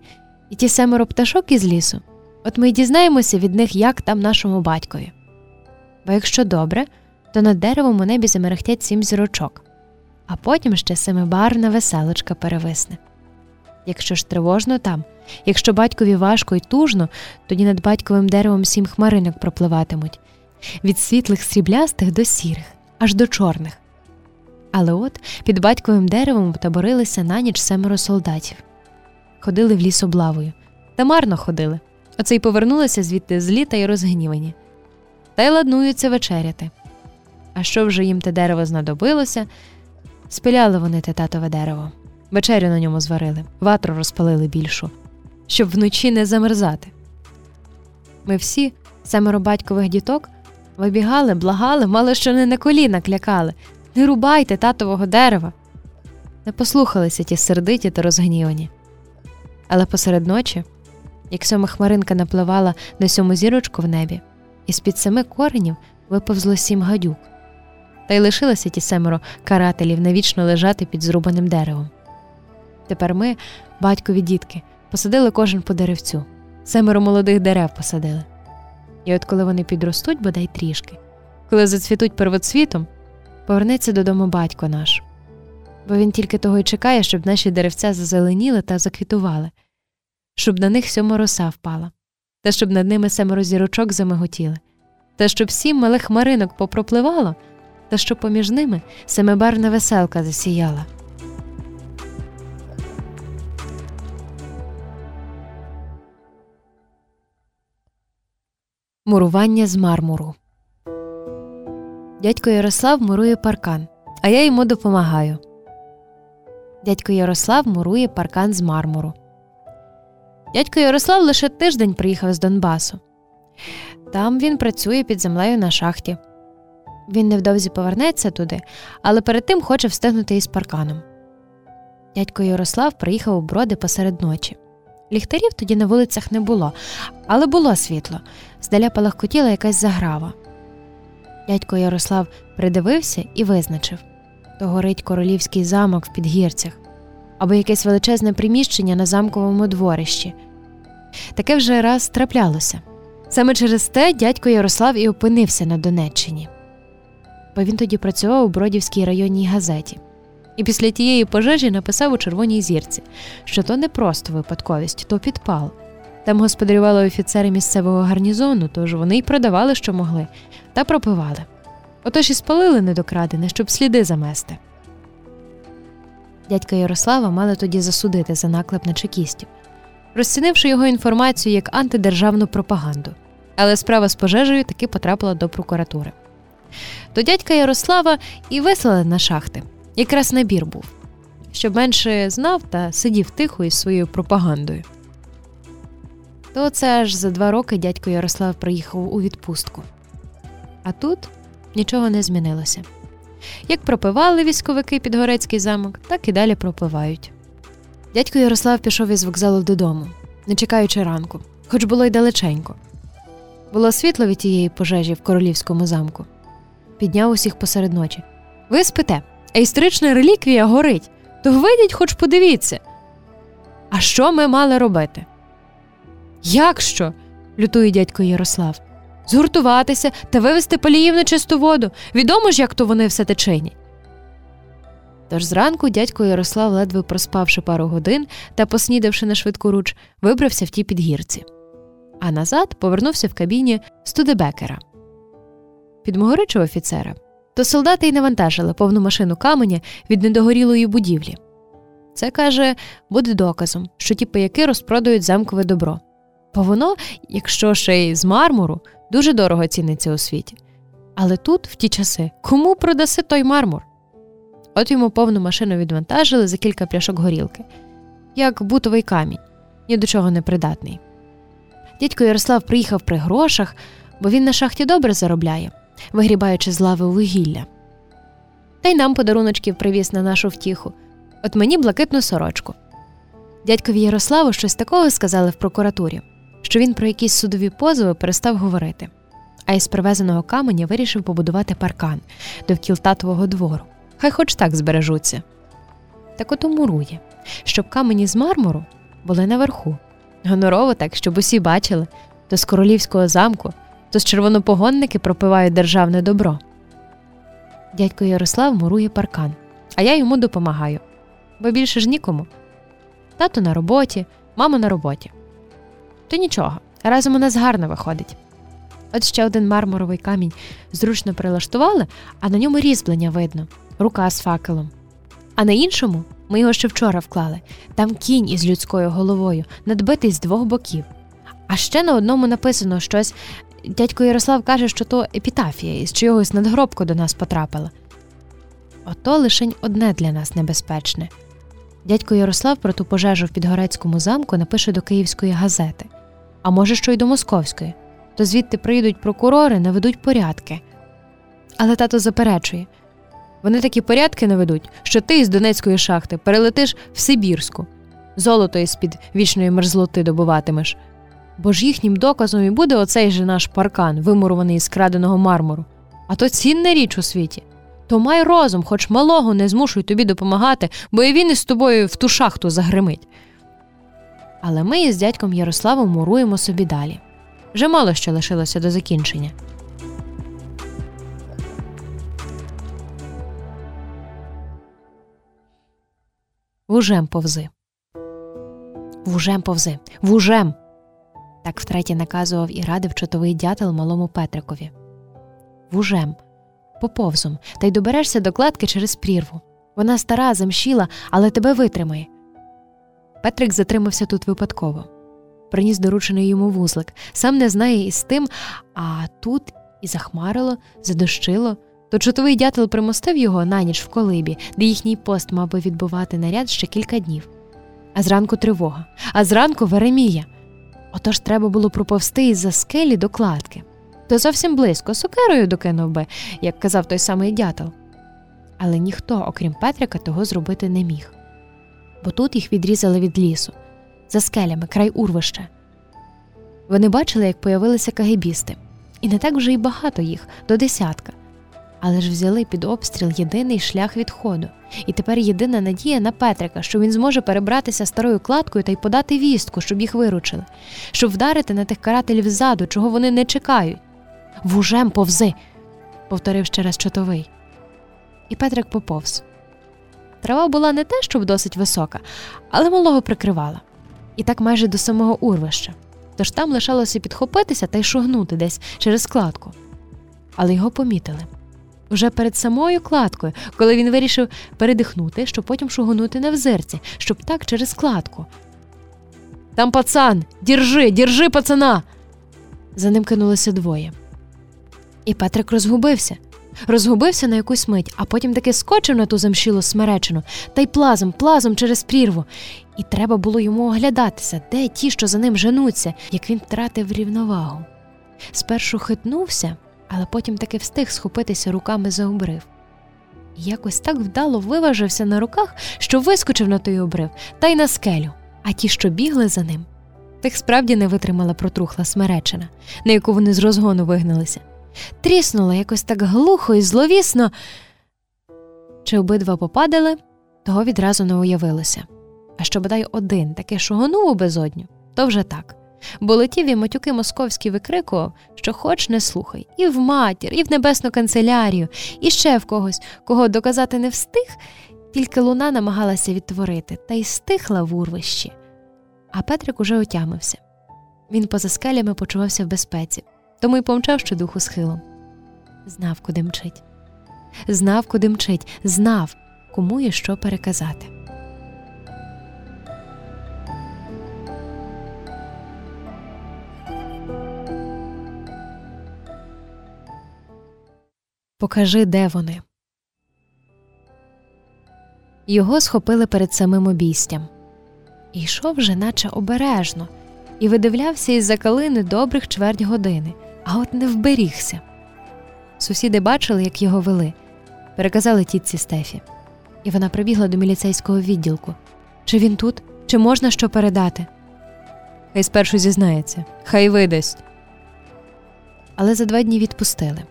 і ті семеро пташок із лісу. От ми й дізнаємося від них, як там нашому батькові. Бо якщо добре, то над деревом у небі замерехтять сім зірочок, а потім ще семибарна веселочка перевисне. Якщо ж тривожно там, якщо батькові важко і тужно, тоді над батьковим деревом сім хмаринок пропливатимуть від світлих сріблястих до сірих, аж до чорних. Але от під батьковим деревом таборилися на ніч семеро солдатів ходили в ліс облавою, та марно ходили, Оце й повернулися звідти з літа й розгнівані. Та й ладнуються вечеряти. А що вже їм те дерево знадобилося? Спиляли вони те татове дерево, вечерю на ньому зварили, ватру розпалили більшу, щоб вночі не замерзати. Ми всі, семеро батькових діток, вибігали, благали, мало що не на коліна клякали. Не рубайте татового дерева. Не послухалися ті сердиті та розгнівані. Але посеред ночі, як сьома хмаринка напливала на сьому зірочку в небі, і з під семи коренів виповзло сім гадюк. Та й лишилися ті семеро карателів навічно лежати під зрубаним деревом. Тепер ми, батькові дітки, посадили кожен по деревцю, семеро молодих дерев посадили. І от коли вони підростуть, бодай трішки, коли зацвітуть первоцвітом, повернеться додому батько наш. Бо він тільки того й чекає, щоб наші деревця зазеленіли та заквітували, щоб на них сьома роса впала, та щоб над ними семеро зірочок замиготіли, та щоб сім малих хмаринок попропливало, та щоб поміж ними семибарна веселка засіяла. Мурування з мармуру. Дядько Ярослав мурує паркан, а я йому допомагаю. Дядько Ярослав мурує паркан з мармуру. Дядько Ярослав лише тиждень приїхав з Донбасу. Там він працює під землею на шахті. Він невдовзі повернеться туди, але перед тим хоче встигнути із парканом. Дядько Ярослав приїхав у броди посеред ночі. Ліхтарів тоді на вулицях не було, але було світло, здаля палахкотіла якась заграва. Дядько Ярослав придивився і визначив то горить королівський замок в підгірцях або якесь величезне приміщення на замковому дворищі. Таке вже раз траплялося. Саме через те дядько Ярослав і опинився на Донеччині, бо він тоді працював у Бродівській районній газеті, і після тієї пожежі написав у Червоній зірці, що то не просто випадковість, то підпал. Там господарювали офіцери місцевого гарнізону, тож вони й продавали, що могли, та пропивали. Отож і спалили недокрадене, щоб сліди замести. Дядька Ярослава мали тоді засудити за наклеп на чекістів, розцінивши його інформацію як антидержавну пропаганду. Але справа з пожежею таки потрапила до прокуратури. До дядька Ярослава і вислали на шахти. Якраз набір був, щоб менше знав та сидів тихо із своєю пропагандою. То це аж за два роки дядько Ярослав приїхав у відпустку. А тут нічого не змінилося. Як пропивали військовики під Горецький замок, так і далі пропивають. Дядько Ярослав пішов із вокзалу додому, не чекаючи ранку, хоч було й далеченько. Було світло від тієї пожежі в королівському замку. Підняв усіх посеред ночі. Ви спите, а історична реліквія горить, то вийдіть, хоч подивіться. А що ми мали робити? Як що? лютує дядько Ярослав. Згуртуватися та вивести поліїв на чисту воду. Відомо ж, як то вони все течені. Тож зранку дядько Ярослав, ледве проспавши пару годин та поснідавши на швидку руч, вибрався в ті підгірці, а назад повернувся в кабіні Студебекера. Підмогоричив офіцера, то солдати й навантажили повну машину каменя від недогорілої будівлі. Це каже, буде доказом, що ті паяки розпродають замкове добро. Бо воно, якщо ще й з мармуру, дуже дорого ціниться у світі. Але тут, в ті часи, кому продаси той мармур? От йому повну машину відвантажили за кілька пляшок горілки, як бутовий камінь, ні до чого не придатний. Дядько Ярослав приїхав при грошах, бо він на шахті добре заробляє, вигрібаючи з лави вугілля. Та й нам подаруночків привіз на нашу втіху, от мені блакитну сорочку. Дядькові Ярославу щось такого сказали в прокуратурі що він про якісь судові позови перестав говорити, а із привезеного каменя вирішив побудувати паркан довкіл татового двору. Хай хоч так збережуться. Так ото мурує, щоб камені з мармуру були наверху. Гонорово так, щоб усі бачили, то з королівського замку, то з червонопогонники пропивають державне добро. Дядько Ярослав мурує паркан, а я йому допомагаю, бо більше ж нікому. Тато на роботі, мама на роботі. То нічого, разом у нас гарно виходить. От ще один мармуровий камінь зручно прилаштували, а на ньому різьблення видно, рука з факелом. А на іншому ми його ще вчора вклали там кінь із людською головою, надбитий з двох боків, А ще на одному написано щось. Дядько Ярослав каже, що то епітафія із чогось надгробку до нас потрапила. Ото лишень одне для нас небезпечне. Дядько Ярослав про ту пожежу в Підгорецькому замку напише до Київської газети, а може, що й до Московської, то звідти приїдуть прокурори, наведуть порядки. Але тато заперечує вони такі порядки наведуть, що ти із Донецької шахти перелетиш в Сибірську, золото із під вічної мерзлоти добуватимеш. Бо ж їхнім доказом і буде оцей же наш паркан, вимурований із краденого мармуру. А то цінна річ у світі. То май розум, хоч малого не змушуй тобі допомагати, бо і він із тобою в ту шахту загримить. Але ми із дядьком Ярославом муруємо собі далі. Вже мало що лишилося до закінчення. Вужем повзи. Вужем повзи. Вужем. Так втретє наказував і радив чотовий дятел малому Петрикові. Вужем, поповзом, та й доберешся до кладки через прірву. Вона стара, замшіла, але тебе витримає. Петрик затримався тут випадково. Приніс доручений йому вузлик, сам не знає із тим, а тут і захмарило, задощило, то чотовий дятел примостив його на ніч в колибі, де їхній пост мав би відбувати наряд ще кілька днів. А зранку тривога, а зранку Веремія. Отож треба було проповсти із за скелі до кладки. То зовсім близько, сокерою докинув би, як казав той самий дятел. Але ніхто, окрім Петрика, того зробити не міг. Бо тут їх відрізали від лісу, за скелями, край урвища. Вони бачили, як появилися кагибісти, і не так вже й багато їх, до десятка але ж взяли під обстріл єдиний шлях відходу. І тепер єдина надія на Петрика, що він зможе перебратися старою кладкою та й подати вістку, щоб їх виручили, щоб вдарити на тих карателів ззаду, чого вони не чекають. Вужем повзи, повторив ще раз чотовий. І Петрик поповз. Трава була не те, щоб досить висока, але малого прикривала. І так майже до самого урвища. Тож там лишалося підхопитися та й шугнути десь через складку. Але його помітили вже перед самою кладкою, коли він вирішив передихнути, щоб потім шугонути на взерці, щоб так через кладку. Там пацан, держи, держи пацана. За ним кинулося двоє. І Петрик розгубився, розгубився на якусь мить, а потім таки скочив на ту замшілу смеречину та й плазом, плазом через прірву. І треба було йому оглядатися, де ті, що за ним женуться, як він втратив рівновагу. Спершу хитнувся, але потім таки встиг схопитися руками за обрив. І якось так вдало виважився на руках, що вискочив на той обрив та й на скелю, а ті, що бігли за ним, тих справді не витримала протрухла смеречина, на яку вони з розгону вигналися. Тріснула якось так глухо і зловісно. Чи обидва попадали, того відразу не уявилося. А що бодай один таки шугонув у безодню, то вже так бо летів і матюки московські викрикував, що хоч не слухай, і в матір, і в небесну канцелярію, і ще в когось, кого доказати не встиг, тільки луна намагалася відтворити, та й стихла в урвищі. А Петрик уже отямився. Він поза скелями почувався в безпеці, тому й помчав щодуху схилом. Знав, куди мчить. Знав, куди мчить, знав, кому є що переказати. Покажи, де вони. Його схопили перед самим обійстям. І йшов вже, наче обережно, і видивлявся із за калини добрих чверть години, а от не вберігся. Сусіди бачили, як його вели, переказали тітці Стефі, і вона прибігла до міліцейського відділку. Чи він тут, чи можна що передати? Хай спершу зізнається, хай видасть. Але за два дні відпустили.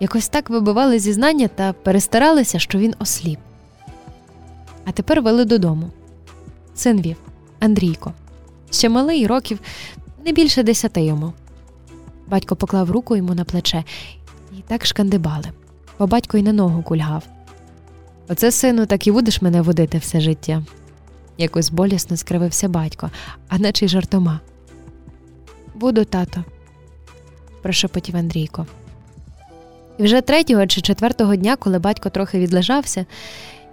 Якось так вибивали зізнання та перестаралися, що він осліп. А тепер вели додому. Син вів Андрійко. Ще малий років не більше десяти йому. Батько поклав руку йому на плече і так шкандибали, бо батько й на ногу кульгав. Оце, сину, так і будеш мене водити все життя. Якось болісно скривився батько, а наче й жартома. Буду, тато, прошепотів Андрійко. І вже третього чи четвертого дня, коли батько трохи відлежався,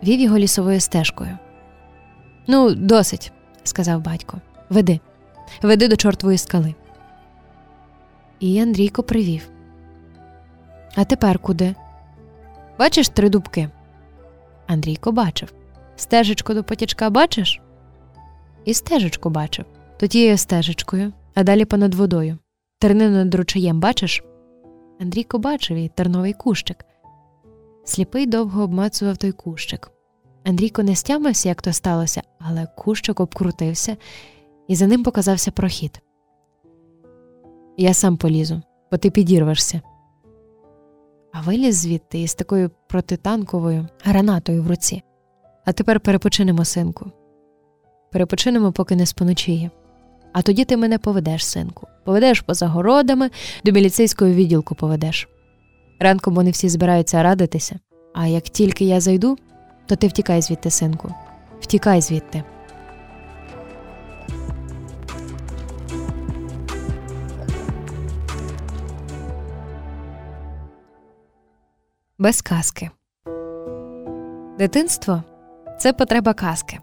вів його лісовою стежкою. Ну, досить, сказав батько. Веди, Веди до чортової скали. І Андрійко привів. А тепер куди? Бачиш три дубки? Андрійко бачив. Стежечку до потічка бачиш? І стежечку бачив. То тією стежечкою, а далі понад водою. Тернину над ручаєм бачиш? Андрійко бачив і терновий кущик. Сліпий довго обмацував той кущик. Андрійко не стямився, як то сталося, але кущик обкрутився, і за ним показався прохід. Я сам полізу, бо ти підірвешся. А виліз звідти із такою протитанковою гранатою в руці. А тепер перепочинемо, синку. Перепочинемо, поки не споночіє. А тоді ти мене поведеш, синку. Поведеш поза городами, до міліцейського відділку поведеш. Ранком вони всі збираються радитися, а як тільки я зайду, то ти втікай звідти, синку. Втікай звідти. Без казки. Дитинство це потреба казки.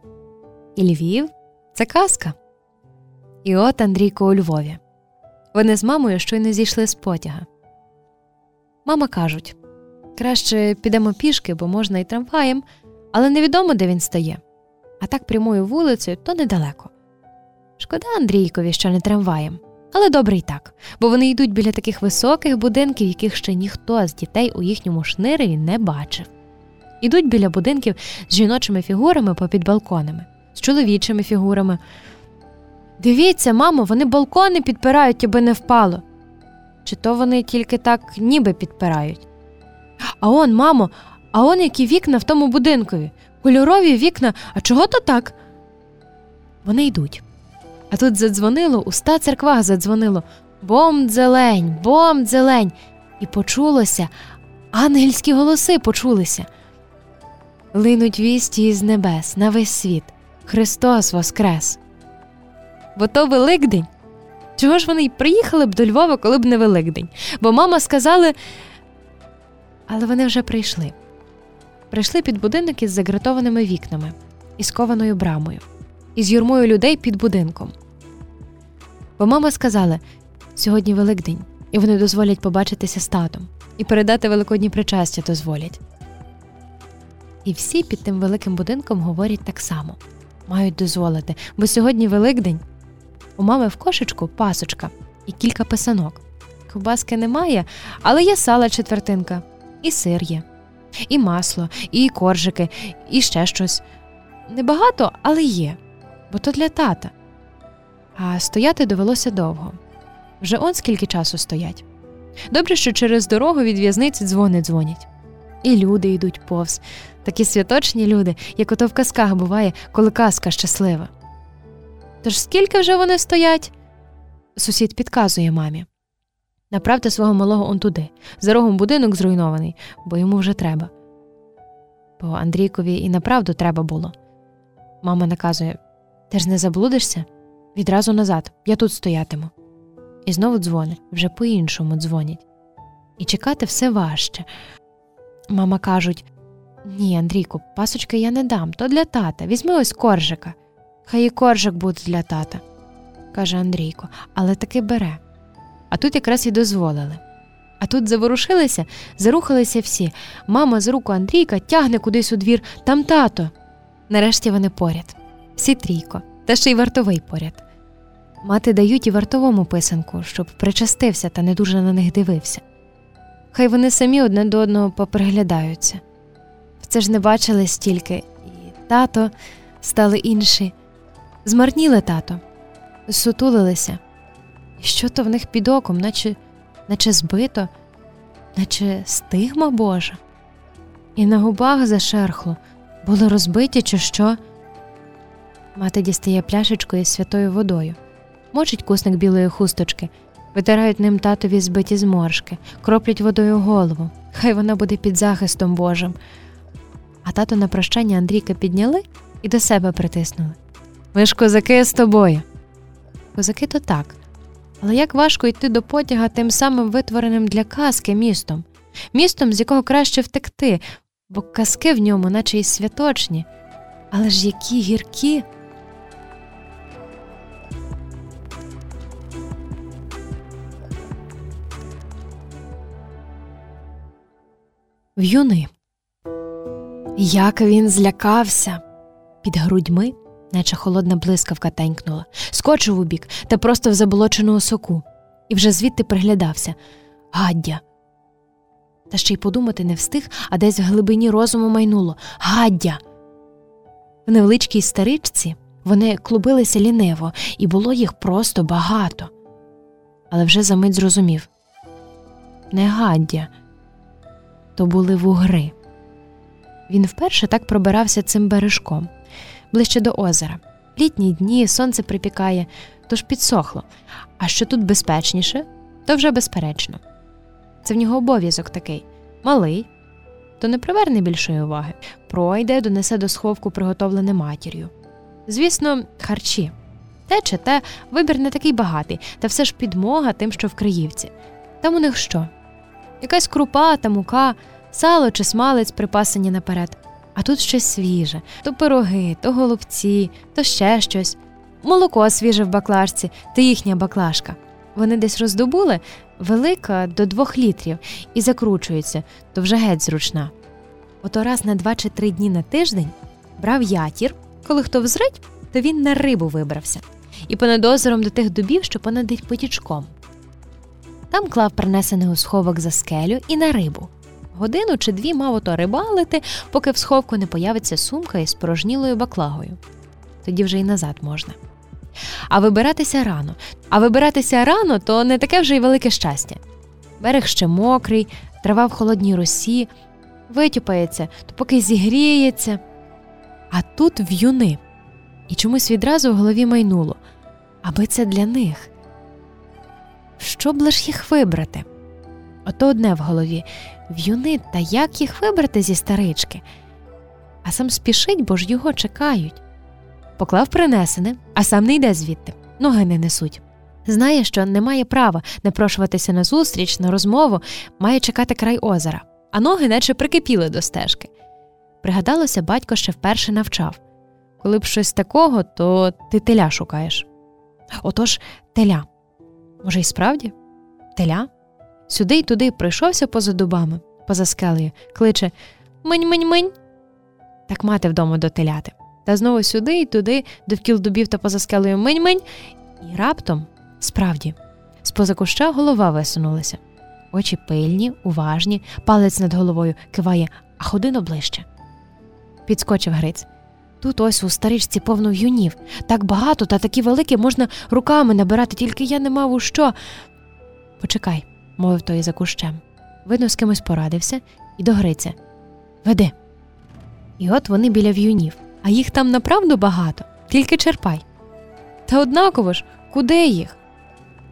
І Львів це казка. І от Андрійко у Львові. Вони з мамою щойно зійшли з потяга. Мама кажуть краще підемо пішки, бо можна і трамваєм, але невідомо, де він стає. А так прямою вулицею то недалеко. Шкода Андрійкові, що не трамваєм, але добре й так, бо вони йдуть біля таких високих будинків, яких ще ніхто з дітей у їхньому шниреві не бачив. Ідуть біля будинків з жіночими фігурами попід балконами, з чоловічими фігурами. Дивіться, мамо, вони балкони підпирають, аби не впало. Чи то вони тільки так ніби підпирають? А он, мамо, а он які вікна в тому будинкові, кольорові вікна, а чого то так? Вони йдуть. А тут задзвонило, у ста церквах задзвонило бом дзелень, бом дзелень. І почулося, ангельські голоси почулися. Линуть вісті із небес на весь світ. Христос Воскрес! Бо то Великдень. Чого ж вони й приїхали б до Львова, коли б не Великдень? Бо мама сказали, але вони вже прийшли. Прийшли під будинок із загратованими вікнами, із кованою брамою, із юрмою людей під будинком. Бо мама сказала сьогодні Великдень, і вони дозволять побачитися з татом, і передати великодні причастя дозволять. І всі під тим великим будинком говорять так само мають дозволити, бо сьогодні Великдень. У мами в кошечку пасочка і кілька писанок. Ковбаски немає, але є сала четвертинка, і сир є, і масло, і коржики, і ще щось. Небагато, але є, бо то для тата. А стояти довелося довго. Вже он скільки часу стоять. Добре, що через дорогу від в'язниці дзвони дзвонять. І люди йдуть повз, такі святочні люди, як ото в казках буває, коли казка щаслива. Тож скільки вже вони стоять? Сусід підказує мамі. Направте свого малого он туди, за рогом будинок зруйнований, бо йому вже треба. Бо Андрійкові і направду треба було. Мама наказує Ти ж не заблудишся? Відразу назад, я тут стоятиму. І знову дзвони, вже по іншому дзвонять. І чекати все важче. Мама кажуть Ні, Андрійку, пасочки я не дам, то для тата. Візьми ось коржика. Хай і коржик буде для тата, каже Андрійко, але таки бере. А тут якраз і дозволили. А тут заворушилися, зарухалися всі. Мама з руку Андрійка тягне кудись у двір, там тато. Нарешті вони поряд, всі трійко, та ще й вартовий поряд. Мати дають і вартовому писанку, щоб причастився та не дуже на них дивився. Хай вони самі одне до одного поприглядаються. Це ж не бачили стільки, і тато стали інші. Змарніли тато, сутулилися. І що то в них під оком, наче наче збито, наче стигма Божа. І на губах зашерхло, були розбиті, чи що. Мати дістає пляшечку із святою водою, мочить кусник білої хусточки, витирають ним татові збиті зморшки, кроплять водою голову. Хай вона буде під захистом Божим. А тато на прощання Андрійка підняли і до себе притиснули. Ви ж козаки з тобою. Козаки то так. Але як важко йти до потяга тим самим витвореним для казки містом, містом, з якого краще втекти, бо казки в ньому, наче й святочні, але ж які гіркі. В'юни. Як він злякався під грудьми наче холодна блискавка тенькнула, скочив у бік та просто в заболочену осоку, і вже звідти приглядався Гаддя. Та ще й подумати не встиг, а десь в глибині розуму майнуло Гаддя. В невеличкій старичці вони клубилися ліниво, і було їх просто багато. Але вже за мить зрозумів не гаддя, то були вугри. Він вперше так пробирався цим бережком, ближче до озера. Літні дні сонце припікає, тож підсохло. А що тут безпечніше, то вже безперечно. Це в нього обов'язок такий малий, то не приверне більшої уваги, пройде, донесе до сховку, приготовлене матір'ю. Звісно, харчі. Те чи те вибір не такий багатий, та все ж підмога тим, що в Криївці. Там у них що? Якась крупа та мука, сало чи смалець припасані наперед. А тут щось свіже то пироги, то голубці, то ще щось. Молоко свіже в баклажці, то їхня баклажка. Вони десь роздобули велика до двох літрів і закручується, то вже геть зручна. Ото раз на два чи три дні на тиждень брав ятір, коли хто взрить, то він на рибу вибрався, і понад озером до тих дубів, що понад їх потічком. Там клав принесений у сховок за скелю і на рибу. Годину чи дві мав ото рибалити, поки в сховку не появиться сумка із порожнілою баклагою. Тоді вже й назад можна. А вибиратися рано. А вибиратися рано то не таке вже й велике щастя. Берег ще мокрий, трава в холодній росі, витюпається, то поки зігріється. А тут в'юни. І чомусь відразу в голові майнуло аби це для них. Що б лиш їх вибрати? Ото одне в голові в'юни, та як їх вибрати зі старички? А сам спішить, бо ж його чекають. Поклав принесене, а сам не йде звідти, ноги не несуть. Знає, що не має права напрошуватися на зустріч, на розмову, має чекати край озера, а ноги наче прикипіли до стежки. Пригадалося, батько ще вперше навчав коли б щось такого, то ти теля шукаєш. Отож, теля. Може, й справді? Теля? Сюди й туди пройшовся поза дубами, поза скелею, кличе Минь-минь-минь. Так мати вдома до теляти. Та знову сюди й туди, довкіл дубів та поза скелею минь-минь, і раптом, справді, з поза куща голова висунулася. Очі пильні, уважні, палець над головою киває, а ходино ближче. Підскочив Гриць. Тут ось у старичці повно юнів. Так багато та такі великі можна руками набирати, тільки я не мав у що. Почекай, мовив той за кущем. Видно, з кимось порадився і до Гриця. Веди. І от вони біля в'юнів, а їх там направду багато, тільки черпай. Та однаково ж, куди їх?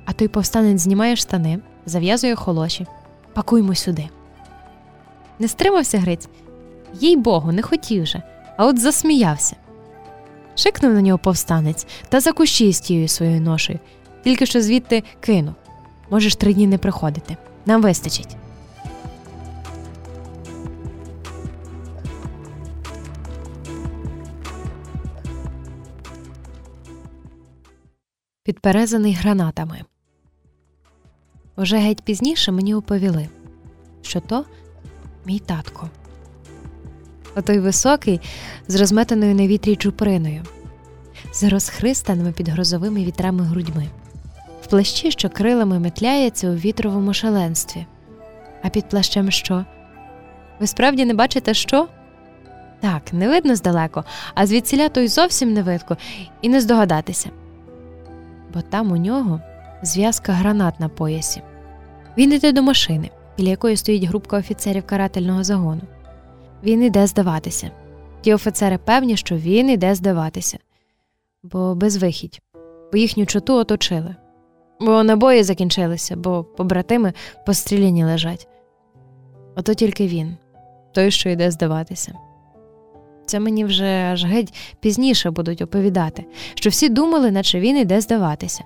А той повстанець знімає штани, зав'язує холоші. Пакуймо сюди. Не стримався Гриць. Їй богу, не хотів же а от засміявся. Шикнув на нього повстанець та за кущі з тією своєю ношею, тільки що звідти кинув. Можеш три дні не приходити. Нам вистачить. Підперезаний гранатами. Уже геть пізніше мені оповіли, що то мій татко отой високий, з розметаною на вітрі чуприною, з розхристаними під грозовими вітрами грудьми, в плащі, що крилами метляється у вітровому шаленстві. А під плащем що? Ви справді не бачите що? Так, не видно здалеку, а звідсіля то й зовсім не видко, і не здогадатися. Бо там у нього зв'язка гранат на поясі. Він іде до машини, біля якої стоїть групка офіцерів карательного загону. Він іде здаватися. Ті офіцери певні, що він іде здаватися, бо безвихідь, бо їхню чоту оточили, бо набої закінчилися, бо побратими постріляні лежать. Ото тільки він, той, що йде здаватися. Це мені вже аж геть пізніше будуть оповідати, що всі думали, наче він іде здаватися,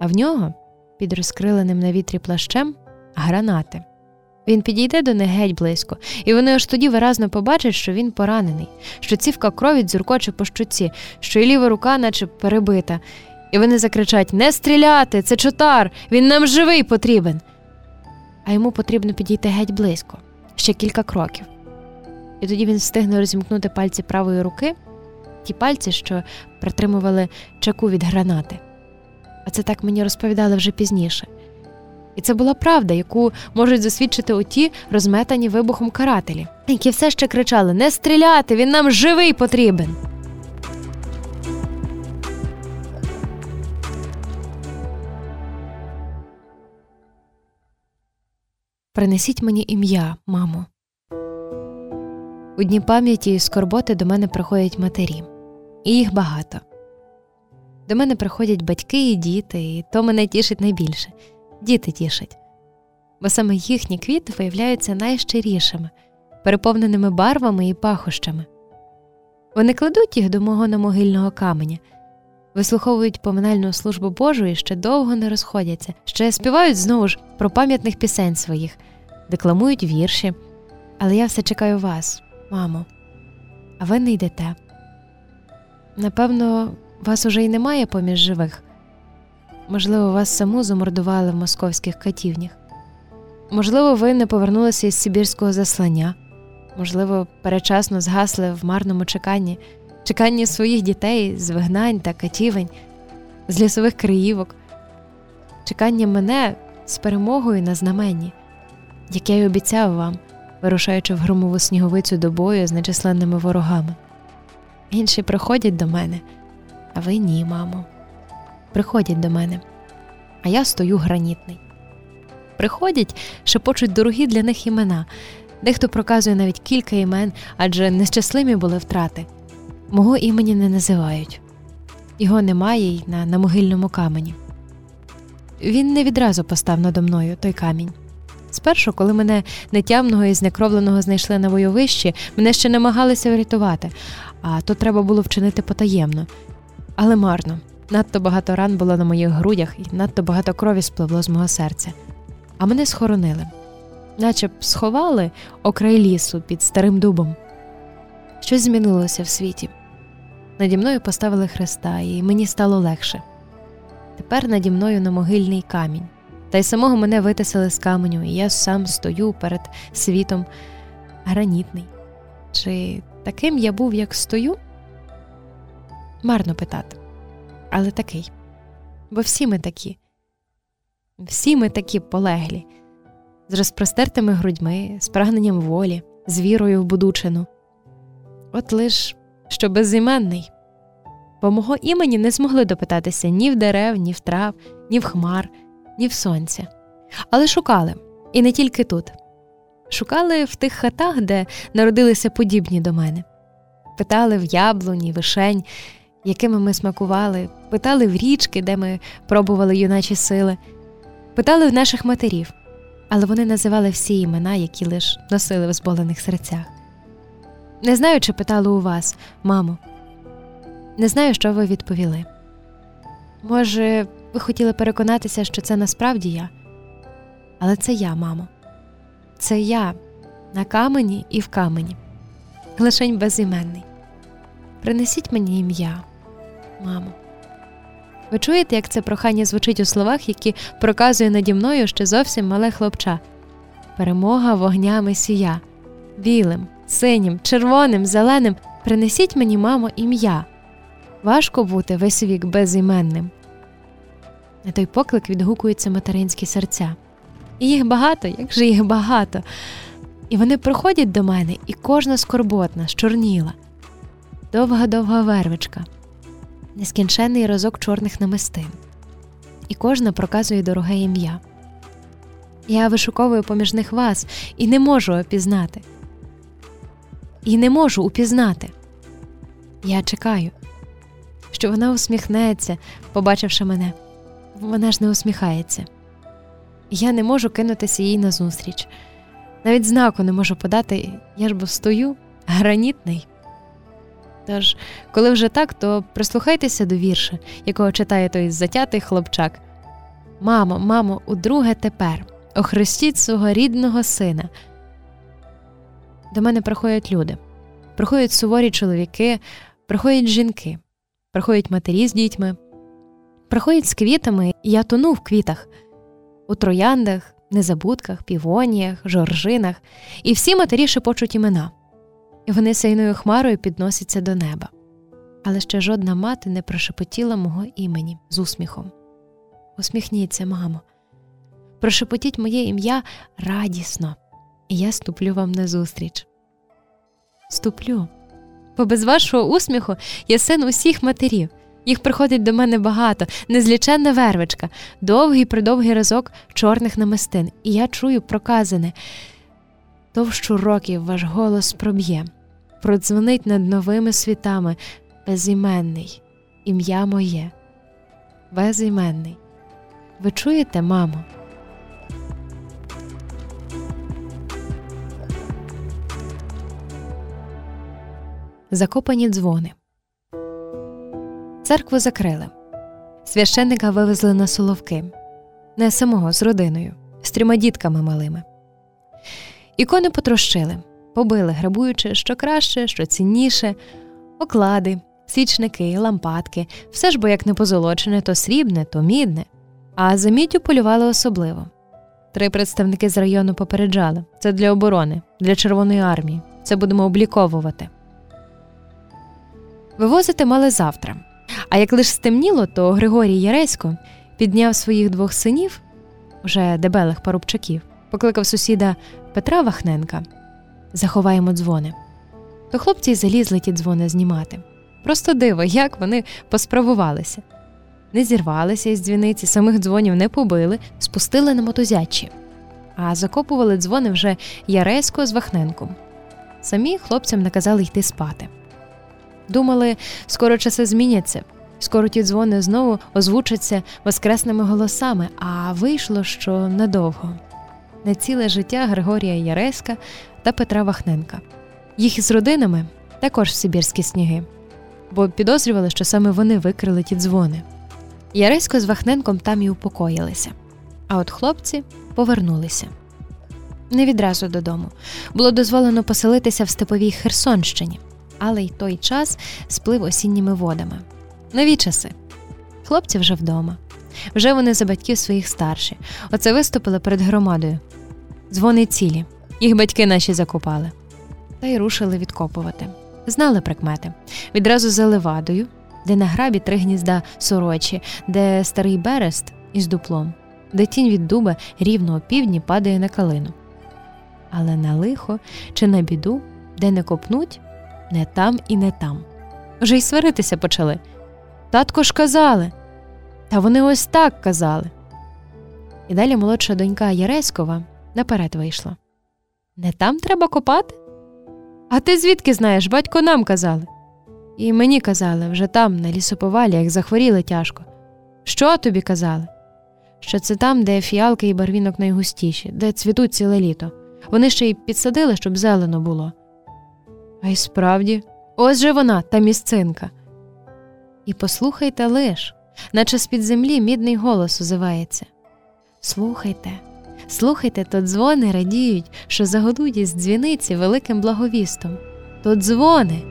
а в нього під розкриленим на вітрі плащем гранати. Він підійде до них геть близько, і вони аж тоді виразно побачать, що він поранений, що цівка крові дзюркоче по щуці, що й ліва рука, наче перебита, і вони закричать Не стріляти! Це чотар! Він нам живий потрібен. А йому потрібно підійти геть близько, ще кілька кроків. І тоді він встигне розімкнути пальці правої руки, ті пальці, що притримували чаку від гранати. А це так мені розповідали вже пізніше. І це була правда, яку можуть засвідчити оті розметані вибухом карателі, які все ще кричали: Не стріляти, він нам живий потрібен. Принесіть мені ім'я, мамо. У дні пам'яті і скорботи до мене приходять матері, і їх багато. До мене приходять батьки і діти, і то мене тішить найбільше. Діти тішать. Бо саме їхні квіти виявляються найщирішими, переповненими барвами і пахощами. Вони кладуть їх до мого намогильного каменя, вислуховують поминальну службу Божу і ще довго не розходяться, ще співають знову ж про пам'ятних пісень своїх, декламують вірші. Але я все чекаю вас, мамо, а ви не йдете. Напевно, вас уже й немає поміж живих. Можливо, вас саму замордували в московських катівнях. Можливо, ви не повернулися із Сибірського заслання, можливо, перечасно згасли в марному чеканні, чеканні своїх дітей з вигнань та катівень, з лісових криївок, чекання мене з перемогою на знаменні, як я й обіцяв вам, вирушаючи в громову сніговицю до бою з нечисленними ворогами. Інші приходять до мене, а ви ні, мамо. Приходять до мене, а я стою гранітний. Приходять, шепочуть дорогі для них імена. Дехто проказує навіть кілька імен, адже нещасливі були втрати. Мого імені не називають, його немає й на, на могильному камені. Він не відразу постав надо мною той камінь. Спершу, коли мене нетямного і знекровленого знайшли на войовищі, мене ще намагалися врятувати, а то треба було вчинити потаємно. Але марно, надто багато ран було на моїх грудях, і надто багато крові спливло з мого серця. А мене схоронили, наче б сховали окрай лісу під старим дубом. Щось змінилося в світі. Наді мною поставили хреста, і мені стало легше. Тепер наді мною на могильний камінь. Та й самого мене витисали з каменю, і я сам стою перед світом гранітний. Чи таким я був, як стою? Марно питати, але такий. Бо всі ми такі, всі ми такі полеглі, з розпростертими грудьми, з прагненням волі, з вірою в будучину. От лиш що безіменний, бо мого імені не змогли допитатися ні в дерев, ні в трав, ні в хмар, ні в сонця. Але шукали, і не тільки тут. Шукали в тих хатах, де народилися подібні до мене. Питали в яблуні, вишень, якими ми смакували, питали в річки, де ми пробували юначі сили, питали в наших матерів, але вони називали всі імена, які лиш носили в зболених серцях. Не знаю, чи питали у вас, мамо. Не знаю, що ви відповіли. Може, ви хотіли переконатися, що це насправді я, але це я, мамо. Це я на камені і в камені, лишень безіменний. Принесіть мені ім'я, мамо. Ви чуєте, як це прохання звучить у словах, які проказує наді мною ще зовсім мале хлопча? Перемога вогнями сія, білим, синім, червоним, зеленим. Принесіть мені, мамо, ім'я. Важко бути весь вік безіменним. На той поклик відгукуються материнські серця. І їх багато, як же їх багато. І вони приходять до мене, і кожна скорботна, щорніла, довга довга вервичка, нескінченний разок чорних намистин, і кожна проказує дороге ім'я. Я вишуковую поміж них вас і не можу опізнати. І не можу упізнати. Я чекаю, що вона усміхнеться, побачивши мене. Вона ж не усміхається. Я не можу кинутися їй назустріч. Навіть знаку не можу подати, я ж бо стою гранітний. Тож, коли вже так, то прислухайтеся до вірша, якого читає той затятий хлопчак. Мамо, мамо, удруге тепер, охрестіть свого рідного сина. До мене приходять люди, приходять суворі чоловіки, приходять жінки, приходять матері з дітьми, приходять з квітами, і я тону в квітах, у трояндах, незабудках, півоніях, жоржинах, і всі матері шепочуть імена, і вони сейною хмарою підносяться до неба. Але ще жодна мати не прошепотіла мого імені з усміхом. Усміхніться, мамо, прошепотіть моє ім'я радісно, я ступлю вам назустріч. Ступлю, бо без вашого усміху я син усіх матерів. Їх приходить до мене багато, незліченна вервичка, довгий придовгий разок чорних намистин, і я чую проказане. Товщу років ваш голос проб'є, продзвонить над новими світами безіменний, ім'я моє, безіменний. Ви чуєте, мамо? Закопані дзвони. Церкву закрили. Священника вивезли на соловки, не самого з родиною, з трьома дітками малими. Ікони потрощили, побили, грабуючи що краще, що цінніше, оклади, свічники, лампадки, все ж бо як не позолочене, то срібне, то мідне. А за міддю полювали особливо. Три представники з району попереджали це для оборони, для Червоної армії. Це будемо обліковувати. Вивозити мали завтра. А як лише стемніло, то Григорій Яресько підняв своїх двох синів, уже дебелих парубчаків, покликав сусіда Петра Вахненка заховаємо дзвони. То хлопці й залізли ті дзвони знімати. Просто диво, як вони посправувалися. Не зірвалися із дзвіниці, самих дзвонів не побили, спустили на мотузячі, а закопували дзвони вже Яресько з Вахненком. Самі хлопцям наказали йти спати. Думали, скоро часи зміняться, скоро ті дзвони знову озвучаться воскресними голосами, а вийшло, що недовго. Не ціле життя Григорія Яреська та Петра Вахненка. Їх із родинами також Сибірські сніги, бо підозрювали, що саме вони викрили ті дзвони. Яресько з Вахненком там і упокоїлися, а от хлопці повернулися. Не відразу додому. Було дозволено поселитися в степовій Херсонщині але й той час сплив осінніми водами. Нові часи. Хлопці вже вдома. Вже вони за батьків своїх старші. Оце виступили перед громадою. Дзвони цілі, їх батьки наші закопали. Та й рушили відкопувати. Знали прикмети. Відразу за левадою, де на грабі три гнізда сорочі, де старий берест із дуплом, де тінь від дуба рівно о півдні падає на калину. Але на лихо чи на біду, де не копнуть, не там і не там. Вже й сваритися почали. Татко ж казали. Та вони ось так казали. І далі молодша донька Яреськова наперед вийшла. Не там треба копати? А ти звідки знаєш, батько нам казали. І мені казали вже там, на лісоповалі, як захворіли тяжко. Що тобі казали? Що це там, де фіалки і барвінок найгустіші, де цвітуть ціле літо. Вони ще й підсадили, щоб зелено було. А й справді, ось же вона, та місцинка. І послухайте лиш, наче з під землі мідний голос озивається. Слухайте, слухайте, то дзвони радіють, що загодуть із дзвіниці великим благовістом. То дзвони,